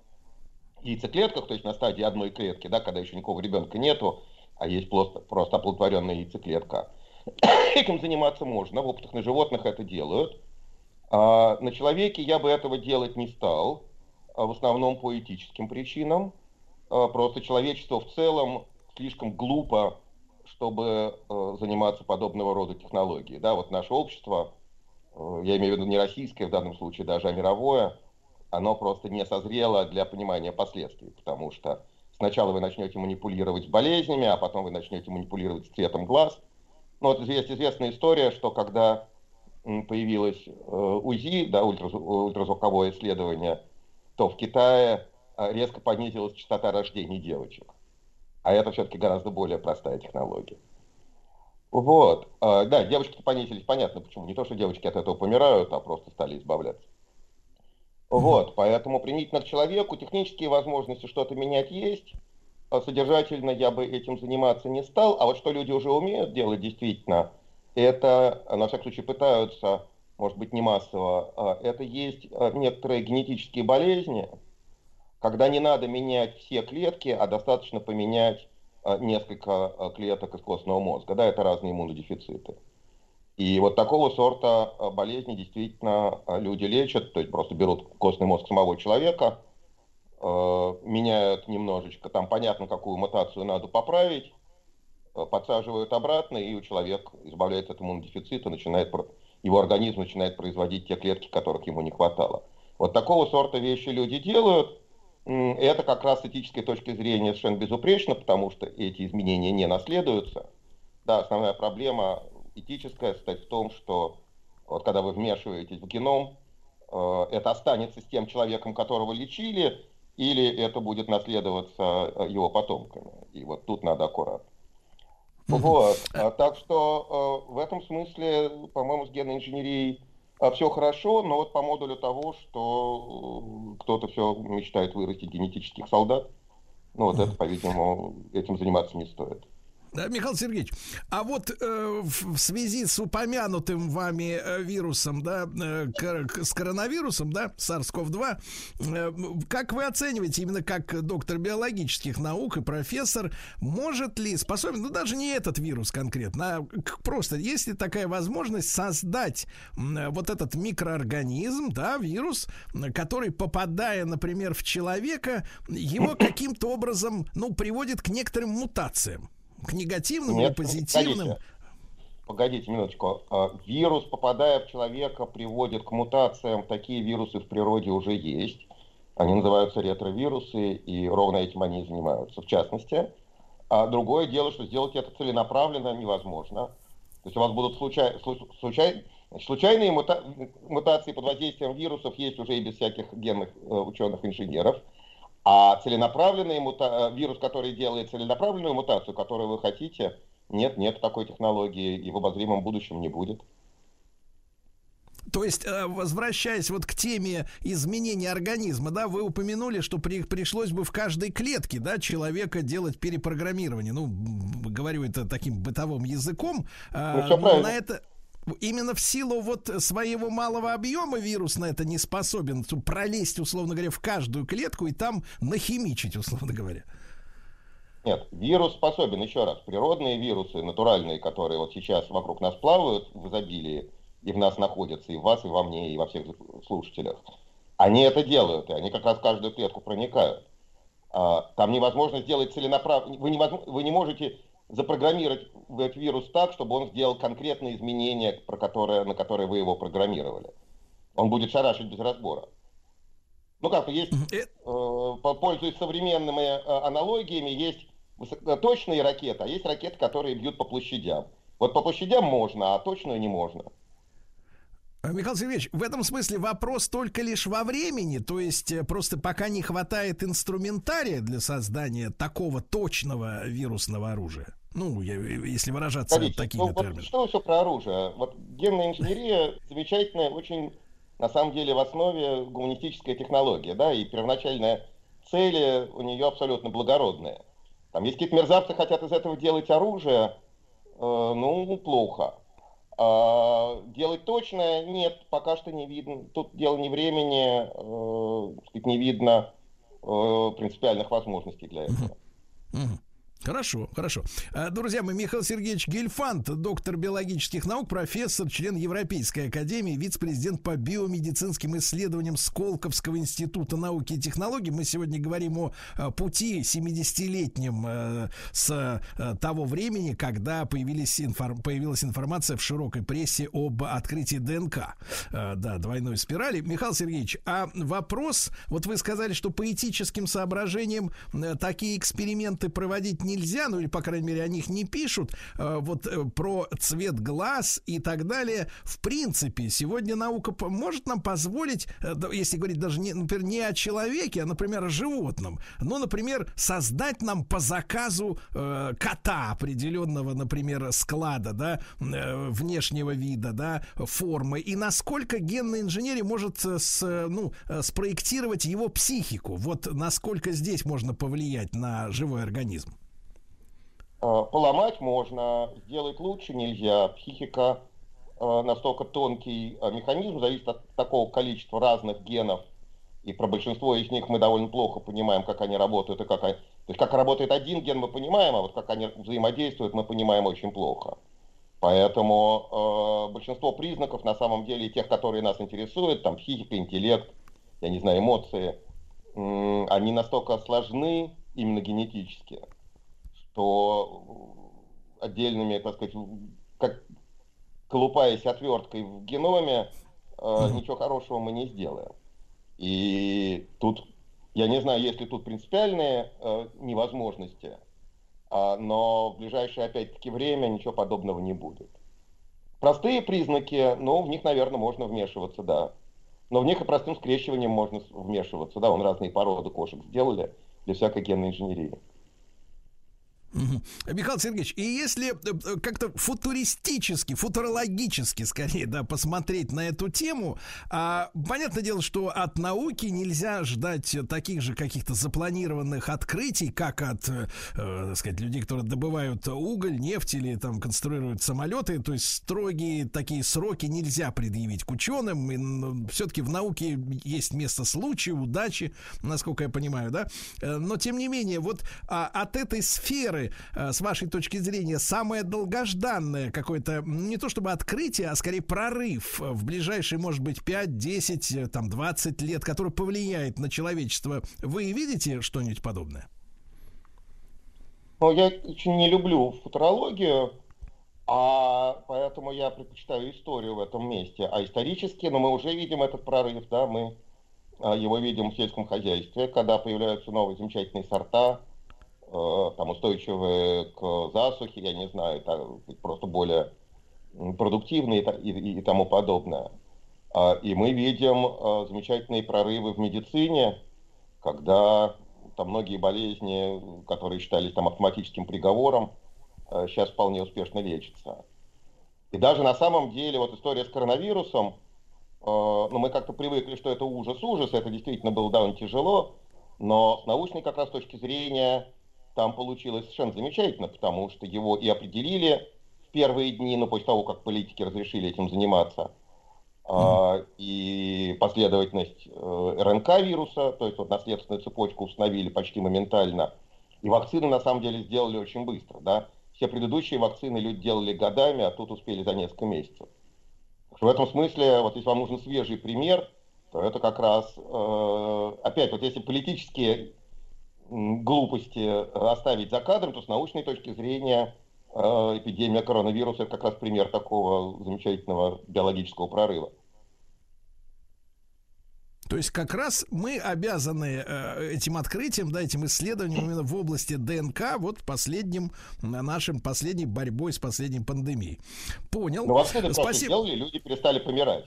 Speaker 9: яйцеклетках, то есть на стадии одной клетки, да, когда еще никакого ребенка нету, а есть просто, просто оплодотворенная яйцеклетка. Этим заниматься можно, в опытах на животных это делают. А на человеке я бы этого делать не стал, а в основном по этическим причинам. А Просто человечество в целом слишком глупо, чтобы э, заниматься подобного рода технологией. Да, вот наше общество, э, я имею в виду не российское в данном случае даже, а мировое, оно просто не созрело для понимания последствий, потому что сначала вы начнете манипулировать болезнями, а потом вы начнете манипулировать цветом глаз. Ну, вот есть известная история, что когда появилось э, УЗИ, да, ультразв- ультразвуковое исследование, то в Китае э, резко понизилась частота рождений девочек. А это все-таки гораздо более простая технология. Вот. А, да, девочки понизились, понятно почему. Не то, что девочки от этого помирают, а просто стали избавляться. Вот, поэтому применительно к человеку технические возможности что-то менять есть. Содержательно я бы этим заниматься не стал. А вот что люди уже умеют делать действительно, это, на всякий случай, пытаются, может быть, не массово, а это есть а, некоторые генетические болезни, когда не надо менять все клетки, а достаточно поменять а, несколько клеток из костного мозга. Да, это разные иммунодефициты. И вот такого сорта болезни действительно люди лечат, то есть просто берут костный мозг самого человека, меняют немножечко, там понятно, какую мутацию надо поправить, Э, подсаживают обратно, и у человека избавляется от иммунодефицита, начинает, его организм начинает производить те клетки, которых ему не хватало. Вот такого сорта вещи люди делают. Это как раз с этической точки зрения совершенно безупречно, потому что эти изменения не наследуются. Да, основная проблема этическая состоит в том, что вот когда вы вмешиваетесь в геном, э, это останется с тем человеком, которого лечили, или это будет наследоваться э, его потомками. И вот тут надо аккуратно. Вот. А, так что э, в этом смысле, по-моему, с генной инженерией а, все хорошо, но вот по модулю того, что э, кто-то все мечтает вырастить генетических солдат, ну вот это, по-видимому, этим заниматься не стоит.
Speaker 1: Михаил Сергеевич, а вот э, в связи с упомянутым вами э, вирусом, да, э, с коронавирусом, да, SARS-CoV-2, э, как вы оцениваете, именно как доктор биологических наук и профессор, может ли, способен, ну даже не этот вирус конкретно, а просто есть ли такая возможность создать вот этот микроорганизм, да, вирус, который, попадая, например, в человека, его каким-то образом, ну, приводит к некоторым мутациям? К негативным Нет, или позитивным?
Speaker 9: Погодите, погодите минуточку. А, вирус, попадая в человека, приводит к мутациям. Такие вирусы в природе уже есть. Они называются ретровирусы, и ровно этим они и занимаются. В частности, а другое дело, что сделать это целенаправленно невозможно. То есть у вас будут случай, случай, случайные мута, мутации под воздействием вирусов есть уже и без всяких генных э, ученых-инженеров. А целенаправленный мута... Э, вирус, который делает целенаправленную мутацию, которую вы хотите, нет, нет такой технологии, и в обозримом будущем не будет.
Speaker 1: То есть, э, возвращаясь вот к теме изменения организма, да, вы упомянули, что при, пришлось бы в каждой клетке, да, человека делать перепрограммирование. Ну, говорю это таким бытовым языком.
Speaker 9: Ну, все правильно.
Speaker 1: На это именно в силу вот своего малого объема вирус на это не способен пролезть, условно говоря, в каждую клетку и там нахимичить, условно говоря.
Speaker 9: Нет, вирус способен, еще раз, природные вирусы, натуральные, которые вот сейчас вокруг нас плавают в изобилии, и в нас находятся, и в вас, и во мне, и во всех слушателях, они это делают, и они как раз в каждую клетку проникают. А, там невозможно сделать целенаправленно, вы не, вы не можете запрограммировать этот вирус так, чтобы он сделал конкретные изменения, про которые, на которые вы его программировали. Он будет шарашить без разбора. Ну как, есть, э, пользуясь современными э, аналогиями, есть точные ракеты, а есть ракеты, которые бьют по площадям. Вот по площадям можно, а точную не можно.
Speaker 1: Э, Михаил Сергеевич, в этом смысле вопрос только лишь во времени, то есть э, просто пока не хватает инструментария для создания такого точного вирусного оружия. Ну, если выражаться
Speaker 9: Смотрите,
Speaker 1: такими
Speaker 9: ну,
Speaker 1: терминами.
Speaker 9: Вот что все про оружие? Вот генная инженерия замечательная, очень, на самом деле, в основе гуманистическая технология, да, и первоначальная цель у нее абсолютно благородная. Там есть какие-то мерзавцы хотят из этого делать оружие, э, ну, плохо. А, делать точно нет, пока что не видно. Тут дело не времени, э, не видно э, принципиальных возможностей для этого.
Speaker 1: Хорошо, хорошо. А, друзья мои, Михаил Сергеевич Гельфанд, доктор биологических наук, профессор, член Европейской академии, вице-президент по биомедицинским исследованиям Сколковского института науки и технологий. Мы сегодня говорим о пути 70-летнем э, с э, того времени, когда появились информ... появилась информация в широкой прессе об открытии ДНК. Э, да, двойной спирали. Михаил Сергеевич, а вопрос, вот вы сказали, что по этическим соображениям такие эксперименты проводить не нельзя, ну или, по крайней мере, о них не пишут, э, вот э, про цвет глаз и так далее. В принципе, сегодня наука может нам позволить, э, если говорить даже, не, например, не о человеке, а, например, о животном. Ну, например, создать нам по заказу э, кота определенного, например, склада, да, э, внешнего вида, да, формы. И насколько генная инженерия может с, ну, спроектировать его психику. Вот насколько здесь можно повлиять на живой организм.
Speaker 9: Э, Поломать можно, сделать лучше нельзя. Психика э, настолько тонкий э, механизм, зависит от такого количества разных генов. И про большинство из них мы довольно плохо понимаем, как они работают и как. То есть как работает один ген, мы понимаем, а вот как они взаимодействуют, мы понимаем очень плохо. Поэтому э, большинство признаков, на самом деле, тех, которые нас интересуют, там психика, интеллект, я не знаю, эмоции, м, они настолько сложны именно генетически, что отдельными, так сказать, как колупаясь отверткой в геноме, э, ничего хорошего мы не сделаем. И тут, я не знаю, есть ли тут принципиальные э, невозможности, а, но в ближайшее, опять-таки, время ничего подобного не будет. Простые признаки, ну, в них, наверное, можно вмешиваться, да. Но в них и простым скрещиванием можно вмешиваться, да, он разные породы кошек сделали для всякой генной инженерии.
Speaker 1: Михаил Сергеевич, и если э, э, как-то футуристически, футурологически, скорее, да, посмотреть на эту тему, а, понятное дело, что от науки нельзя ждать таких же каких-то запланированных открытий, как от, э, э, так сказать, людей, которые добывают уголь, нефть или там конструируют самолеты, то есть строгие такие сроки нельзя предъявить к ученым, все-таки в науке есть место случаю, удачи, насколько я понимаю, да, но тем не менее, вот а, от этой сферы, э, с вашей точки зрения, самое долгожданное какое-то, не то чтобы открытие, а скорее прорыв в ближайшие, может быть, 5, 10, э, там, 20 лет, который повлияет на человечество, вы видите что-нибудь подобное?
Speaker 9: Ну, я очень не люблю футурологию, а поэтому я предпочитаю историю в этом месте. А исторически, ну, мы уже видим этот прорыв, да, мы а, его видим в сельском хозяйстве, когда появляются новые замечательные сорта, там устойчивые к засухе, я не знаю, там, просто более продуктивные и, и- и тому подобное. А, И мы видим э, замечательные прорывы в медицине, когда там многие болезни, которые считались там автоматическим приговором, э, сейчас вполне успешно лечатся. И даже на самом деле вот история с коронавирусом, э, ну мы как-то привыкли, что это ужас-ужас, это действительно было довольно тяжело, но с научной как раз точки зрения там получилось совершенно замечательно, потому что его и определили в первые дни, ну после того, как политики разрешили этим заниматься, а, и последовательность э, РНК вируса, то есть вот наследственную цепочку установили почти моментально. И вакцины на самом деле сделали очень быстро, да. Все предыдущие вакцины люди делали годами, а тут успели за несколько месяцев. В этом смысле, вот если вам нужен свежий пример, то это как раз, э, опять, вот если политические глупости оставить за кадром, то с научной точки зрения э, эпидемия коронавируса это как раз пример такого замечательного биологического прорыва.
Speaker 1: То есть как раз мы обязаны э, этим открытием, да, этим исследованием именно в области ДНК, вот последним, на нашим последней борьбой с последней пандемией. Понял.
Speaker 9: Вакцины просто
Speaker 1: Спасибо.
Speaker 9: сделали, люди перестали помирать.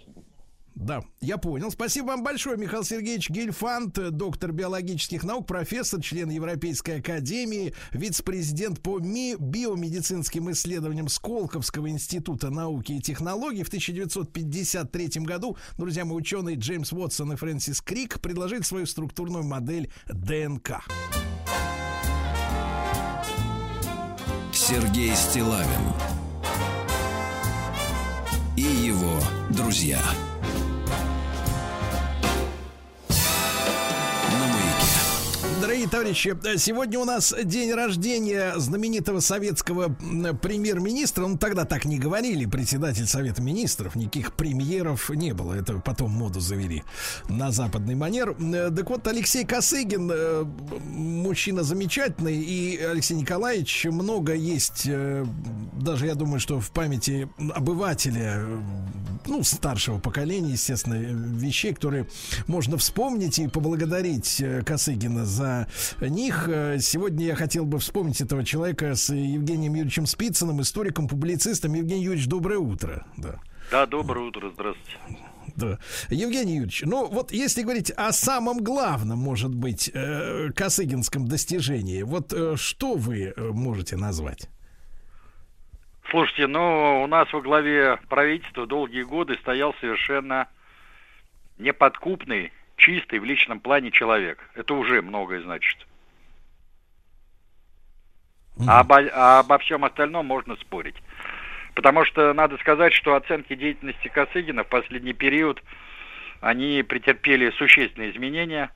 Speaker 1: Да, я понял. Спасибо вам большое, Михаил Сергеевич Гельфанд, доктор биологических наук, профессор, член Европейской академии, вице-президент по ми- биомедицинским исследованиям Сколковского института науки и технологий. В 1953 году, друзья мои, ученые Джеймс Уотсон и Фрэнсис Крик предложили свою структурную модель ДНК.
Speaker 4: Сергей Стилавин и его друзья.
Speaker 1: Дорогие товарищи, сегодня у нас день рождения знаменитого советского м, премьер-министра. Ну, тогда так не говорили, председатель Совета Министров. Никаких премьеров не было. Это потом моду завели на западный манер. Э, Так вот, Алексей Косыгин, э, мужчина замечательный, и Алексей Николаевич много есть, э, даже я думаю, что в памяти обывателя э, ну, старшего поколения, естественно, вещей, которые можно вспомнить и поблагодарить э, Косыгина за них. Э, сегодня я хотел бы вспомнить этого человека с Евгением Юрьевичем Спицыным, историком, публицистом. Евгений Юрьевич, доброе утро. Да.
Speaker 10: Да, доброе утро, здравствуйте.
Speaker 1: Да. Евгений Юрьевич, ну вот если говорить о самом главном, может быть, э, косыгинском достижении, вот э, что вы э, можете назвать?
Speaker 10: Слушайте, ну, у нас во главе правительства долгие годы стоял совершенно неподкупный, чистый в личном плане человек. Это уже многое значит. А обо, а обо всем остальном можно спорить. Потому что надо сказать, что оценки деятельности Косыгина в последний период, они претерпели существенные изменения,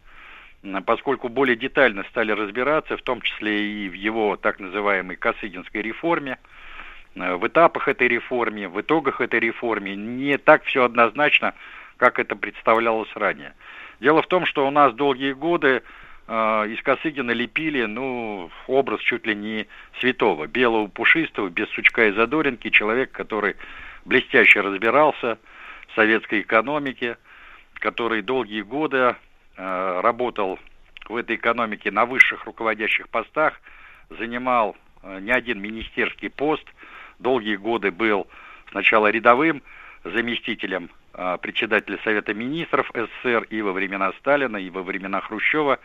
Speaker 10: поскольку более детально стали разбираться, в том числе и в его так называемой Косыгинской реформе, э, в этапах этой реформы, в итогах этой реформы. Не так все однозначно, как это представлялось ранее. Дело в том, что у нас долгие годы э, из Косыгина лепили, ну, образ чуть ли не святого, белого пушистого, без сучка и задоринки, человек, который блестяще разбирался в советской экономике, который долгие годы э, работал в этой экономике на высших руководящих постах, занимал э, не один министерский пост, долгие годы был сначала рядовым заместителем председателя Совета Министров СССР и во времена Сталина, и во времена Хрущева,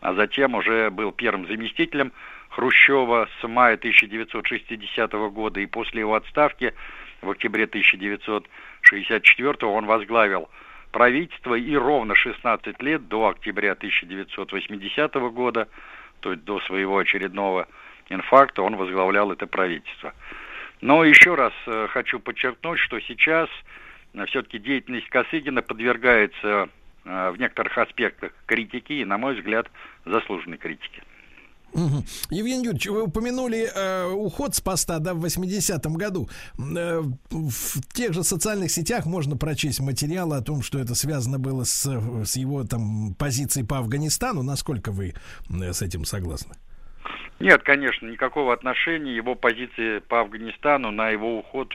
Speaker 10: а затем уже был первым заместителем Хрущева с мая 1960 года, и после его отставки в октябре 1964 он возглавил правительство и ровно 16 лет до октября 1980 года, то есть до своего очередного инфаркта, он возглавлял это правительство. Но еще раз э, хочу подчеркнуть, что сейчас все-таки деятельность Косыгина подвергается э, в некоторых аспектах критики и, на мой взгляд, заслуженной критики.
Speaker 1: Угу. Евгений Юрьевич, вы упомянули э, уход с поста да, в 80-м году. Э, в тех же социальных сетях можно прочесть материалы о том, что это связано было с, с его там, позицией по Афганистану. Насколько вы э, с этим согласны?
Speaker 10: Нет, конечно, никакого отношения его позиции по Афганистану на его уход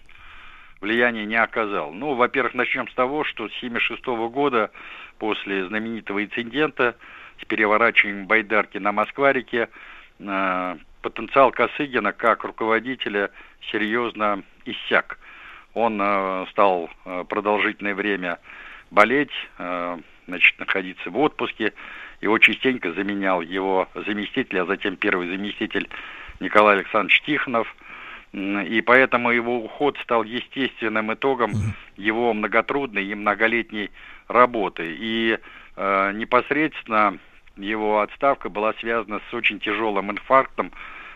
Speaker 10: влияния не оказал. Ну, во-первых, начнем с того, что с 1976 года, после знаменитого инцидента, с переворачиванием Байдарки на Москва-реке, э, потенциал Косыгина как руководителя серьезно иссяк. Он э, стал э, продолжительное время болеть, значит, находиться в отпуске. Его частенько заменял его заместитель, а затем первый заместитель Николай Александрович Тихонов. И поэтому его уход стал естественным итогом его многотрудной и многолетней работы. И э, непосредственно его отставка была связана с очень тяжелым инфарктом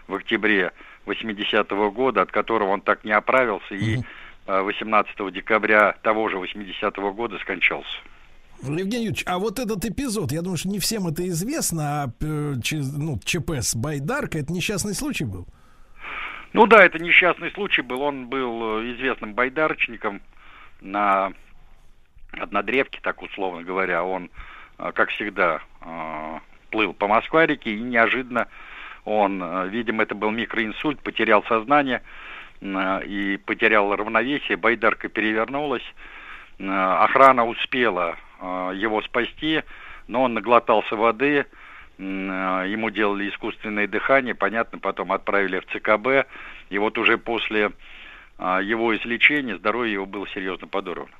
Speaker 10: в октябре 80-го года, от которого он так не оправился и 18 э, декабря того же 80-го года скончался.
Speaker 1: Евгений Юрьевич, а вот этот эпизод, я думаю, что не всем это известно, а э, ну, ЧП с Байдаркой, это несчастный случай был?
Speaker 10: Ну да, это несчастный случай был. Он был э, известным байдарочником на однодревке, так условно говоря. Он, как всегда, плыл по Москва-реке, и неожиданно он, э, видимо, это был микроинсульт, потерял сознание э, и потерял равновесие, байдарка перевернулась, э, охрана успела его спасти, но он наглотался воды, ему делали искусственное дыхание, понятно, потом отправили в ЦКБ, и вот уже после его излечения здоровье его было серьезно подорвано.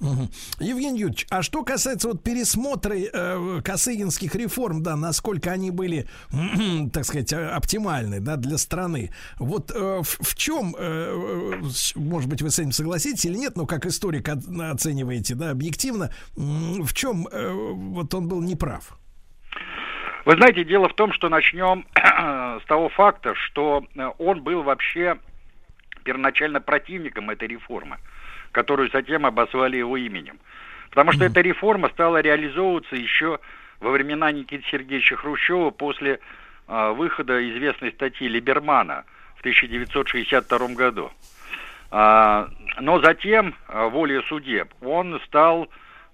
Speaker 1: Угу. Евгений Юрьевич, а что касается вот пересмотра э, косыгинских реформ, да, насколько они были, э, так сказать, оптимальны, да, для страны, вот э, в, в чем, э, может быть, вы с этим согласитесь или нет, но как историк оцениваете, да, объективно, в чем э, вот он был неправ?
Speaker 10: Вы знаете, дело в том, что начнем с того факта, что э, он был вообще первоначально противником этой реформы которую затем обозвали его именем. Потому что эта реформа стала реализовываться еще во времена Никиты Сергеевича Хрущева после э, выхода известной статьи Либермана в 1962 году. А, но затем, а, волей судеб, он стал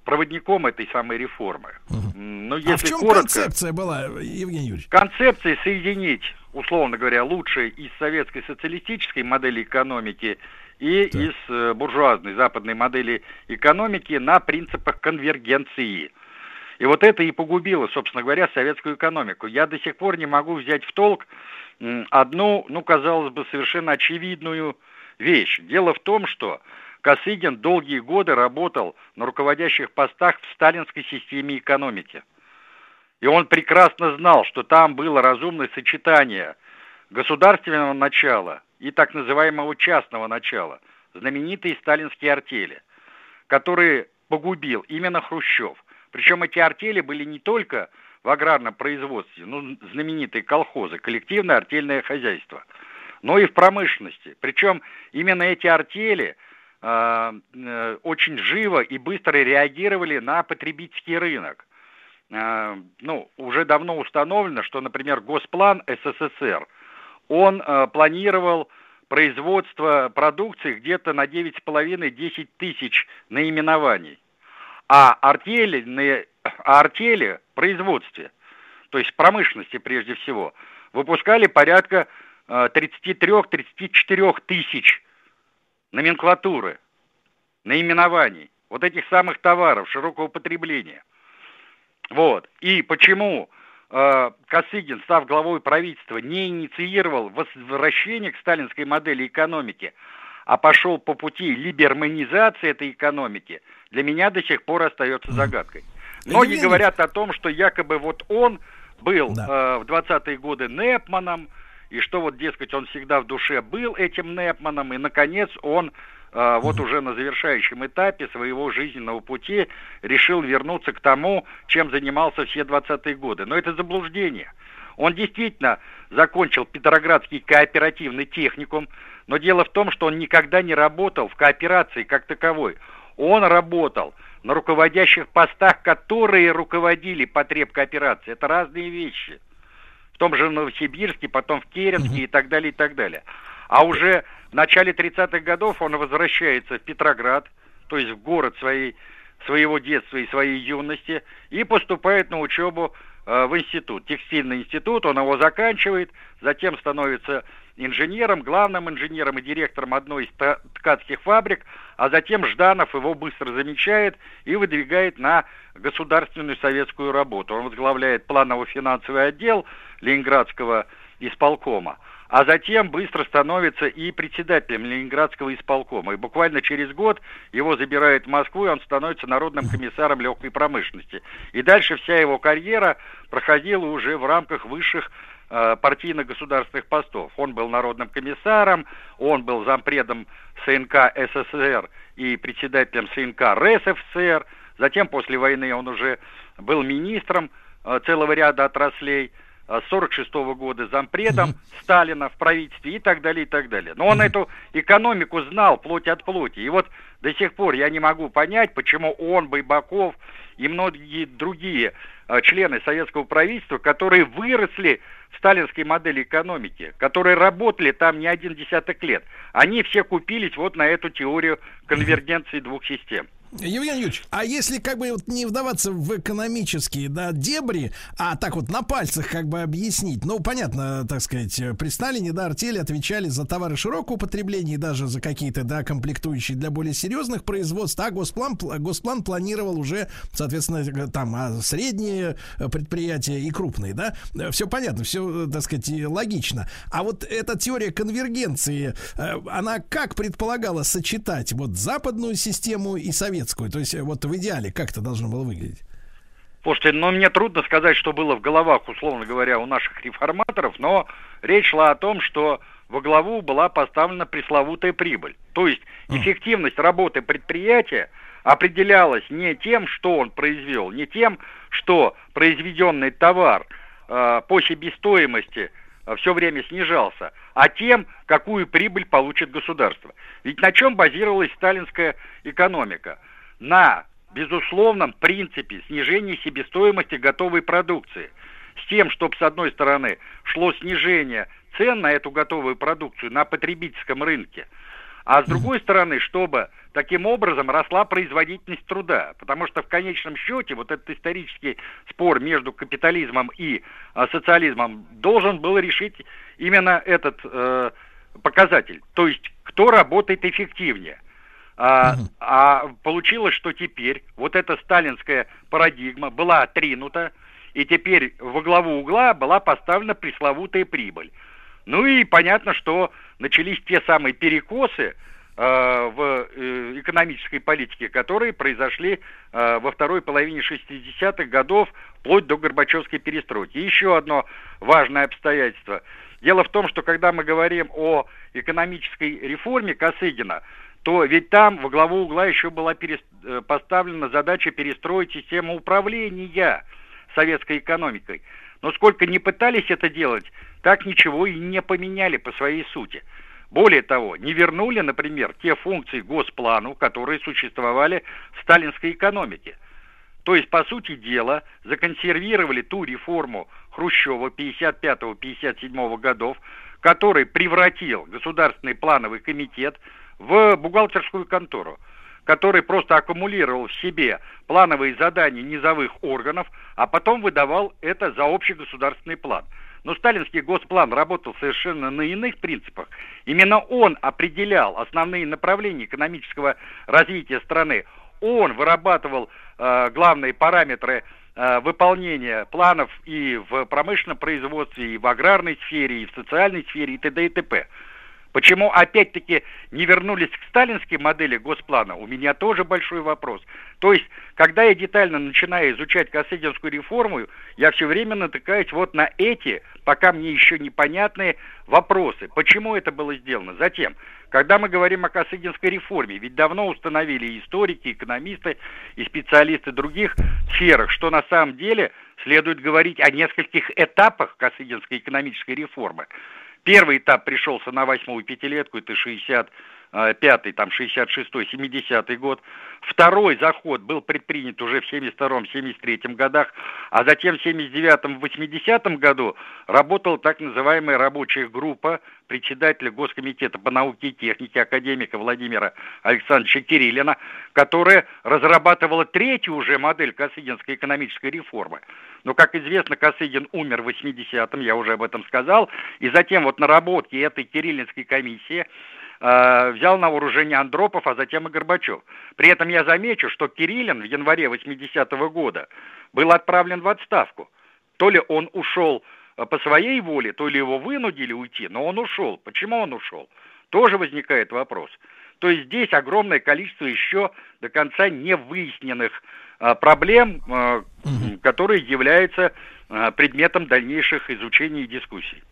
Speaker 10: проводником этой самой реформы.
Speaker 1: Угу. Ну, если а в чем коротко, концепция была, Евгений Юрьевич?
Speaker 10: Концепция соединить, условно говоря, лучшее из советской социалистической модели экономики и из э, буржуазной западной модели экономики на принципах конвергенции. И вот это и погубило, собственно говоря, советскую экономику. Я до сих пор не могу взять в толк одну, ну, казалось бы, совершенно очевидную вещь. Дело в том, что Косыгин долгие годы работал на руководящих постах в сталинской системе экономики. И он прекрасно знал, что там было разумное сочетание государственного начала и так называемого частного начала, знаменитые сталинские артели, которые погубил именно Хрущев. Причем эти артели были не только в аграрном производстве, ну, знаменитые колхозы, коллективное артельное хозяйство, но и в промышленности. Причем именно эти артели очень живо и быстро реагировали на потребительский рынок. Э, ну, уже давно установлено, что, например, Госплан СССР, он э, планировал производство продукции где-то на 9,5-10 тысяч наименований. А артели, а артели производстве, то есть промышленности прежде всего, выпускали порядка 33-34 э, тысяч номенклатуры, наименований, вот этих самых товаров широкого потребления. Вот. И почему э, Косыгин, став главой правительства, не инициировал возвращение к сталинской модели экономики, а пошел по пути либерманизации этой экономики, для меня до сих пор остается загадкой. Многие говорят о том, что якобы вот он был да. э, в 20-е годы Непманом, и что вот, дескать, он всегда в душе был этим Непманом, и, наконец, он э, вот уже на завершающем этапе своего жизненного пути решил вернуться к тому, чем занимался все 20-е годы. Но это заблуждение. Он действительно закончил Петроградский кооперативный техникум, но дело в том, что он никогда не работал в кооперации как таковой. Он работал на руководящих постах, которые руководили потреб кооперации. Это разные вещи. В том же Новосибирске, потом в Керенске и так далее, и так далее. А уже в начале 30-х годов он возвращается в Петроград, то есть в город своей, своего детства и своей юности, и поступает на учебу э, в институт, текстильный институт, он его заканчивает, затем становится инженером, главным инженером и директором одной из ткацких фабрик, а затем Жданов его быстро замечает и выдвигает на государственную советскую работу. Он возглавляет планово-финансовый отдел Ленинградского исполкома, а затем быстро становится и председателем Ленинградского исполкома. И буквально через год его забирают в Москву, и он становится народным комиссаром легкой промышленности. И дальше вся его карьера проходила уже в рамках высших партийно-государственных постов. Он был народным комиссаром, он был зампредом СНК СССР и председателем СНК РСФСР. Затем после войны он уже был министром э, целого ряда отраслей. Э, с 46 -го года зампредом mm-hmm. Сталина в правительстве и так далее, и так далее. Но он mm-hmm. эту экономику знал плоть от плоти. И вот до сих пор я не могу понять, почему он, Байбаков и многие другие члены советского правительства, которые выросли сталинской модели экономики, которые работали там не один десяток лет, они все купились вот на эту теорию конвергенции двух систем.
Speaker 1: Евгений Юрьевич, а если как бы вот не вдаваться в экономические да, дебри, а так вот на пальцах как бы объяснить, ну, понятно, так сказать, при Сталине, да, артели отвечали за товары широкого потребления и даже за какие-то, да, комплектующие для более серьезных производств, а Госплан, Госплан планировал уже, соответственно, там а средние предприятия и крупные, да, все понятно, все, так сказать, логично. А вот эта теория конвергенции, э, она как предполагала сочетать вот западную систему и советскую советскую? То есть вот в идеале как это должно было выглядеть?
Speaker 10: Слушайте, ну мне трудно сказать, что было в головах, условно говоря, у наших реформаторов, но речь шла о том, что во главу была поставлена пресловутая прибыль. То есть эффективность работы предприятия определялась не тем, что он произвел, не тем, что произведенный товар э, по себестоимости э, все время снижался, а тем, какую прибыль получит государство. Ведь на чем базировалась сталинская экономика? На безусловном принципе снижения себестоимости готовой продукции. С тем, чтобы, с одной стороны, шло снижение цен на эту готовую продукцию на потребительском рынке, а с другой стороны, чтобы таким образом росла производительность труда. Потому что в конечном счете вот этот исторический спор между капитализмом и а, социализмом должен был решить именно этот э, показатель. То есть, кто работает эффективнее. А, а получилось, что теперь вот эта сталинская парадигма была отринута, и теперь во главу угла была поставлена пресловутая прибыль. Ну и понятно, что начались те самые перекосы, Э, в э, экономической политике, которые произошли э, во второй половине 60-х годов, вплоть до Горбачевской перестройки. И еще одно важное обстоятельство. Дело в том, что когда мы говорим о экономической реформе Косыгина, то ведь там во главу угла еще была перест... поставлена задача перестроить систему управления советской экономикой. Но сколько не пытались это делать, так ничего и не поменяли по своей сути. Более того, не вернули, например, те функции Госплану, которые существовали в сталинской экономике. То есть, по сути дела, законсервировали ту реформу Хрущева 55-57 годов, который превратил Государственный плановый комитет в бухгалтерскую контору, который просто аккумулировал в себе плановые задания низовых органов, а потом выдавал это за общий государственный план – но сталинский госплан работал совершенно на иных принципах. Именно он определял основные направления экономического развития страны. Он вырабатывал э, главные параметры э, выполнения планов и в промышленном производстве, и в аграрной сфере, и в социальной сфере, и т.д. и т.п. Почему опять-таки не вернулись к сталинской модели госплана, у меня тоже большой вопрос. То есть, когда я детально начинаю изучать Косыгинскую реформу, я все время натыкаюсь вот на эти, пока мне еще непонятные вопросы. Почему это было сделано? Затем, когда мы говорим о Косыгинской реформе, ведь давно установили историки, экономисты и специалисты других сферах, что на самом деле следует говорить о нескольких этапах Косыгинской экономической реформы. Первый этап пришелся на восьмую пятилетку, это 65-й, там 66-й, 70-й год. Второй заход был предпринят уже в 72-м, 73-м годах, а затем в 79-м, 80-м году работала так называемая рабочая группа председателя Госкомитета по науке и технике академика Владимира Александровича Кириллина, которая разрабатывала третью уже модель Косыгинской экономической реформы. Но, как известно, Косыгин умер в 80-м, я уже об этом сказал, и затем вот наработки этой Кириллинской комиссии э, взял на вооружение Андропов, а затем и Горбачев. При этом я замечу, что Кириллин в январе 80-го года был отправлен в отставку. То ли он ушел э, по своей воле, то ли его вынудили уйти, но он ушел. Почему он ушел? Тоже возникает вопрос. То есть здесь огромное количество еще до конца не выясненных а, проблем, которые являются предметом дальнейших изучений и дискуссий.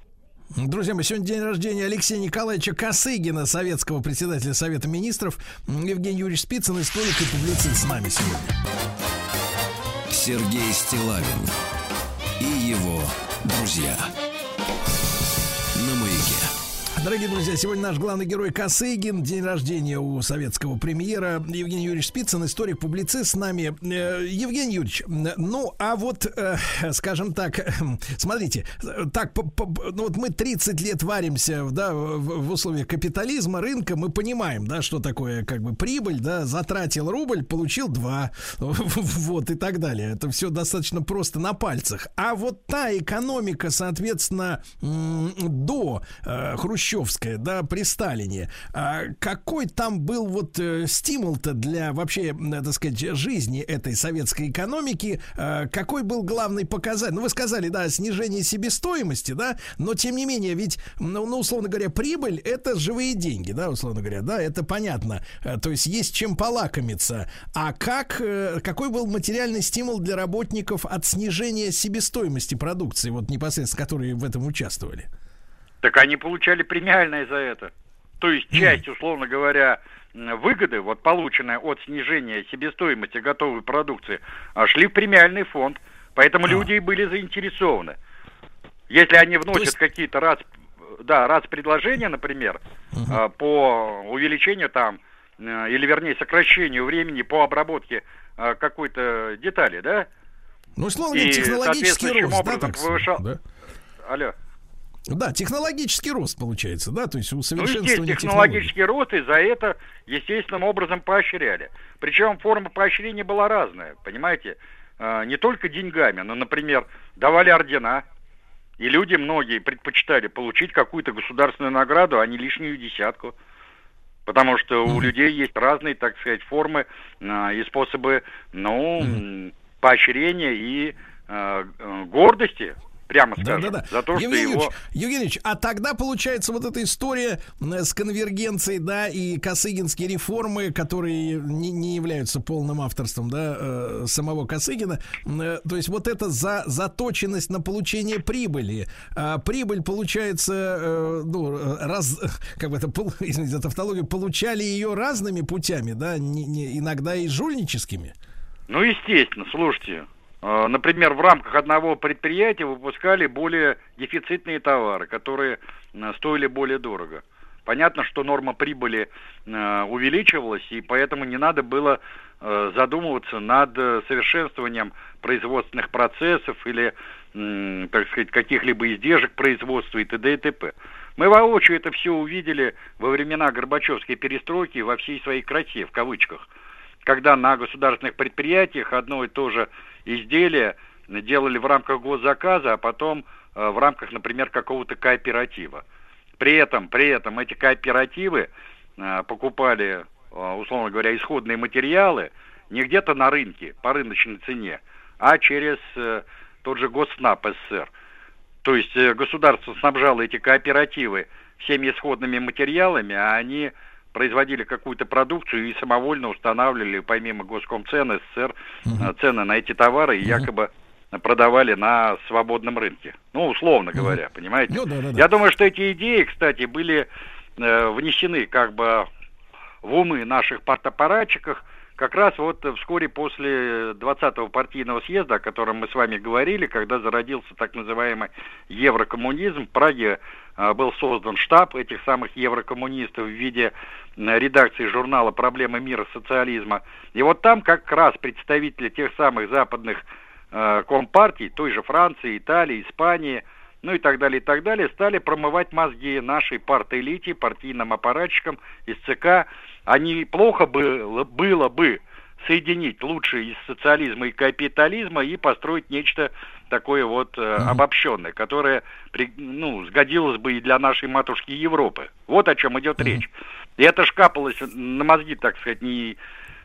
Speaker 1: Друзья мои, сегодня день рождения Алексея Николаевича Косыгина, советского председателя Совета Министров. Евгений Юрьевич Спицын, историк и публицист с нами сегодня.
Speaker 4: Сергей Стилавин и его друзья.
Speaker 1: Дорогие друзья, сегодня наш главный герой Косыгин. День рождения у советского премьера. Евгений Юрьевич Спицын, историк-публицист с нами. Э, Евгений Юрьевич, ну, а вот, э, скажем так, смотрите, так, ну вот мы 30 лет варимся да, в условиях капитализма, рынка, мы понимаем, да, что такое как бы прибыль, да, затратил рубль, получил два, вот и так далее. Это все достаточно просто на пальцах. А вот та экономика, соответственно, до э, Хрущева, хрущевская, да, при Сталине, а какой там был вот э, стимул-то для вообще, э, так сказать, жизни этой советской экономики? А какой был главный показатель? Ну, вы сказали, да, снижение себестоимости, да, но тем не менее, ведь, ну, ну условно говоря, прибыль это живые деньги, да, условно говоря, да, это понятно. Э, то есть есть чем полакомиться. А как, какой был материальный стимул для работников от снижения себестоимости продукции, вот непосредственно, которые в этом участвовали?
Speaker 10: Так они получали премиальное за это. То есть часть, условно говоря, выгоды, вот полученная от снижения себестоимости готовой продукции, а, шли в премиальный фонд. Поэтому а. люди и были заинтересованы. Если они вносят есть... какие-то раз, да, раз предложения, например, угу. по увеличению там, или вернее сокращению времени по обработке а, какой-то детали, да?
Speaker 1: Ну, условно, и, технологический рост,
Speaker 10: да, так да? Алло.
Speaker 1: Да, технологический рост получается, да, то есть усовершенствование
Speaker 10: ну, технологический рост, и за это естественным образом поощряли. Причем форма поощрения была разная, понимаете, а, не только деньгами, но, например, давали ордена, И люди многие предпочитали получить какую-то государственную награду, а не лишнюю десятку. Потому что у людей есть разные, так сказать, формы э, и способы, ну, поощрения и э, э, гордости прямо скажем, да, да, да. за то,
Speaker 1: Евгений
Speaker 10: что его...
Speaker 1: Евгений Ильич, а тогда получается вот эта история с конвергенцией, да, и Косыгинские реформы, которые не, не являются полным авторством, да, э, самого Косыгина, э, то есть вот эта за, заточенность на получение прибыли. А прибыль, получается, э, ну, раз, как бы это, извините за тавтологию, получали ее разными путями, да, не, не, иногда и жульническими.
Speaker 10: Ну, естественно, слушайте, Э, например, в рамках одного предприятия выпускали более дефицитные товары, которые э, стоили более дорого. Понятно, что норма прибыли э, увеличивалась, и поэтому не надо было задумываться над совершенствованием производственных процессов или, так сказать, каких-либо издержек производства и т.д. и т.п. Мы воочию это все увидели во времена Горбачевской перестройки во всей своей красе, в кавычках, когда на государственных предприятиях одно и то же изделия делали в рамках госзаказа, а потом э, в рамках, например, какого-то кооператива. При этом, при этом эти кооперативы э, покупали, э, условно говоря, исходные материалы не где-то на рынке по рыночной цене, а через тот же Госснаб СССР. То есть государство снабжало эти кооперативы всеми исходными материалами, а они производили какую-то продукцию и самовольно устанавливали, помимо госкомцен СССР, угу. цены на эти товары и угу. якобы продавали на свободном рынке. Ну, условно говоря, угу. понимаете? Ну, да, да, да. Я думаю, что эти идеи, кстати, были э, внесены как бы в умы наших партаппаратчиков как раз вот вскоре после 20-го партийного съезда, о котором мы с вами говорили, когда зародился так называемый еврокоммунизм, в Праге был создан штаб этих самых еврокоммунистов в виде редакции журнала «Проблемы мира социализма». И вот там как раз представители тех самых западных э, компартий, той же Франции, Италии, Испании, ну и так далее, и так далее, стали промывать мозги нашей парт-элите, партийным аппаратчикам из ЦК. А неплохо было, было бы соединить лучшее из социализма и капитализма и построить нечто такое вот э, обобщенное, которое при, ну, сгодилось бы и для нашей матушки Европы. Вот о чем идет речь. И это шкапалось на мозги, так сказать, не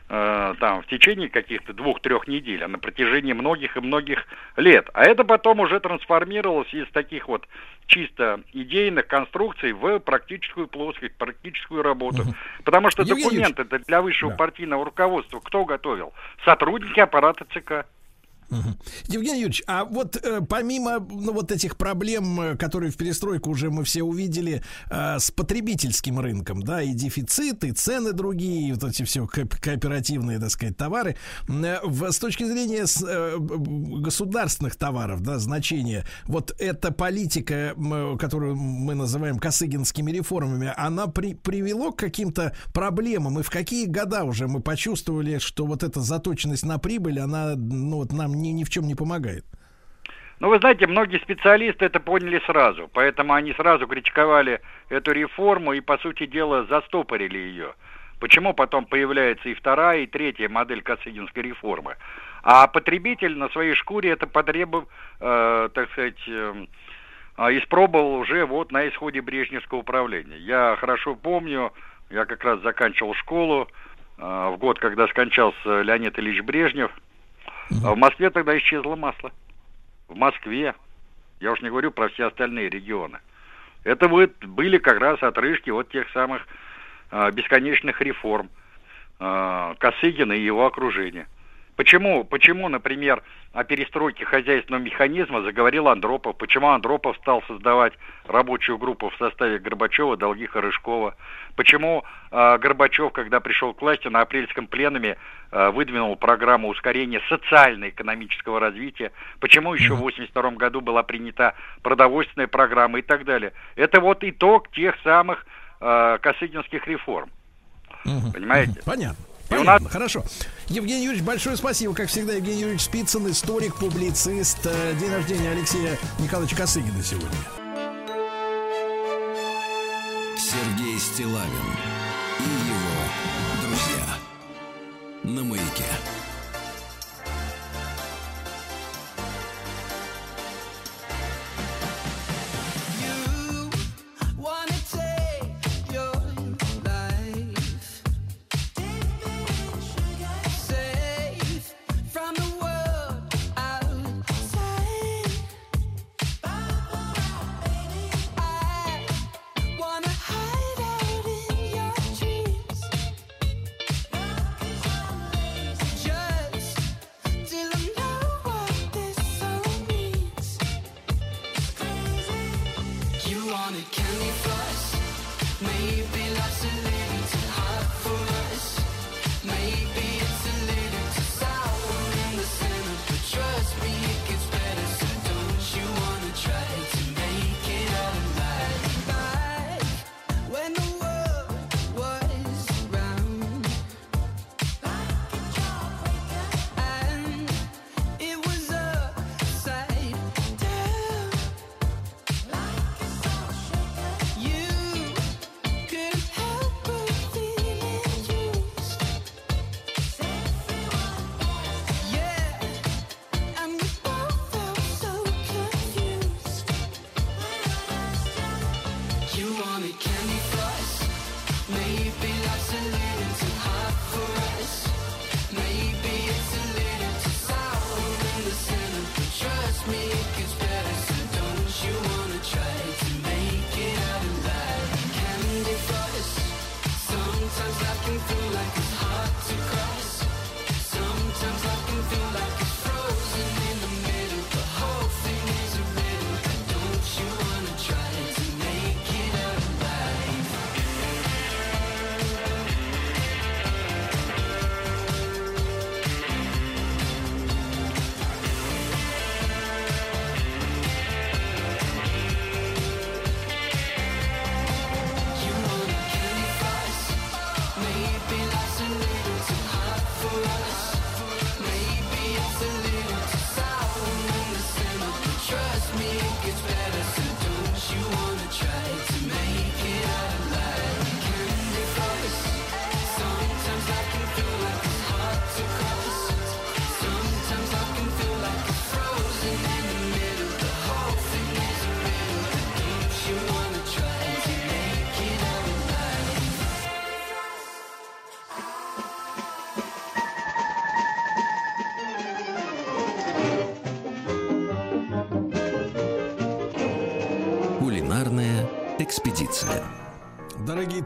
Speaker 10: э, там в течение каких-то двух-трех недель, а на протяжении многих и многих лет. А это потом уже трансформировалось из таких вот чисто идейных конструкций в практическую плоскость, практическую работу. Угу. Потому что Евгений документы для высшего да. партийного руководства кто готовил? Сотрудники аппарата ЦК.
Speaker 1: Евгений Юрьевич, а вот э, помимо ну, вот этих проблем, э, которые в перестройку уже мы все увидели э, с потребительским рынком, да, и дефицит, и цены другие, и вот эти все ко- кооперативные, так сказать, товары, э, в, с точки зрения с, э, государственных товаров, да, значения, вот эта политика, которую мы называем косыгинскими реформами, она при, привело к каким-то проблемам, и в какие года уже мы почувствовали, что вот эта заточенность на прибыль, она, ну, вот нам ни, ни в чем не помогает.
Speaker 10: Ну, вы знаете, многие специалисты это поняли сразу, поэтому они сразу критиковали эту реформу и, по сути дела, застопорили ее. Почему потом появляется и вторая, и третья модель Косыгинской реформы? А потребитель на своей шкуре это потребовал, э, так сказать, э, испробовал уже вот на исходе Брежневского управления. Я хорошо помню, я как раз заканчивал школу э, в год, когда скончался Леонид Ильич Брежнев – а в Москве тогда исчезло масло. В Москве. Я уж не говорю про все остальные регионы. Это вот были как раз отрыжки вот тех самых э, бесконечных реформ э, Косыгина и его окружения. Почему, почему, например, о перестройке хозяйственного механизма заговорил Андропов? Почему Андропов стал создавать рабочую группу в составе Горбачева, Долгих и Рыжкова? Почему э, Горбачев, когда пришел к власти на апрельском пленуме, э, выдвинул программу ускорения социально-экономического развития? Почему еще в 1982 году была принята продовольственная программа и так далее? Это вот итог тех самых э, косыгинских реформ. Понимаете?
Speaker 1: Понятно. Понятно, нас... хорошо. Евгений Юрьевич, большое спасибо. Как всегда, Евгений Юрьевич Спицын, историк, публицист. Э, день рождения Алексея Николаевича Косыгина сегодня.
Speaker 4: Сергей Стилавин и его друзья на маяке.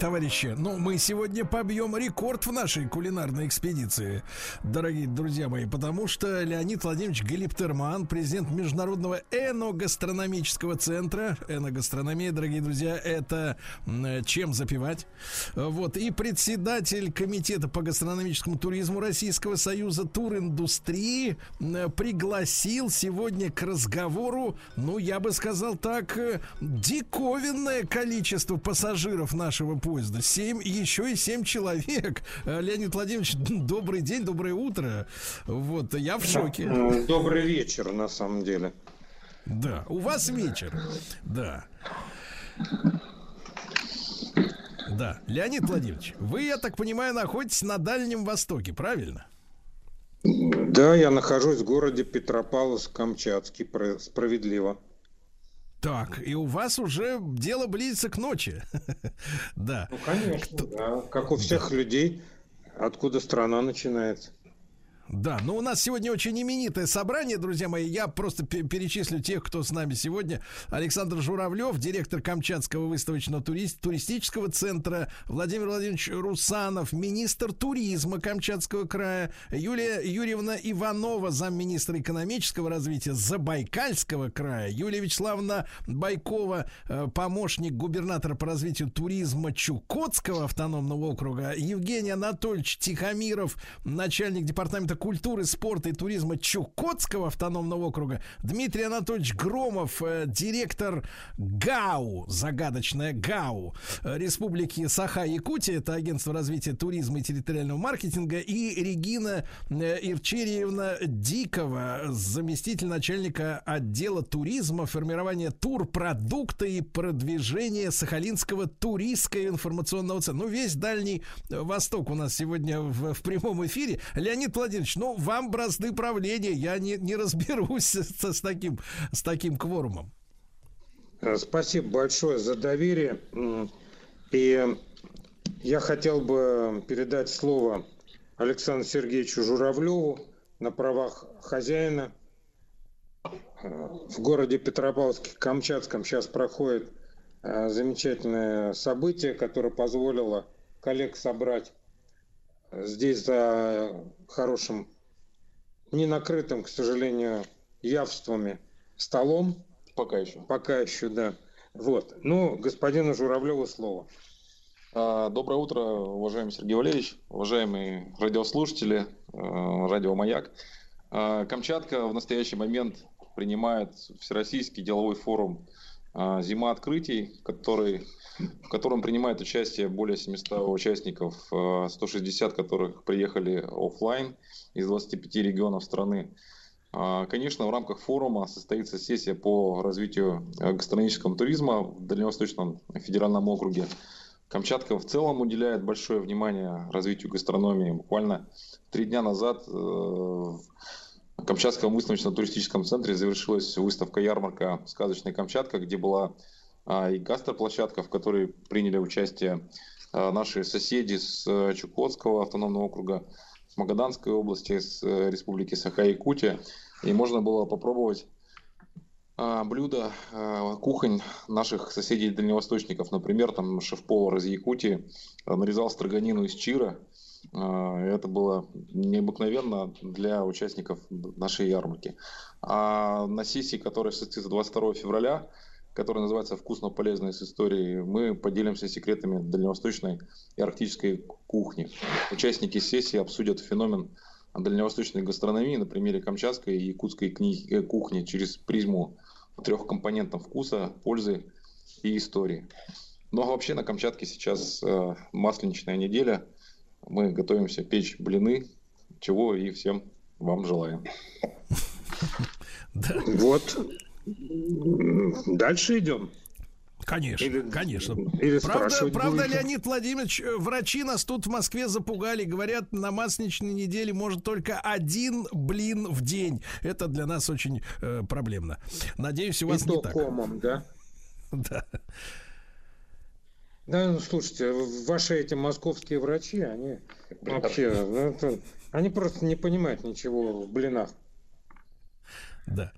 Speaker 1: Товарищи, ну, мы сегодня побьем рекорд в нашей кулинарной экспедиции, дорогие друзья мои, потому что Леонид Владимирович Галиптерман, президент Международного эногастрономического центра, эногастрономия, дорогие друзья, это чем запивать, вот, и председатель комитета по гастрономическому туризму Российского Союза туриндустрии пригласил сегодня к разговору, ну, я бы сказал так, диковинное количество пассажиров нашего поезда. Семь, еще и семь человек. Леонид Владимирович, добрый день, доброе утро. Вот, я в шоке.
Speaker 11: Добрый вечер, на самом деле.
Speaker 1: Да, у вас вечер. Да. Да, Леонид Владимирович, вы, я так понимаю, находитесь на Дальнем Востоке, правильно?
Speaker 11: Да, я нахожусь в городе Петропавловск-Камчатский, справедливо.
Speaker 1: Так, и у вас уже дело близится к ночи. Да.
Speaker 11: Ну, конечно, да. Как у всех людей, откуда страна начинается.
Speaker 1: Да, но у нас сегодня очень именитое собрание, друзья мои. Я просто пе- перечислю тех, кто с нами сегодня. Александр Журавлев, директор Камчатского выставочного турист- туристического центра, Владимир Владимирович Русанов, министр туризма Камчатского края, Юлия Юрьевна Иванова, замминистра экономического развития Забайкальского края, Юлия Вячеславовна Байкова, э, помощник губернатора по развитию туризма Чукотского автономного округа, Евгений Анатольевич Тихомиров, начальник департамента культуры, спорта и туризма Чукотского автономного округа, Дмитрий Анатольевич Громов, э, директор ГАУ, загадочная ГАУ, э, Республики Саха-Якутия, это агентство развития туризма и территориального маркетинга, и Регина э, Ирчерьевна Дикова, заместитель начальника отдела туризма, формирования турпродукта и продвижения Сахалинского туристского информационного центра. Ну, весь Дальний Восток у нас сегодня в, в прямом эфире. Леонид Владимирович, ну, вам бразды правления, я не, не разберусь с, с таким, с таким кворумом.
Speaker 11: Э, Спасибо большое за доверие. И я хотел бы передать слово Александру Сергеевичу Журавлеву на правах хозяина. Э, В городе Петропавловске-Камчатском сейчас проходит э, замечательное событие, которое позволило коллег собрать здесь за хорошим, не накрытым, к сожалению, явствами столом.
Speaker 12: Пока еще.
Speaker 11: Пока еще, да. Вот. Ну, господину Журавлеву слово.
Speaker 12: А, Доброе утро, уважаемый Сергей Валерьевич, уважаемые радиослушатели, э, радио «Маяк». А, Камчатка в настоящий момент принимает Всероссийский деловой форум «Зима открытий», который, в котором принимает участие более 700 участников, а, 160 которых приехали оффлайн из 25 регионов страны. А, Конечно, в рамках форума состоится сессия по развитию гастрономического туризма в Дальневосточном федеральном округе. Камчатка в целом уделяет большое внимание развитию гастрономии. Буквально три дня назад э, в Камчатском выставочно-туристическом центре завершилась выставка-ярмарка «Сказочная Камчатка», где была а, и гастроплощадка, в которой приняли участие а, наши соседи с э, Чукотского автономного округа, с Магаданской области, с э, республики Саха-Якутия. И можно было попробовать а, блюда, кухонь наших соседей-дальневосточников. Например, там шеф-повар из Якутии нарезал строганину из чира. А, Это было необыкновенно для участников нашей ярмарки. А на сессии, которая состоится 22 февраля, которая называется «Вкусно полезно с историей», мы поделимся секретами дальневосточной и арктической кухни. Участники сессии обсудят феномен дальневосточной гастрономии на примере камчатской и якутской кни- э, кухни через призму трех компонентов вкуса, пользы и истории. Ну а вообще на Камчатке сейчас э, масленичная неделя. Мы готовимся печь блины, чего и всем вам желаем.
Speaker 11: Вот. Дальше идем.
Speaker 1: Конечно,
Speaker 11: Или-
Speaker 1: конечно.
Speaker 11: или
Speaker 1: правда, правда,
Speaker 11: будете?
Speaker 1: Леонид Владимирович, э, врачи нас тут в Москве запугали. Говорят, на масленичной неделе может только один блин в день. Это для нас очень э, проблемно. Надеюсь, у вас
Speaker 11: И
Speaker 1: не
Speaker 11: то
Speaker 1: так.
Speaker 11: комом, да?
Speaker 1: Да.
Speaker 11: Да, ну слушайте, ваши эти московские врачи, они вообще, ну, это- они просто не понимают ничего в блинах.
Speaker 1: Да.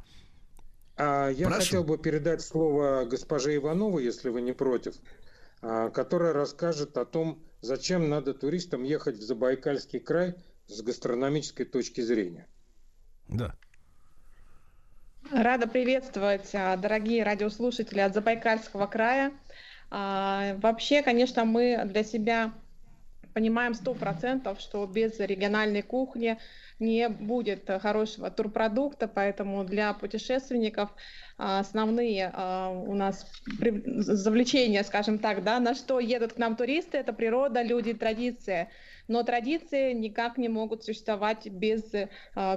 Speaker 11: А я
Speaker 1: Прошу.
Speaker 11: хотел бы передать слово госпоже Ивановой, если вы не против. а, которая расскажет о том, зачем надо туристам ехать в Забайкальский край с гастрономической точки зрения.
Speaker 1: Да.
Speaker 13: Рада приветствовать, а, дорогие радиослушатели от Забайкальского края. А, вообще, конечно, мы для себя понимаем сто процентов, что без региональной кухни не будет хорошего турпродукта, поэтому для путешественников а, основные а, у нас завлечения, скажем так, да, на что едут к нам туристы, это природа, люди, традиция но традиции никак не могут существовать без э,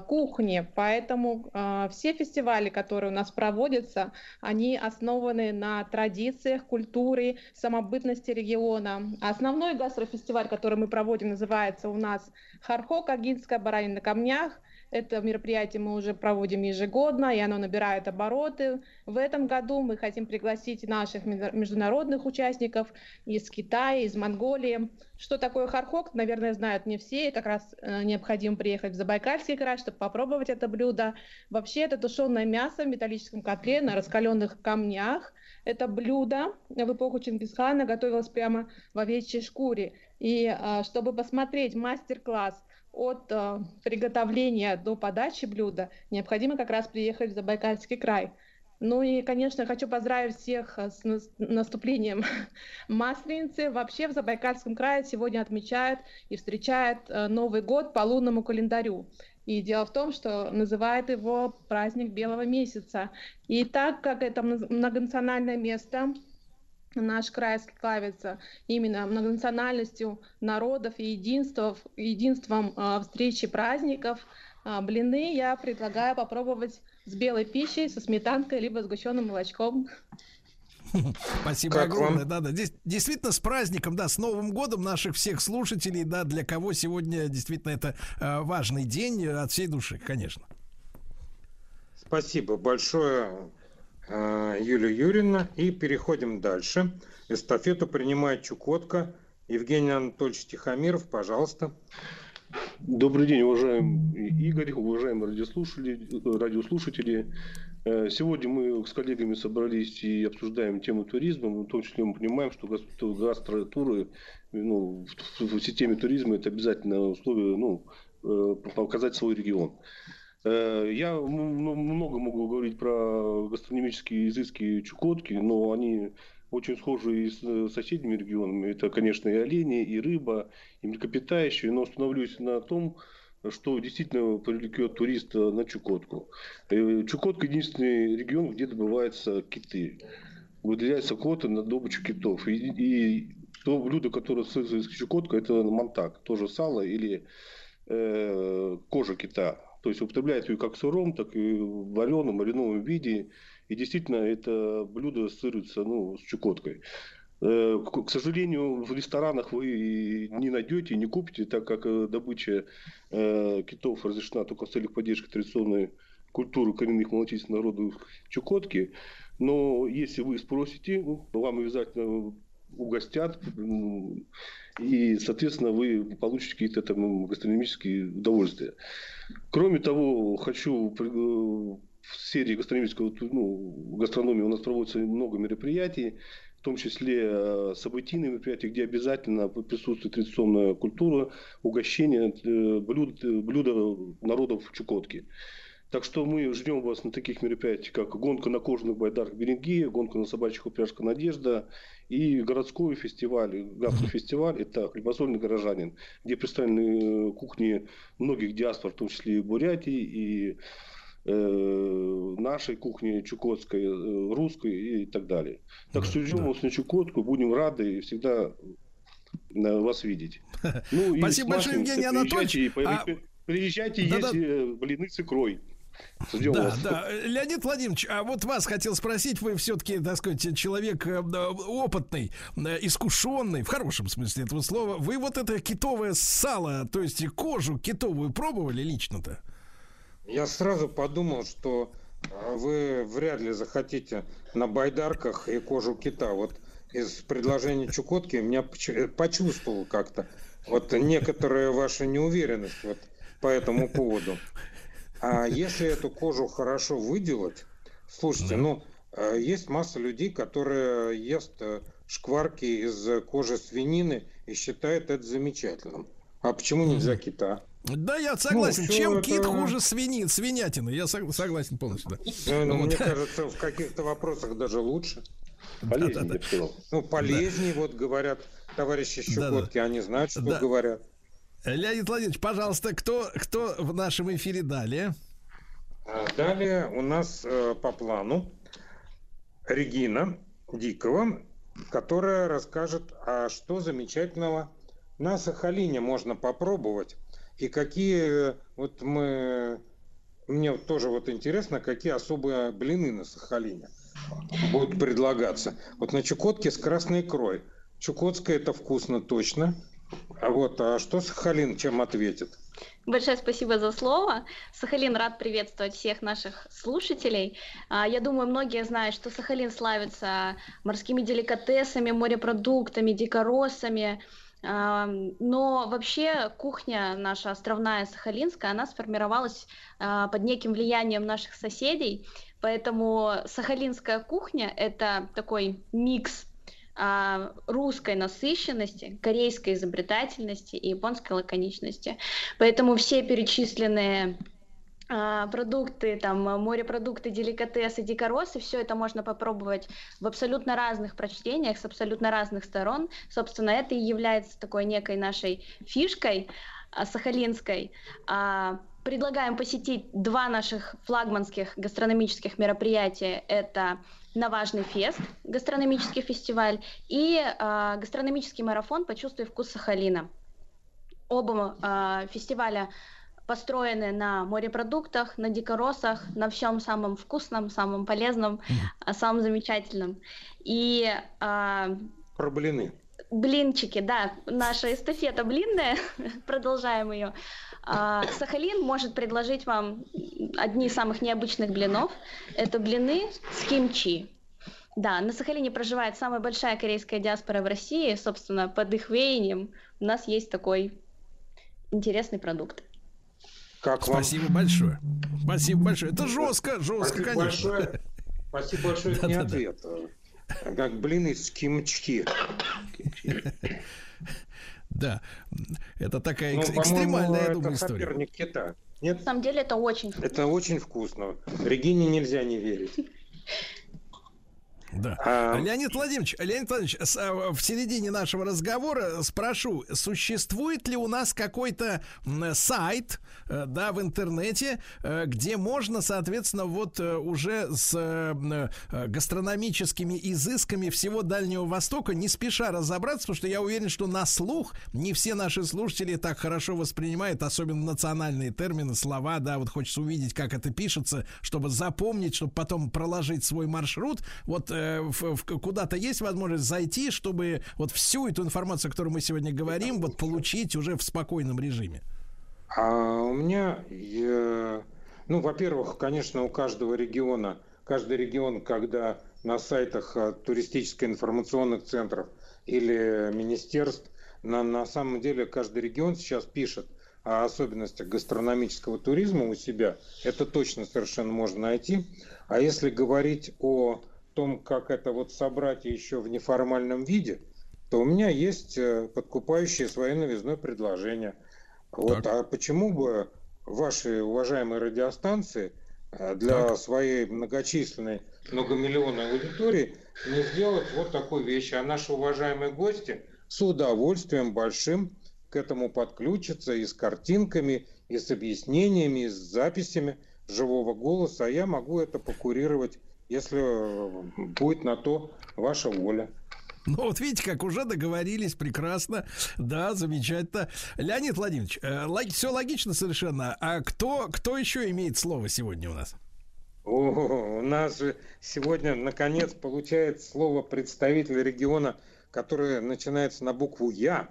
Speaker 13: кухни, поэтому э, все фестивали, которые у нас проводятся, они основаны на традициях, культуре, самобытности региона. Основной гастрофестиваль, который мы проводим, называется у нас Хархо, Кагинская баранина на камнях. Это мероприятие мы уже проводим ежегодно, и оно набирает обороты. В этом году мы хотим пригласить наших международных участников из Китая, из Монголии. Что такое хархок, наверное, знают не все, и как раз э, необходимо приехать в Забайкальский край, чтобы попробовать это блюдо. Вообще это тушеное мясо в металлическом котле на раскаленных камнях. Это блюдо в эпоху Чингисхана готовилось прямо в овечьей шкуре. И э, чтобы посмотреть мастер-класс от э, приготовления до подачи блюда необходимо как раз приехать в Забайкальский край. Ну и, конечно, хочу поздравить всех э, с наступлением Масленицы. Вообще в Забайкальском крае сегодня отмечают и встречают э, Новый год по лунному календарю. И дело в том, что называют его праздник Белого месяца. И так как это многонациональное место, наш край славится именно многонациональностью народов и единством, единством э, встречи праздников. Э, блины я предлагаю попробовать с белой пищей, со сметанкой, либо сгущенным молочком.
Speaker 1: Спасибо как огромное. Вам? Да, да. Здесь действительно с праздником, да, с Новым годом наших всех слушателей, да, для кого сегодня действительно это э, важный день от всей души, конечно.
Speaker 11: Спасибо большое. Э, Юлия Юрьевна. И переходим дальше. Эстафету принимает Чукотка. Евгений Анатольевич Тихомиров, пожалуйста.
Speaker 14: Добрый день, уважаемый Игорь, уважаемые радиослушатели. радиослушатели. Э, сегодня мы с коллегами собрались и обсуждаем тему туризма. В том числе мы понимаем, что гастротуры ну, в системе туризма это обязательное условие ну, э, показать свой регион. Э, я много могу говорить про гастрономические изыски Чукотки, но они очень схожи и с э, соседними регионами. Это, конечно, и олени, и рыба, и млекопитающие, но остановлюсь на том, что действительно привлекет туриста на Чукотку. Э, Чукотка единственный регион, где добываются киты. Выделяется квота на добычу китов. И, и то блюдо, которое связано с Чукоткой, это мантак. Тоже сало или э, кожа кита. То есть употребляют ее как сыром, так и в вареном, маринованном виде. И действительно, это блюдо ассоциируется ну, с Чукоткой. Э, к сожалению, в ресторанах вы не найдете, не купите, так как э, добыча э, китов разрешена только в целях поддержки традиционной культуры коренных малочисленных народов Чукотки. Но если вы спросите, вам обязательно угостят, и, соответственно, вы получите какие-то там гастрономические удовольствия. Кроме того, хочу э, в серии гастрономического, ну, гастрономии у нас проводится много мероприятий, в том числе э, событийные мероприятия, где обязательно присутствует традиционная культура, угощение э, блюд, блюда народов Чукотки. Так что мы ждем вас на таких мероприятиях, как гонка на кожаных байдарках Берингея, гонка на собачьих упряжках Надежда и городской фестиваль, гастрофестиваль, это хлебосольный горожанин, где представлены э, кухни многих диаспор, в том числе и Бурятии, и э, нашей кухни чукотской, э, русской и так далее. Так что ждем да. вас на Чукотку, будем рады и всегда вас видеть.
Speaker 1: Ну, Спасибо большое, Евгений Анатольевич.
Speaker 14: Приезжайте, а... есть да, блины с икрой.
Speaker 1: Да, вас. да. Леонид Владимирович, а вот вас хотел спросить, вы все-таки, так сказать, человек э, опытный, э, искушенный, в хорошем смысле этого слова. Вы вот это китовое сало, то есть кожу китовую пробовали лично-то?
Speaker 11: Я сразу подумал, что э, вы вряд ли захотите на байдарках и кожу кита. Вот из предложения Чукотки меня почувствовал как-то вот некоторая ваша неуверенность вот по этому поводу. А если эту кожу хорошо выделать, слушайте, ну, э, есть масса людей, которые ест э, шкварки из кожи свинины и считает это замечательным. А почему нельзя кита?
Speaker 1: Да, я согласен.
Speaker 11: Ну,
Speaker 1: Чем
Speaker 11: всё
Speaker 1: кит
Speaker 11: это-
Speaker 1: хуже свинин, свинятины? Я сог- согласен полностью. Да.
Speaker 11: Да, ну,
Speaker 1: Вот.
Speaker 11: мне кажется, в каких-то вопросах даже лучше.
Speaker 14: Полезнее, я бы сказал.
Speaker 11: Ну, полезнее, вот говорят товарищи Щукотки, они знают, что
Speaker 1: Да.
Speaker 11: говорят.
Speaker 1: Леонид Владимирович, пожалуйста, кто, кто в нашем эфире далее?
Speaker 11: А Далее у нас э, по плану Регина Дикова, которая расскажет, а что замечательного на Сахалине можно попробовать и какие вот мы мне тоже вот интересно, какие особые блины на Сахалине будут предлагаться. Вот на Чукотке с красной икрой. Чукотская это вкусно точно. А вот, а что Сахалин чем ответит?
Speaker 15: Большое спасибо за слово. Сахалин рад приветствовать всех наших слушателей. А, Я думаю, многие знают, что Сахалин славится морскими деликатесами, морепродуктами, дикоросами. А, Но вообще кухня наша островная сахалинская, она сформировалась а, под неким влиянием наших соседей. Поэтому сахалинская кухня – это такой микс а, русской насыщенности, корейской изобретательности и японской лаконичности. Поэтому все перечисленные а, продукты, там морепродукты, деликатесы, дикоросы, все это можно попробовать в абсолютно разных прочтениях, с абсолютно разных сторон. Собственно, это и является такой некой нашей фишкой а, сахалинской. Предлагаем посетить два наших флагманских гастрономических мероприятия. Это Наважный фест, гастрономический фестиваль, и а, гастрономический марафон «Почувствуй вкус Сахалина». Оба а, фестиваля построены на морепродуктах, на дикоросах, на всем самом вкусном, самом полезном, самом замечательном. И а,
Speaker 11: Про блины.
Speaker 15: блинчики, да, наша эстафета блинная, продолжаем ее. А, Сахалин может предложить вам одни из самых необычных блинов. Это блины с кимчи. Да, на Сахалине проживает самая большая корейская диаспора в России. Собственно, под их веянием у нас есть такой интересный продукт.
Speaker 11: Как вам?
Speaker 1: Спасибо большое. Спасибо большое. Это жестко, жестко,
Speaker 11: Спасибо
Speaker 1: конечно.
Speaker 11: большое. Спасибо большое, это не ответ. Как блины с кимчи.
Speaker 1: Да, это такая
Speaker 11: Ну,
Speaker 1: экстремальная, я
Speaker 11: это
Speaker 1: думаю, история.
Speaker 11: соперник кита. Нет?
Speaker 15: На самом деле это очень вкусно.
Speaker 11: Это очень вкусно. Регине нельзя не верить.
Speaker 1: Да.
Speaker 11: А-
Speaker 1: Леонид Владимирович, Леонид Владимирович, а, в середине нашего разговора спрошу, существует ли у нас какой-то сайт, э, да, в интернете, э, где можно, соответственно, вот э, уже с гастрономическими изысками всего Дальнего Востока не спеша разобраться, потому что я уверен, что на слух не все наши слушатели так хорошо воспринимают, особенно национальные термины, слова, да, вот хочется увидеть, как это пишется, чтобы запомнить, чтобы потом проложить свой маршрут. Вот э, куда-то есть возможность зайти, чтобы вот всю эту информацию, о которой мы сегодня говорим, вот получить уже в спокойном режиме.
Speaker 11: А у меня, я- ну, во-первых, конечно, у каждого региона, каждый регион, когда на сайтах а, туристическо-информационных центров или министерств, на, на самом деле каждый регион сейчас пишет о особенностях гастрономического туризма у себя. Это точно совершенно можно найти. А если говорить о том, как это вот собрать еще в неформальном виде, то у меня есть э, подкупающее своей новизной предложение. Вот, а почему бы ваши уважаемые радиостанции э, для своей многочисленной многомиллионной аудитории не сделать вот такую вещь, а наши уважаемые гости с удовольствием большим к этому подключатся и с картинками, и с объяснениями, и с записями живого голоса, а я могу это покурировать, если э, будет на то ваша воля.
Speaker 1: Ну вот видите, как уже договорились, прекрасно, да, замечательно. Леонид Владимирович, все логично совершенно. А кто, кто еще имеет слово сегодня у нас?
Speaker 11: О, у нас же сегодня, наконец, получает слово представитель региона, который начинается на букву «Я».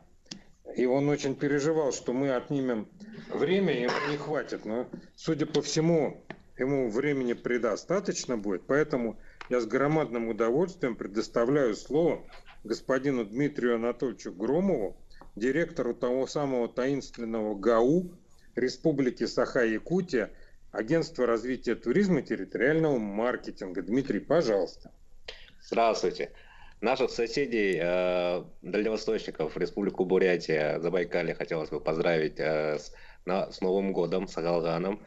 Speaker 11: И он очень переживал, что мы отнимем время, ему не хватит. Но, судя по всему, ему времени предостаточно будет. Поэтому я с громадным удовольствием предоставляю слово господину Дмитрию Анатольевичу Громову, директору того самого таинственного ГАУ Республики Саха-Якутия, агентство развития туризма и территориального маркетинга. Дмитрий, пожалуйста.
Speaker 16: Здравствуйте. Наших соседей, э, дальневосточников, Республику Бурятия, Забайкалье хотелось бы поздравить э, с, на, с Новым годом, с Агалганом.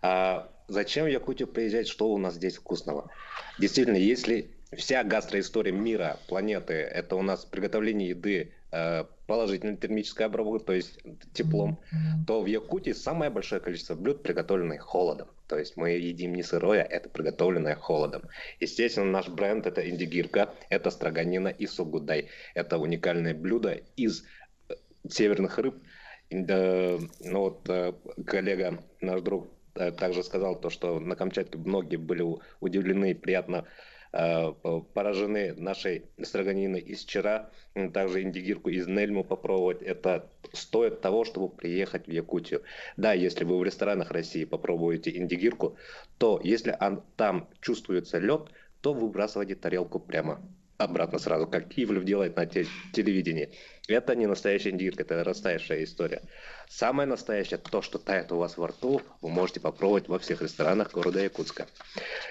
Speaker 16: А зачем в Якутию приезжать, что у нас здесь вкусного? Действительно, если вся гастроистория мира, планеты, это у нас приготовление еды, э, положительная термическая обработка, то есть теплом, то в Якутии самое большое количество блюд приготовленных холодом. То есть мы едим не сырое, это приготовленное холодом. Естественно, наш бренд это индигирка, это строганина и сугудай. Это уникальное блюдо из э, северных рыб. Ну вот э, коллега, наш друг также сказал то, что на Камчатке многие были удивлены и приятно Э, поражены нашей строганиной из вчера, также индигирку из Нельму попробовать. Это стоит того, чтобы приехать в Якутию. Да, если вы в ресторанах России попробуете индигирку, то если он, там чувствуется лед, то выбрасывайте тарелку прямо обратно сразу, как Ивлев делает на телевидении. Это не настоящая индигирка, это растаявшая история. Самое настоящее, то, что тает у вас во рту, вы можете попробовать во всех ресторанах города Якутска.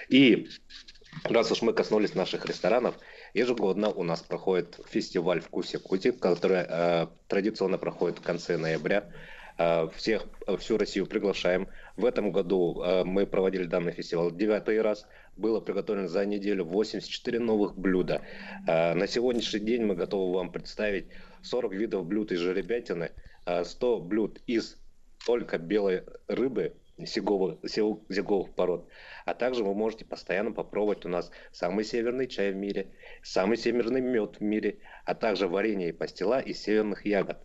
Speaker 16: И Раз уж мы коснулись наших ресторанов, ежегодно у нас проходит фестиваль «Вкус Якутии», который э, традиционно проходит в конце ноября. Э, всех, всю Россию приглашаем. В этом году э, мы проводили данный фестиваль девятый раз. Было приготовлено за неделю 84 новых блюда. Э, на сегодняшний день мы готовы вам представить 40 видов блюд из жеребятины, э, 100 блюд из только белой рыбы, сиговых, сиговых пород. А также вы можете постоянно попробовать у нас самый северный чай в мире, самый северный мед в мире, а также варенье и пастила из северных ягод.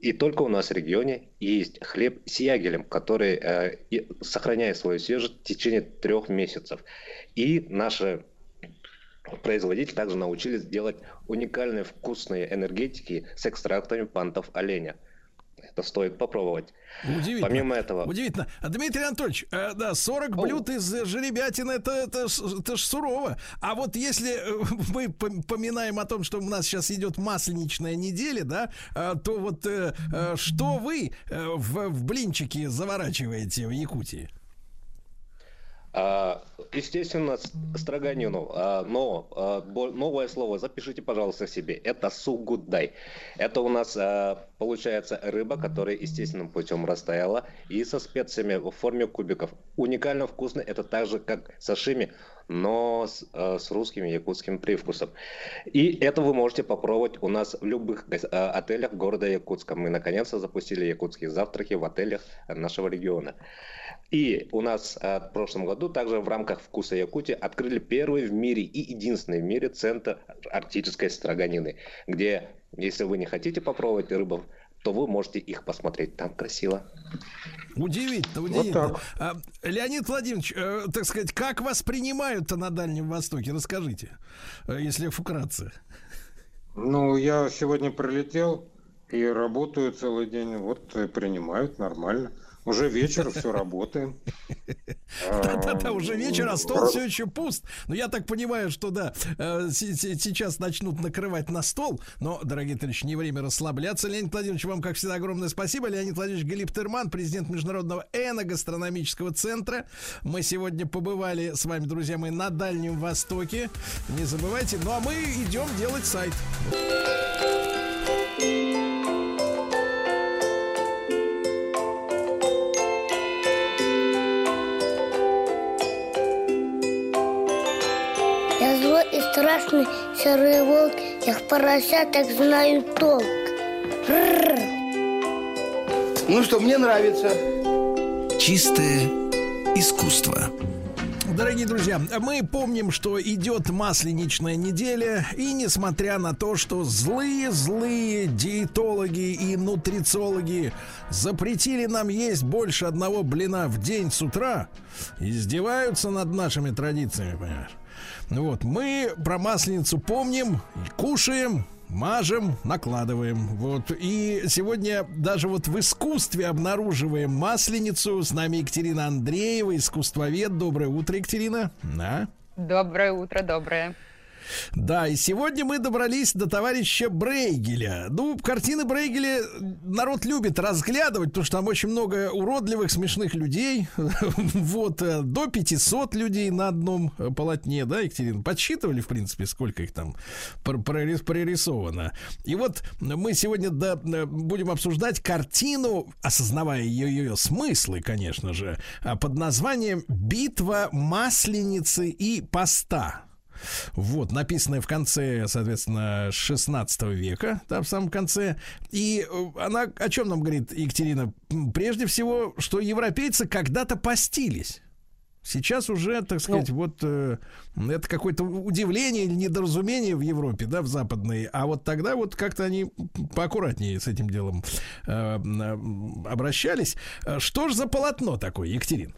Speaker 16: И только у нас в регионе есть хлеб с ягелем, который э, сохраняет свою свежесть в течение трех месяцев. И наши производители также научились делать уникальные вкусные энергетики с экстрактами пантов оленя – это стоит попробовать.
Speaker 1: Удивительно.
Speaker 16: Помимо этого...
Speaker 1: Удивительно. Дмитрий Анатольевич, э, да, 40 О. блюд из жеребятины, это, это, это ж сурово. А вот если э, мы поминаем о том, что у нас сейчас идет масленичная неделя, да, э, то вот э, э, что вы э, в, в блинчики заворачиваете в Якутии?
Speaker 16: А, естественно, строганину, а, но а, новое слово запишите, пожалуйста, себе. Это сугудай. Это у нас получается рыба, которая естественным путем растаяла и со специями в форме кубиков. Уникально вкусно. Это так же, как сашими, но с, с русским и якутским привкусом. И это вы можете попробовать у нас в любых отелях города Якутска. Мы наконец-то запустили якутские завтраки в отелях нашего региона. И у нас а, в прошлом году также в рамках «Вкуса Якутии» открыли первый в мире и единственный в мире центр арктической строганины, где, если вы не хотите попробовать рыбов, то вы можете их посмотреть. Там красиво.
Speaker 1: Удивительно, удивительно. Вот так. А, Леонид Владимирович, э, так сказать, как вас принимают-то на Дальнем Востоке? Расскажите, э, если вкратце.
Speaker 11: Ну, я сегодня прилетел и работаю целый день. Вот и принимают нормально. Уже вечер, все работаем.
Speaker 1: Да-да-да, уже вечер, а стол все еще пуст. Но я так понимаю, что да, э, сейчас начнут накрывать на стол. Но, дорогие товарищи, не время расслабляться. Леонид Владимирович, вам, как всегда, огромное спасибо. Леонид Владимирович Галиптерман, президент Международного эногастрономического центра. Мы сегодня побывали с вами, друзья мои, на Дальнем Востоке. Не забывайте. Ну, а мы идем делать сайт.
Speaker 17: Страшный серый волк, як поросяток знаю толк. Рррр.
Speaker 18: Ну что, мне нравится.
Speaker 4: Чистое искусство.
Speaker 1: Дорогие друзья, мы помним, что идет масленичная неделя, и несмотря на то, что злые-злые диетологи и нутрициологи запретили нам есть больше одного блина в день с утра, издеваются над нашими традициями, понимаешь? Вот, мы про масленицу помним, кушаем, мажем, накладываем. Вот. И сегодня даже вот в искусстве обнаруживаем масленицу. С нами Екатерина Андреева, искусствовед. Доброе утро, Екатерина.
Speaker 19: Да. Доброе утро, доброе.
Speaker 1: Да, и сегодня мы добрались до товарища Брейгеля. Ну, картины Брейгеля народ любит разглядывать, потому что там очень много уродливых, смешных людей. Вот, э, до 500 людей на одном э, полотне, да, Екатерина? Подсчитывали, в принципе, сколько их там прорисовано. И вот мы сегодня э, будем обсуждать картину, осознавая ее, ее смыслы, конечно же, а, под названием «Битва масленицы и поста». Вот, написанная в конце, соответственно, 16 века, да, в самом конце. И э, она о чем нам говорит, Екатерина? Прежде всего, что европейцы когда-то постились. Сейчас уже, так сказать, ну, вот э, это какое-то удивление или недоразумение в Европе, да, в западной. А вот тогда вот как-то они поаккуратнее с этим делом э, э, обращались. Что ж за полотно такое, Екатерин?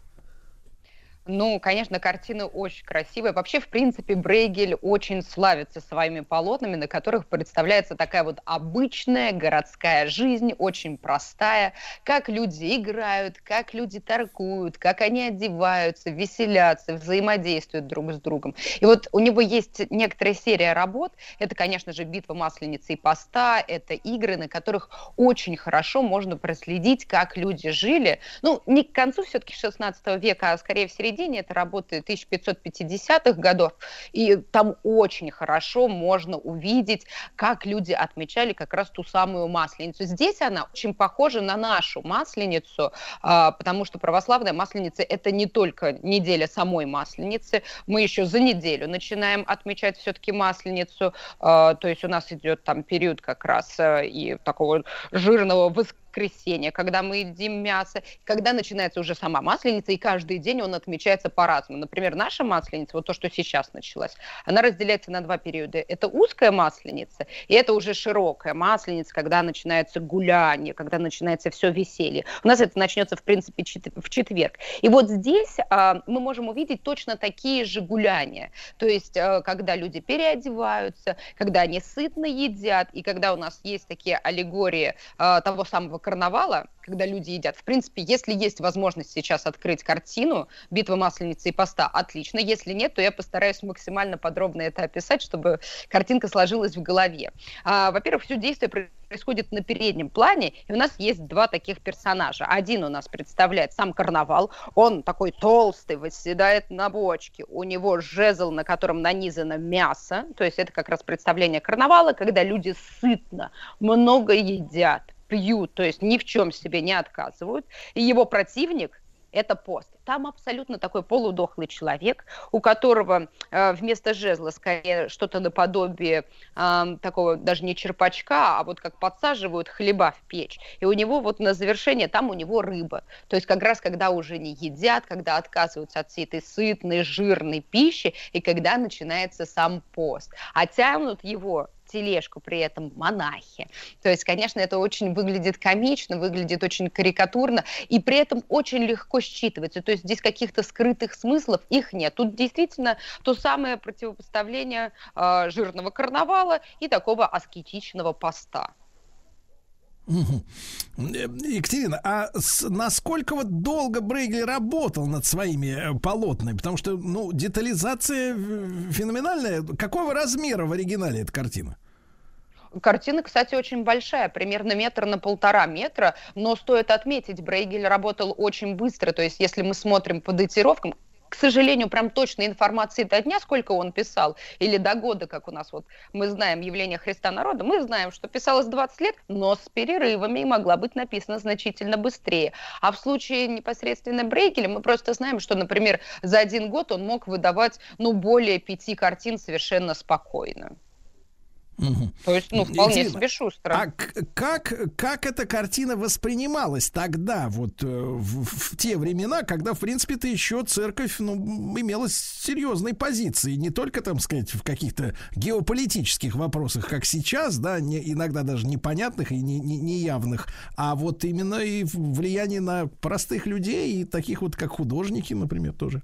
Speaker 19: Ну, конечно, картины очень красивые. Вообще, в принципе, Брейгель очень славится своими полотнами, на которых представляется такая вот обычная городская жизнь, очень простая, как люди играют, как люди торгуют, как они одеваются, веселятся, взаимодействуют друг с другом. И вот у него есть некоторая серия работ. Это, конечно же, «Битва масленицы и поста», это игры, на которых очень хорошо можно проследить, как люди жили. Ну, не к концу все-таки 16 века, а скорее в середине середине, это работы 1550-х годов, и там очень хорошо можно увидеть, как люди отмечали как раз ту самую масленицу. Здесь она очень похожа на нашу масленицу, а, потому что православная масленица – это не только неделя самой масленицы, мы еще за неделю начинаем отмечать все-таки масленицу, а, то есть у нас идет там период как раз э, и такого жирного воскресенья, воскресенье, когда мы едим мясо, когда начинается уже сама масленица, и каждый день он отмечается по-разному. Например, наша масленица, вот то, что сейчас началась, она разделяется на два периода. Это узкая масленица, и это уже широкая масленица, когда начинается гуляние, когда начинается все веселье. У нас это начнется, в принципе, в четверг. И вот здесь а, мы можем увидеть точно такие же гуляния. То есть, а, когда люди переодеваются, когда они сытно едят, и когда у нас есть такие аллегории а, того самого карнавала, когда люди едят. В принципе, если есть возможность сейчас открыть картину «Битва масленицы и поста», отлично. Если нет, то я постараюсь максимально подробно это описать, чтобы картинка сложилась в голове. А, во-первых, все действие происходит на переднем плане, и у нас есть два таких персонажа. Один у нас представляет сам карнавал, он такой толстый, восседает на бочке, у него жезл, на котором нанизано мясо, то есть это как раз представление карнавала, когда люди сытно, много едят, пьют, то есть ни в чем себе не отказывают, и его противник это пост. Там абсолютно такой полудохлый человек, у которого э, вместо жезла скорее что-то наподобие э, такого даже не черпачка, а вот как подсаживают хлеба в печь. И у него вот на завершение там у него рыба. То есть как раз когда уже не едят, когда отказываются от всей этой сытной, жирной пищи, и когда начинается сам пост. А тянут его тележку при этом монахи. То есть, конечно, это очень выглядит комично, выглядит очень карикатурно, и при этом очень легко считывается. То есть здесь каких-то скрытых смыслов их нет. Тут действительно то самое противопоставление э, жирного карнавала и такого аскетичного поста.
Speaker 1: Екатерина, а с, насколько вот долго Брейгель работал над своими э, полотнами? Потому что, ну, детализация феноменальная. Какого размера в оригинале эта картина?
Speaker 19: Картина, кстати, очень большая, примерно метр на полтора метра, но стоит отметить, Брейгель работал очень быстро, то есть если мы смотрим по датировкам, к сожалению, прям точной информации до дня, сколько он писал, или до года, как у нас вот мы знаем явление Христа народа, мы знаем, что писалось 20 лет, но с перерывами и могла быть написана значительно быстрее. А в случае непосредственно Брейгеля мы просто знаем, что, например, за один год он мог выдавать, ну, более пяти картин совершенно спокойно.
Speaker 1: Угу.
Speaker 19: То есть, ну, вполне Интересно. себе шустро.
Speaker 1: А как, как эта картина воспринималась тогда, вот э, в, в те времена, когда, в принципе-то, еще церковь, ну, имела серьезные позиции, не только, там сказать, в каких-то геополитических вопросах, как сейчас, да, не, иногда даже непонятных и не, не, неявных, а вот именно и влияние на простых людей и таких вот, как художники, например, тоже.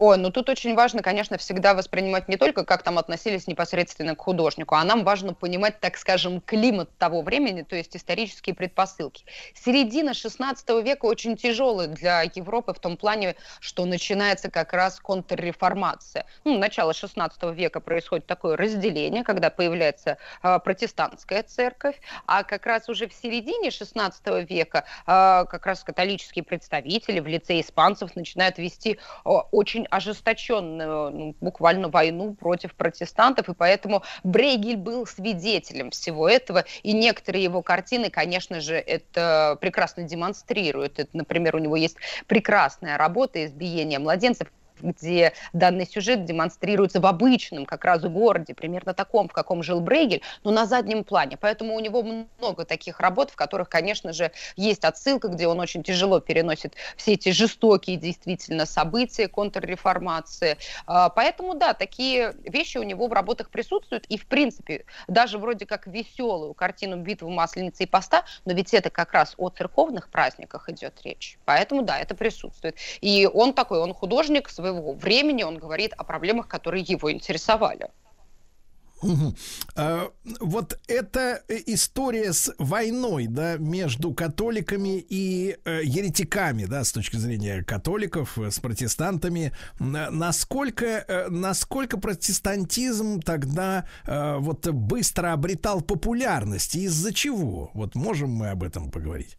Speaker 19: Ой, ну тут очень важно, конечно, всегда воспринимать не только, как там относились непосредственно к художнику, а нам важно понимать, так скажем, климат того времени, то есть исторические предпосылки. Середина 16 века очень тяжелая для Европы в том плане, что начинается как раз контрреформация. Ну, начало 16 века происходит такое разделение, когда появляется э, протестантская церковь, а как раз уже в середине 16 века э, как раз католические представители в лице испанцев начинают вести э, очень ожесточенную ну, буквально войну против протестантов, и поэтому Брейгель был свидетелем всего этого, и некоторые его картины, конечно же, это прекрасно демонстрируют. Это, например, у него есть прекрасная работа «Избиение младенцев», где данный сюжет демонстрируется в обычном как раз городе, примерно таком, в каком жил Брейгель, но на заднем плане. Поэтому у него много таких работ, в которых, конечно же, есть отсылка, где он очень тяжело переносит все эти жестокие действительно события контрреформации. А, поэтому, да, такие вещи у него в работах присутствуют. И, в принципе, даже вроде как веселую картину «Битвы Масленицы и поста», но ведь это как раз о церковных праздниках идет речь. Поэтому, да, это присутствует. И он такой, он художник своего своего времени он говорит о проблемах, которые его интересовали.
Speaker 1: А, вот эта история с войной, да, между католиками и э, еретиками, да, с точки зрения католиков, э, с протестантами, насколько, э, насколько протестантизм тогда э, вот быстро обретал популярность и из-за чего? Вот можем мы об этом поговорить?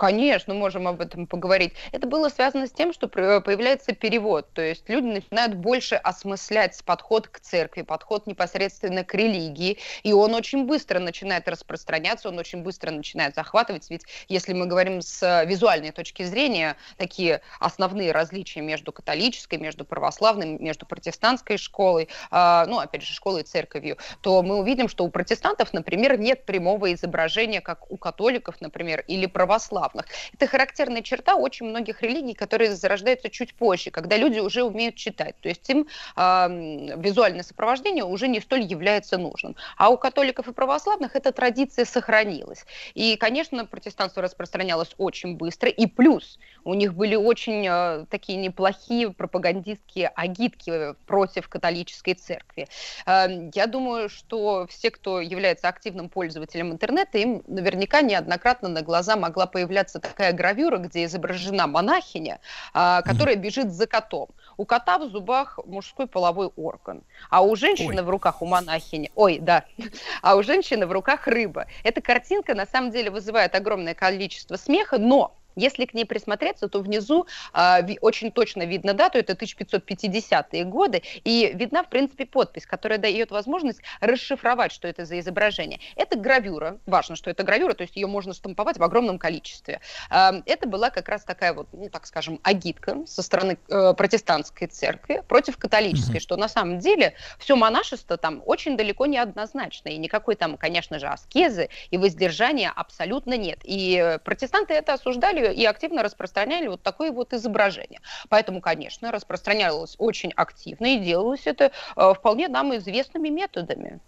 Speaker 19: Конечно, можем об этом поговорить. Это было связано с тем, что появляется перевод, то есть люди начинают больше осмыслять подход к церкви, подход непосредственно к религии, и он очень быстро начинает распространяться, он очень быстро начинает захватывать, ведь если мы говорим с визуальной точки зрения, такие основные различия между католической, между православной, между протестантской школой, э, ну, опять же, школой и церковью, то мы увидим, что у протестантов, например, нет прямого изображения, как у католиков, например, или православных православных. Это характерная черта очень многих религий, которые зарождаются чуть позже, когда люди уже умеют читать. То есть им э, визуальное сопровождение уже не столь является нужным. А у католиков и православных эта традиция сохранилась. И, конечно, протестанство распространялось очень быстро. И плюс у них были очень э, такие неплохие пропагандистские агитки против католической церкви. Э, я думаю, что все, кто является активным пользователем интернета, им наверняка неоднократно на глаза могла появляться появляться такая гравюра, где изображена монахиня, а, которая бежит за котом. У кота в зубах мужской половой орган, а у женщины ой. в руках у монахини, ой, да, а у женщины в руках рыба. Эта картинка на самом деле вызывает огромное количество смеха, но если к ней присмотреться, то внизу э, очень точно видно дату, это 1550-е годы, и видна, в принципе, подпись, которая дает возможность расшифровать, что это за изображение. Это гравюра, важно, что это гравюра, то есть ее можно штамповать в огромном количестве. Э, это была как раз такая вот, ну, так скажем, агитка со стороны э, протестантской церкви против католической, mm-hmm. что на самом деле все монашество там очень далеко не однозначно, и никакой там, конечно же, аскезы и воздержания абсолютно нет. И протестанты это осуждали и активно распространяли вот такое вот изображение. Поэтому, конечно, распространялось очень активно и делалось это э, вполне нам известными методами.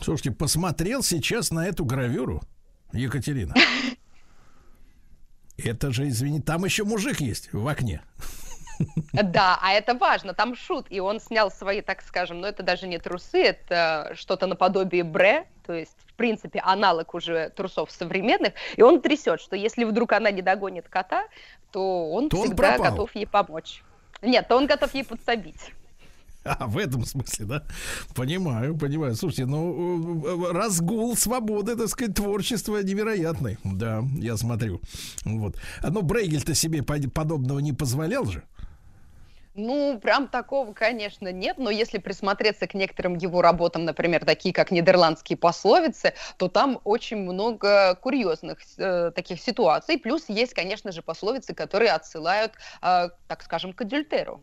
Speaker 1: Слушайте, посмотрел сейчас на эту гравюру, Екатерина. Это же, извини, там еще мужик есть в окне.
Speaker 19: Да, а это важно, там шут, и он снял свои, так скажем, ну это даже не трусы, это что-то наподобие бре, то есть, в принципе, аналог уже трусов современных, и он трясет, что если вдруг она не догонит кота, то он то всегда он готов ей помочь. Нет, то он готов ей подсобить.
Speaker 1: А, в этом смысле, да? Понимаю, понимаю. Слушайте, ну, разгул свободы, так сказать, творчества невероятный. Да, я смотрю. Вот. Но Брейгель-то себе подобного не позволял же.
Speaker 19: Ну, прям такого, конечно, нет, но если присмотреться к некоторым его работам, например, такие как нидерландские пословицы, то там очень много курьезных э, таких ситуаций. Плюс есть, конечно же, пословицы, которые отсылают, э, так скажем, к адюльтеру.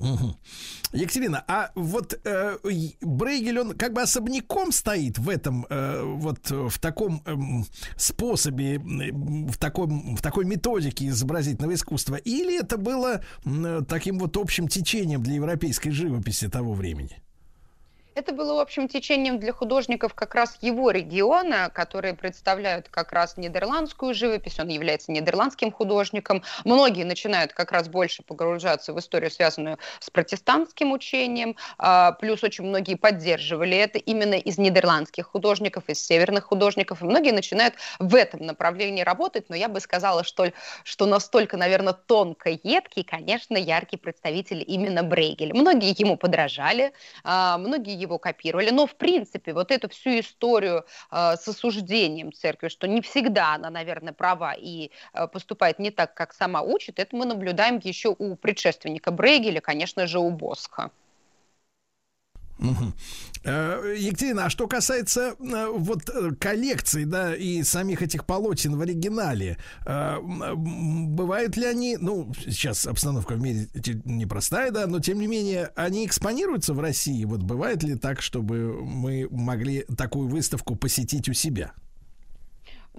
Speaker 1: Угу. Екатерина, а вот э, Брейгель, он как бы особняком стоит в этом, э, вот в таком э, способе, в, таком, в такой методике изобразительного искусства, или это было э, таким вот общим течением для европейской живописи того времени?
Speaker 19: Это было общим течением для художников как раз его региона, которые представляют как раз нидерландскую живопись. Он является нидерландским художником. Многие начинают как раз больше погружаться в историю, связанную с протестантским учением. А, плюс очень многие поддерживали это именно из нидерландских художников, из северных художников. И многие начинают в этом направлении работать. Но я бы сказала, что, что настолько, наверное, тонко едкий, конечно, яркий представитель именно Брейгель. Многие ему подражали, а, многие его копировали, но в принципе вот эту всю историю а, с осуждением церкви, что не всегда она, наверное, права и а, поступает не так, как сама учит, это мы наблюдаем еще у предшественника Брейгеля, конечно же, у Босха.
Speaker 1: Угу. Екатерина, а что касается э, вот э, коллекций, да, и самих этих полотен в оригинале, бывают ли они, ну, сейчас обстановка в мире непростая, да, но тем не менее, они экспонируются в России? Вот бывает ли так, чтобы мы могли такую выставку посетить у себя?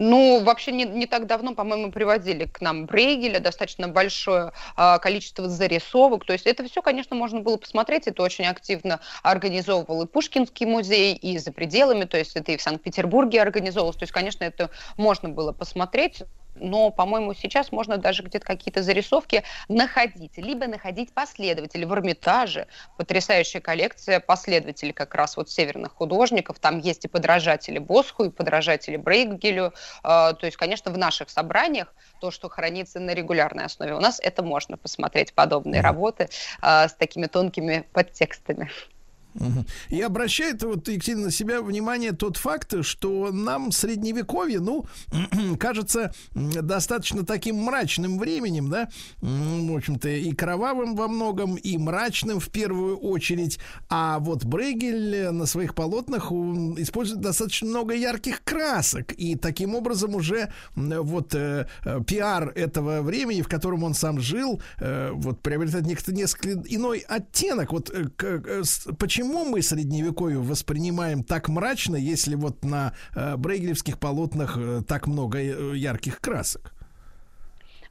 Speaker 19: Ну, вообще не, не так давно, по-моему, приводили к нам Брейгеля, достаточно большое а, количество зарисовок. То есть это все, конечно, можно было посмотреть. Это очень активно организовывал и Пушкинский музей, и за пределами. То есть это и в Санкт-Петербурге организовывалось. То есть, конечно, это можно было посмотреть но, по-моему, сейчас можно даже где-то какие-то зарисовки находить, либо находить последователей. В Эрмитаже потрясающая коллекция последователей как раз вот северных художников. Там есть и подражатели Босху, и подражатели Брейгелю. А, то есть, конечно, в наших собраниях то, что хранится на регулярной основе, у нас это можно посмотреть, подобные работы а, с такими тонкими подтекстами.
Speaker 1: И обращает вот Екатерина на себя внимание тот факт, что нам средневековье, ну, кажется достаточно таким мрачным временем, да, в общем-то, и кровавым во многом, и мрачным в первую очередь. А вот Брейгель на своих полотнах использует достаточно много ярких красок, и таким образом уже вот э, э, пиар этого времени, в котором он сам жил, э, вот приобретает несколько, несколько иной оттенок. Вот э, э, почему почему мы средневековье воспринимаем так мрачно, если вот на э, брейгелевских полотнах э, так много э, ярких красок?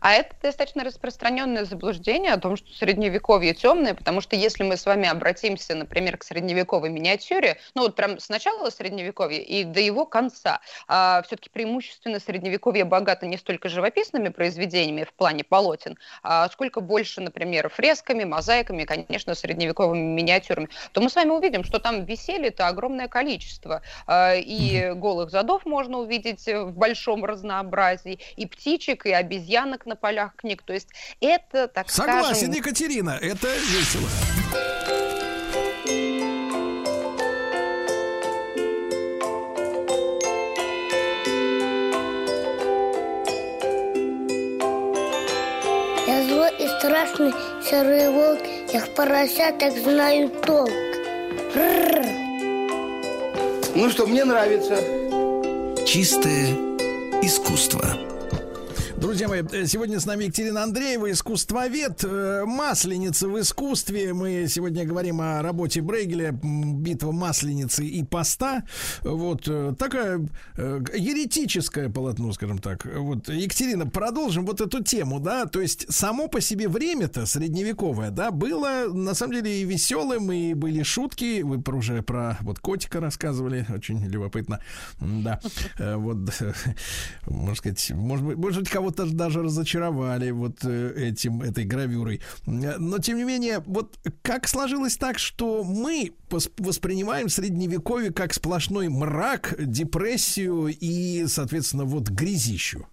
Speaker 19: А это достаточно распространенное заблуждение о том, что средневековье темное, потому что если мы с вами обратимся, например, к средневековой миниатюре, ну вот прям с начала средневековья и до его конца, а все-таки преимущественно средневековье богато не столько живописными произведениями в плане полотен, а сколько больше, например, фресками, мозаиками, конечно, средневековыми миниатюрами, то мы с вами увидим, что там веселье это огромное количество. А, и голых задов можно увидеть в большом разнообразии, и птичек, и обезьянок на полях книг. То есть это, так
Speaker 1: Согласен,
Speaker 19: скажем...
Speaker 1: Екатерина, это весело.
Speaker 17: Я злой и страшный серый волк, я в поросятах знаю толк. Рррр.
Speaker 18: Ну что, мне нравится.
Speaker 4: Чистое искусство.
Speaker 1: Друзья мои, э, сегодня с нами Екатерина Андреева, искусствовед, э, масленица в искусстве. Мы сегодня говорим о работе Брейгеля, битва масленицы и поста. Вот э, такая еретическое полотно, скажем так. Вот, Екатерина, продолжим вот эту тему, да, то есть само по себе время-то средневековое, да, было на самом деле и веселым, и были шутки. Вы уже про вот котика рассказывали, очень любопытно. Да, вот, можно сказать, может быть, может быть, кого кого-то даже разочаровали вот э, этим, этой гравюрой. Но, тем не менее, вот как сложилось так, что мы воспринимаем средневековье как сплошной мрак, депрессию и, соответственно, вот грязищу?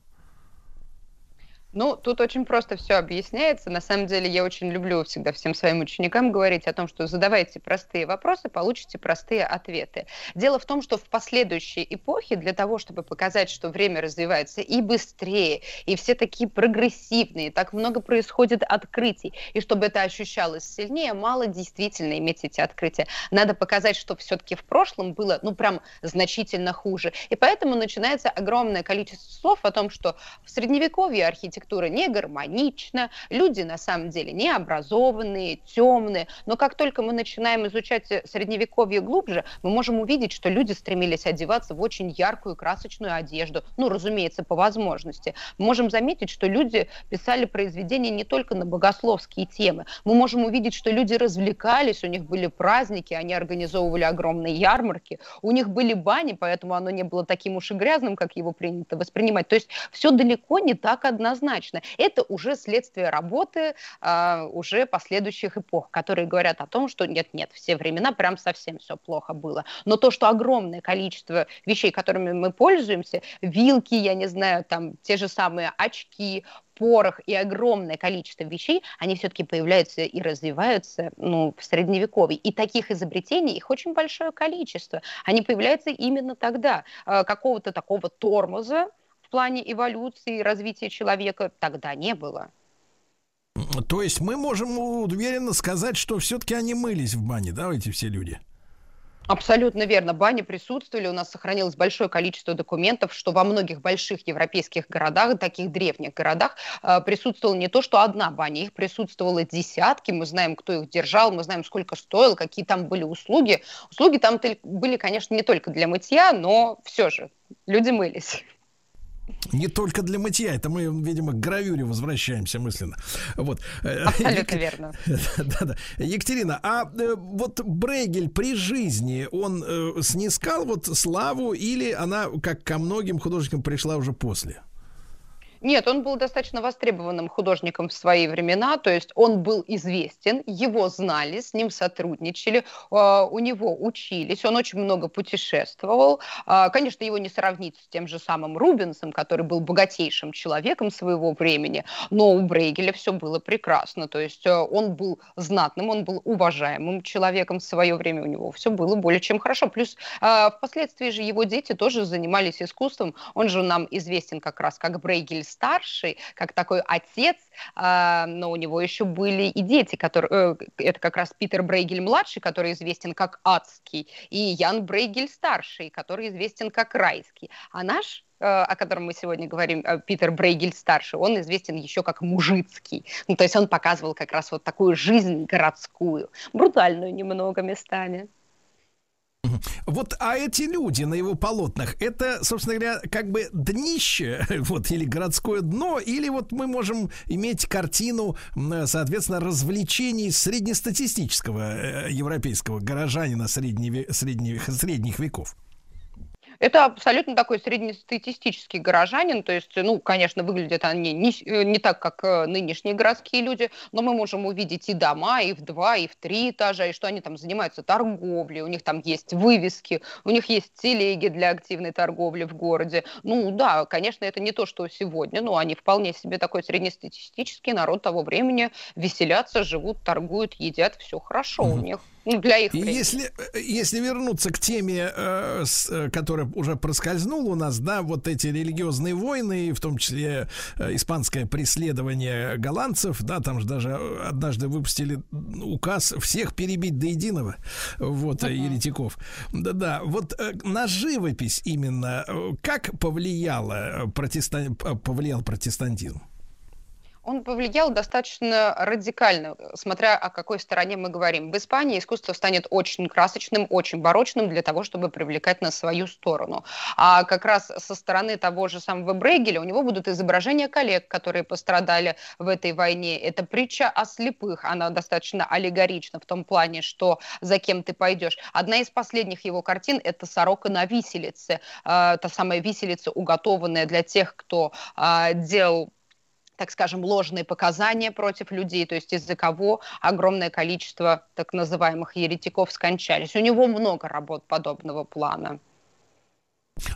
Speaker 19: Ну, тут очень просто все объясняется. На самом деле, я очень люблю всегда всем своим ученикам говорить о том, что задавайте простые вопросы, получите простые ответы. Дело в том, что в последующие эпохи для того, чтобы показать, что время развивается и быстрее, и все такие прогрессивные, так много происходит открытий, и чтобы это ощущалось сильнее, мало действительно иметь эти открытия. Надо показать, что все-таки в прошлом было, ну, прям значительно хуже. И поэтому начинается огромное количество слов о том, что в Средневековье архитектура архитектура не гармонична, люди на самом деле не образованные, темные. Но как только мы начинаем изучать средневековье глубже, мы можем увидеть, что люди стремились одеваться в очень яркую красочную одежду, ну, разумеется, по возможности. Мы можем заметить, что люди писали произведения не только на богословские темы. Мы можем увидеть, что люди развлекались, у них были праздники, они организовывали огромные ярмарки, у них были бани, поэтому оно не было таким уж и грязным, как его принято воспринимать. То есть все далеко не так однозначно. Это уже следствие работы а, уже последующих эпох, которые говорят о том, что нет-нет, все времена прям совсем все плохо было. Но то, что огромное количество вещей, которыми мы пользуемся, вилки, я не знаю, там те же самые очки, порох и огромное количество вещей, они все-таки появляются и развиваются ну, в Средневековье. И таких изобретений, их очень большое количество. Они появляются именно тогда. А, какого-то такого тормоза в плане эволюции и развития человека тогда не было.
Speaker 1: То есть мы можем уверенно сказать, что все-таки они мылись в бане, да, эти все люди?
Speaker 19: Абсолютно верно. Бани присутствовали. У нас сохранилось большое количество документов, что во многих больших европейских городах, таких древних городах, э, присутствовала не то, что одна баня, их присутствовало десятки. Мы знаем, кто их держал, мы знаем, сколько стоил, какие там были услуги. Услуги там были, конечно, не только для мытья, но все же люди мылись.
Speaker 1: Не только для мытья, это мы, видимо, к гравюре возвращаемся мысленно. Вот.
Speaker 19: Абсолютно верно.
Speaker 1: Да-да. Екатерина, а э, вот Брейгель при жизни, он э, снискал вот славу или она, как ко многим художникам, пришла уже после?
Speaker 19: Нет, он был достаточно востребованным художником в свои времена, то есть он был известен, его знали, с ним сотрудничали, а, у него учились, он очень много путешествовал. А, конечно, его не сравнить с тем же самым Рубенсом, который был богатейшим человеком своего времени, но у Брейгеля все было прекрасно, то есть а, он был знатным, он был уважаемым человеком в свое время, у него все было более чем хорошо. Плюс впоследствии же его дети тоже занимались искусством, он же нам известен как раз как Брейгель старший, как такой отец, а, но у него еще были и дети, которые, э, это как раз Питер Брейгель младший, который известен как Адский, и Ян Брейгель старший, который известен как Райский. А наш э, о котором мы сегодня говорим, э, Питер Брейгель старший, он известен еще как Мужицкий. Ну, то есть он показывал как раз вот такую жизнь городскую, брутальную немного местами.
Speaker 1: Вот, а эти люди на его полотнах, это, собственно говоря, как бы днище, вот, или городское дно, или вот мы можем иметь картину, соответственно, развлечений среднестатистического э, европейского горожанина средневе, средних, средних веков.
Speaker 19: Это абсолютно такой среднестатистический горожанин, то есть, ну, конечно, выглядят они не, э, не так, как э, нынешние городские люди, но мы можем увидеть и дома, и в два, и в три этажа, и что они там занимаются торговлей, у них там есть вывески, у них есть телеги для активной торговли в городе. Ну, да, конечно, это не то, что сегодня, но они вполне себе такой среднестатистический народ того времени, веселятся, живут, торгуют, едят, все хорошо угу. у них. Ну, для их
Speaker 1: И если, э, если вернуться к теме, э, с, э, которая уже проскользнула у нас, да, вот эти религиозные войны, в том числе э, испанское преследование голландцев, да, там же даже однажды выпустили указ всех перебить до единого, вот, uh-huh. еретиков. Да-да, вот э, на живопись именно как повлияло протестан... повлиял протестантизм?
Speaker 19: Он повлиял достаточно радикально, смотря о какой стороне мы говорим. В Испании искусство станет очень красочным, очень барочным для того, чтобы привлекать на свою сторону. А как раз со стороны того же самого Брейгеля у него будут изображения коллег, которые пострадали в этой войне. Это притча о слепых, она достаточно аллегорична в том плане, что за кем ты пойдешь. Одна из последних его картин – это «Сорока на виселице», э, та самая виселица, уготованная для тех, кто э, делал так скажем, ложные показания против людей, то есть из-за кого огромное количество так называемых еретиков скончались. У него много работ подобного плана.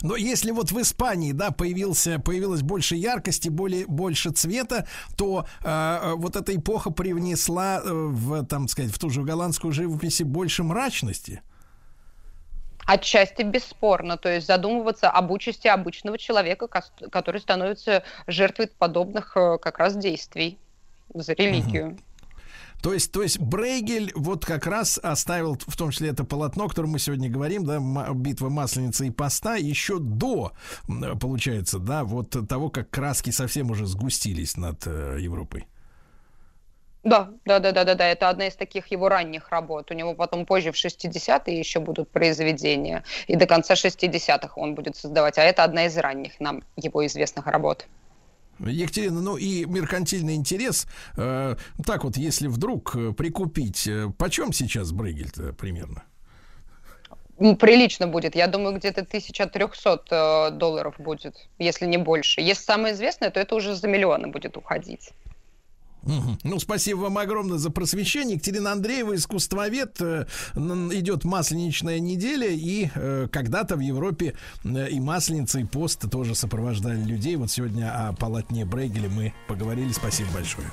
Speaker 1: Но если вот в Испании, да, появился, появилось больше яркости, более, больше цвета, то э, вот эта эпоха привнесла э, в, там сказать, в ту же голландскую живопись больше мрачности.
Speaker 19: Отчасти бесспорно, то есть задумываться об участи обычного человека, который становится жертвой подобных э, как раз действий за религию.
Speaker 1: То есть, то есть Брейгель вот как раз оставил, в том числе это полотно, о котором мы сегодня говорим, да, битва масленицы и поста, еще до, получается, да, вот того, как краски совсем уже сгустились над э, Европой.
Speaker 19: Да, да, да, да, да, да. Это одна из таких его ранних работ. У него потом позже в 60-е еще будут произведения. И до конца 60-х он будет создавать. А это одна из ранних нам его известных работ.
Speaker 1: Екатерина, ну и меркантильный интерес. Э, так вот, если вдруг э, прикупить, э, почем сейчас Брейгель примерно?
Speaker 19: Прилично будет. Я думаю, где-то 1300 э, долларов будет, если не больше. Если самое известное, то это уже за миллионы будет уходить.
Speaker 1: Ну, спасибо вам огромное за просвещение. Екатерина Андреева, искусствовед. Э, идет масленичная неделя, и э, когда-то в Европе э, и масленица, и пост тоже сопровождали людей. Вот сегодня о полотне Брейгеля мы поговорили. Спасибо большое.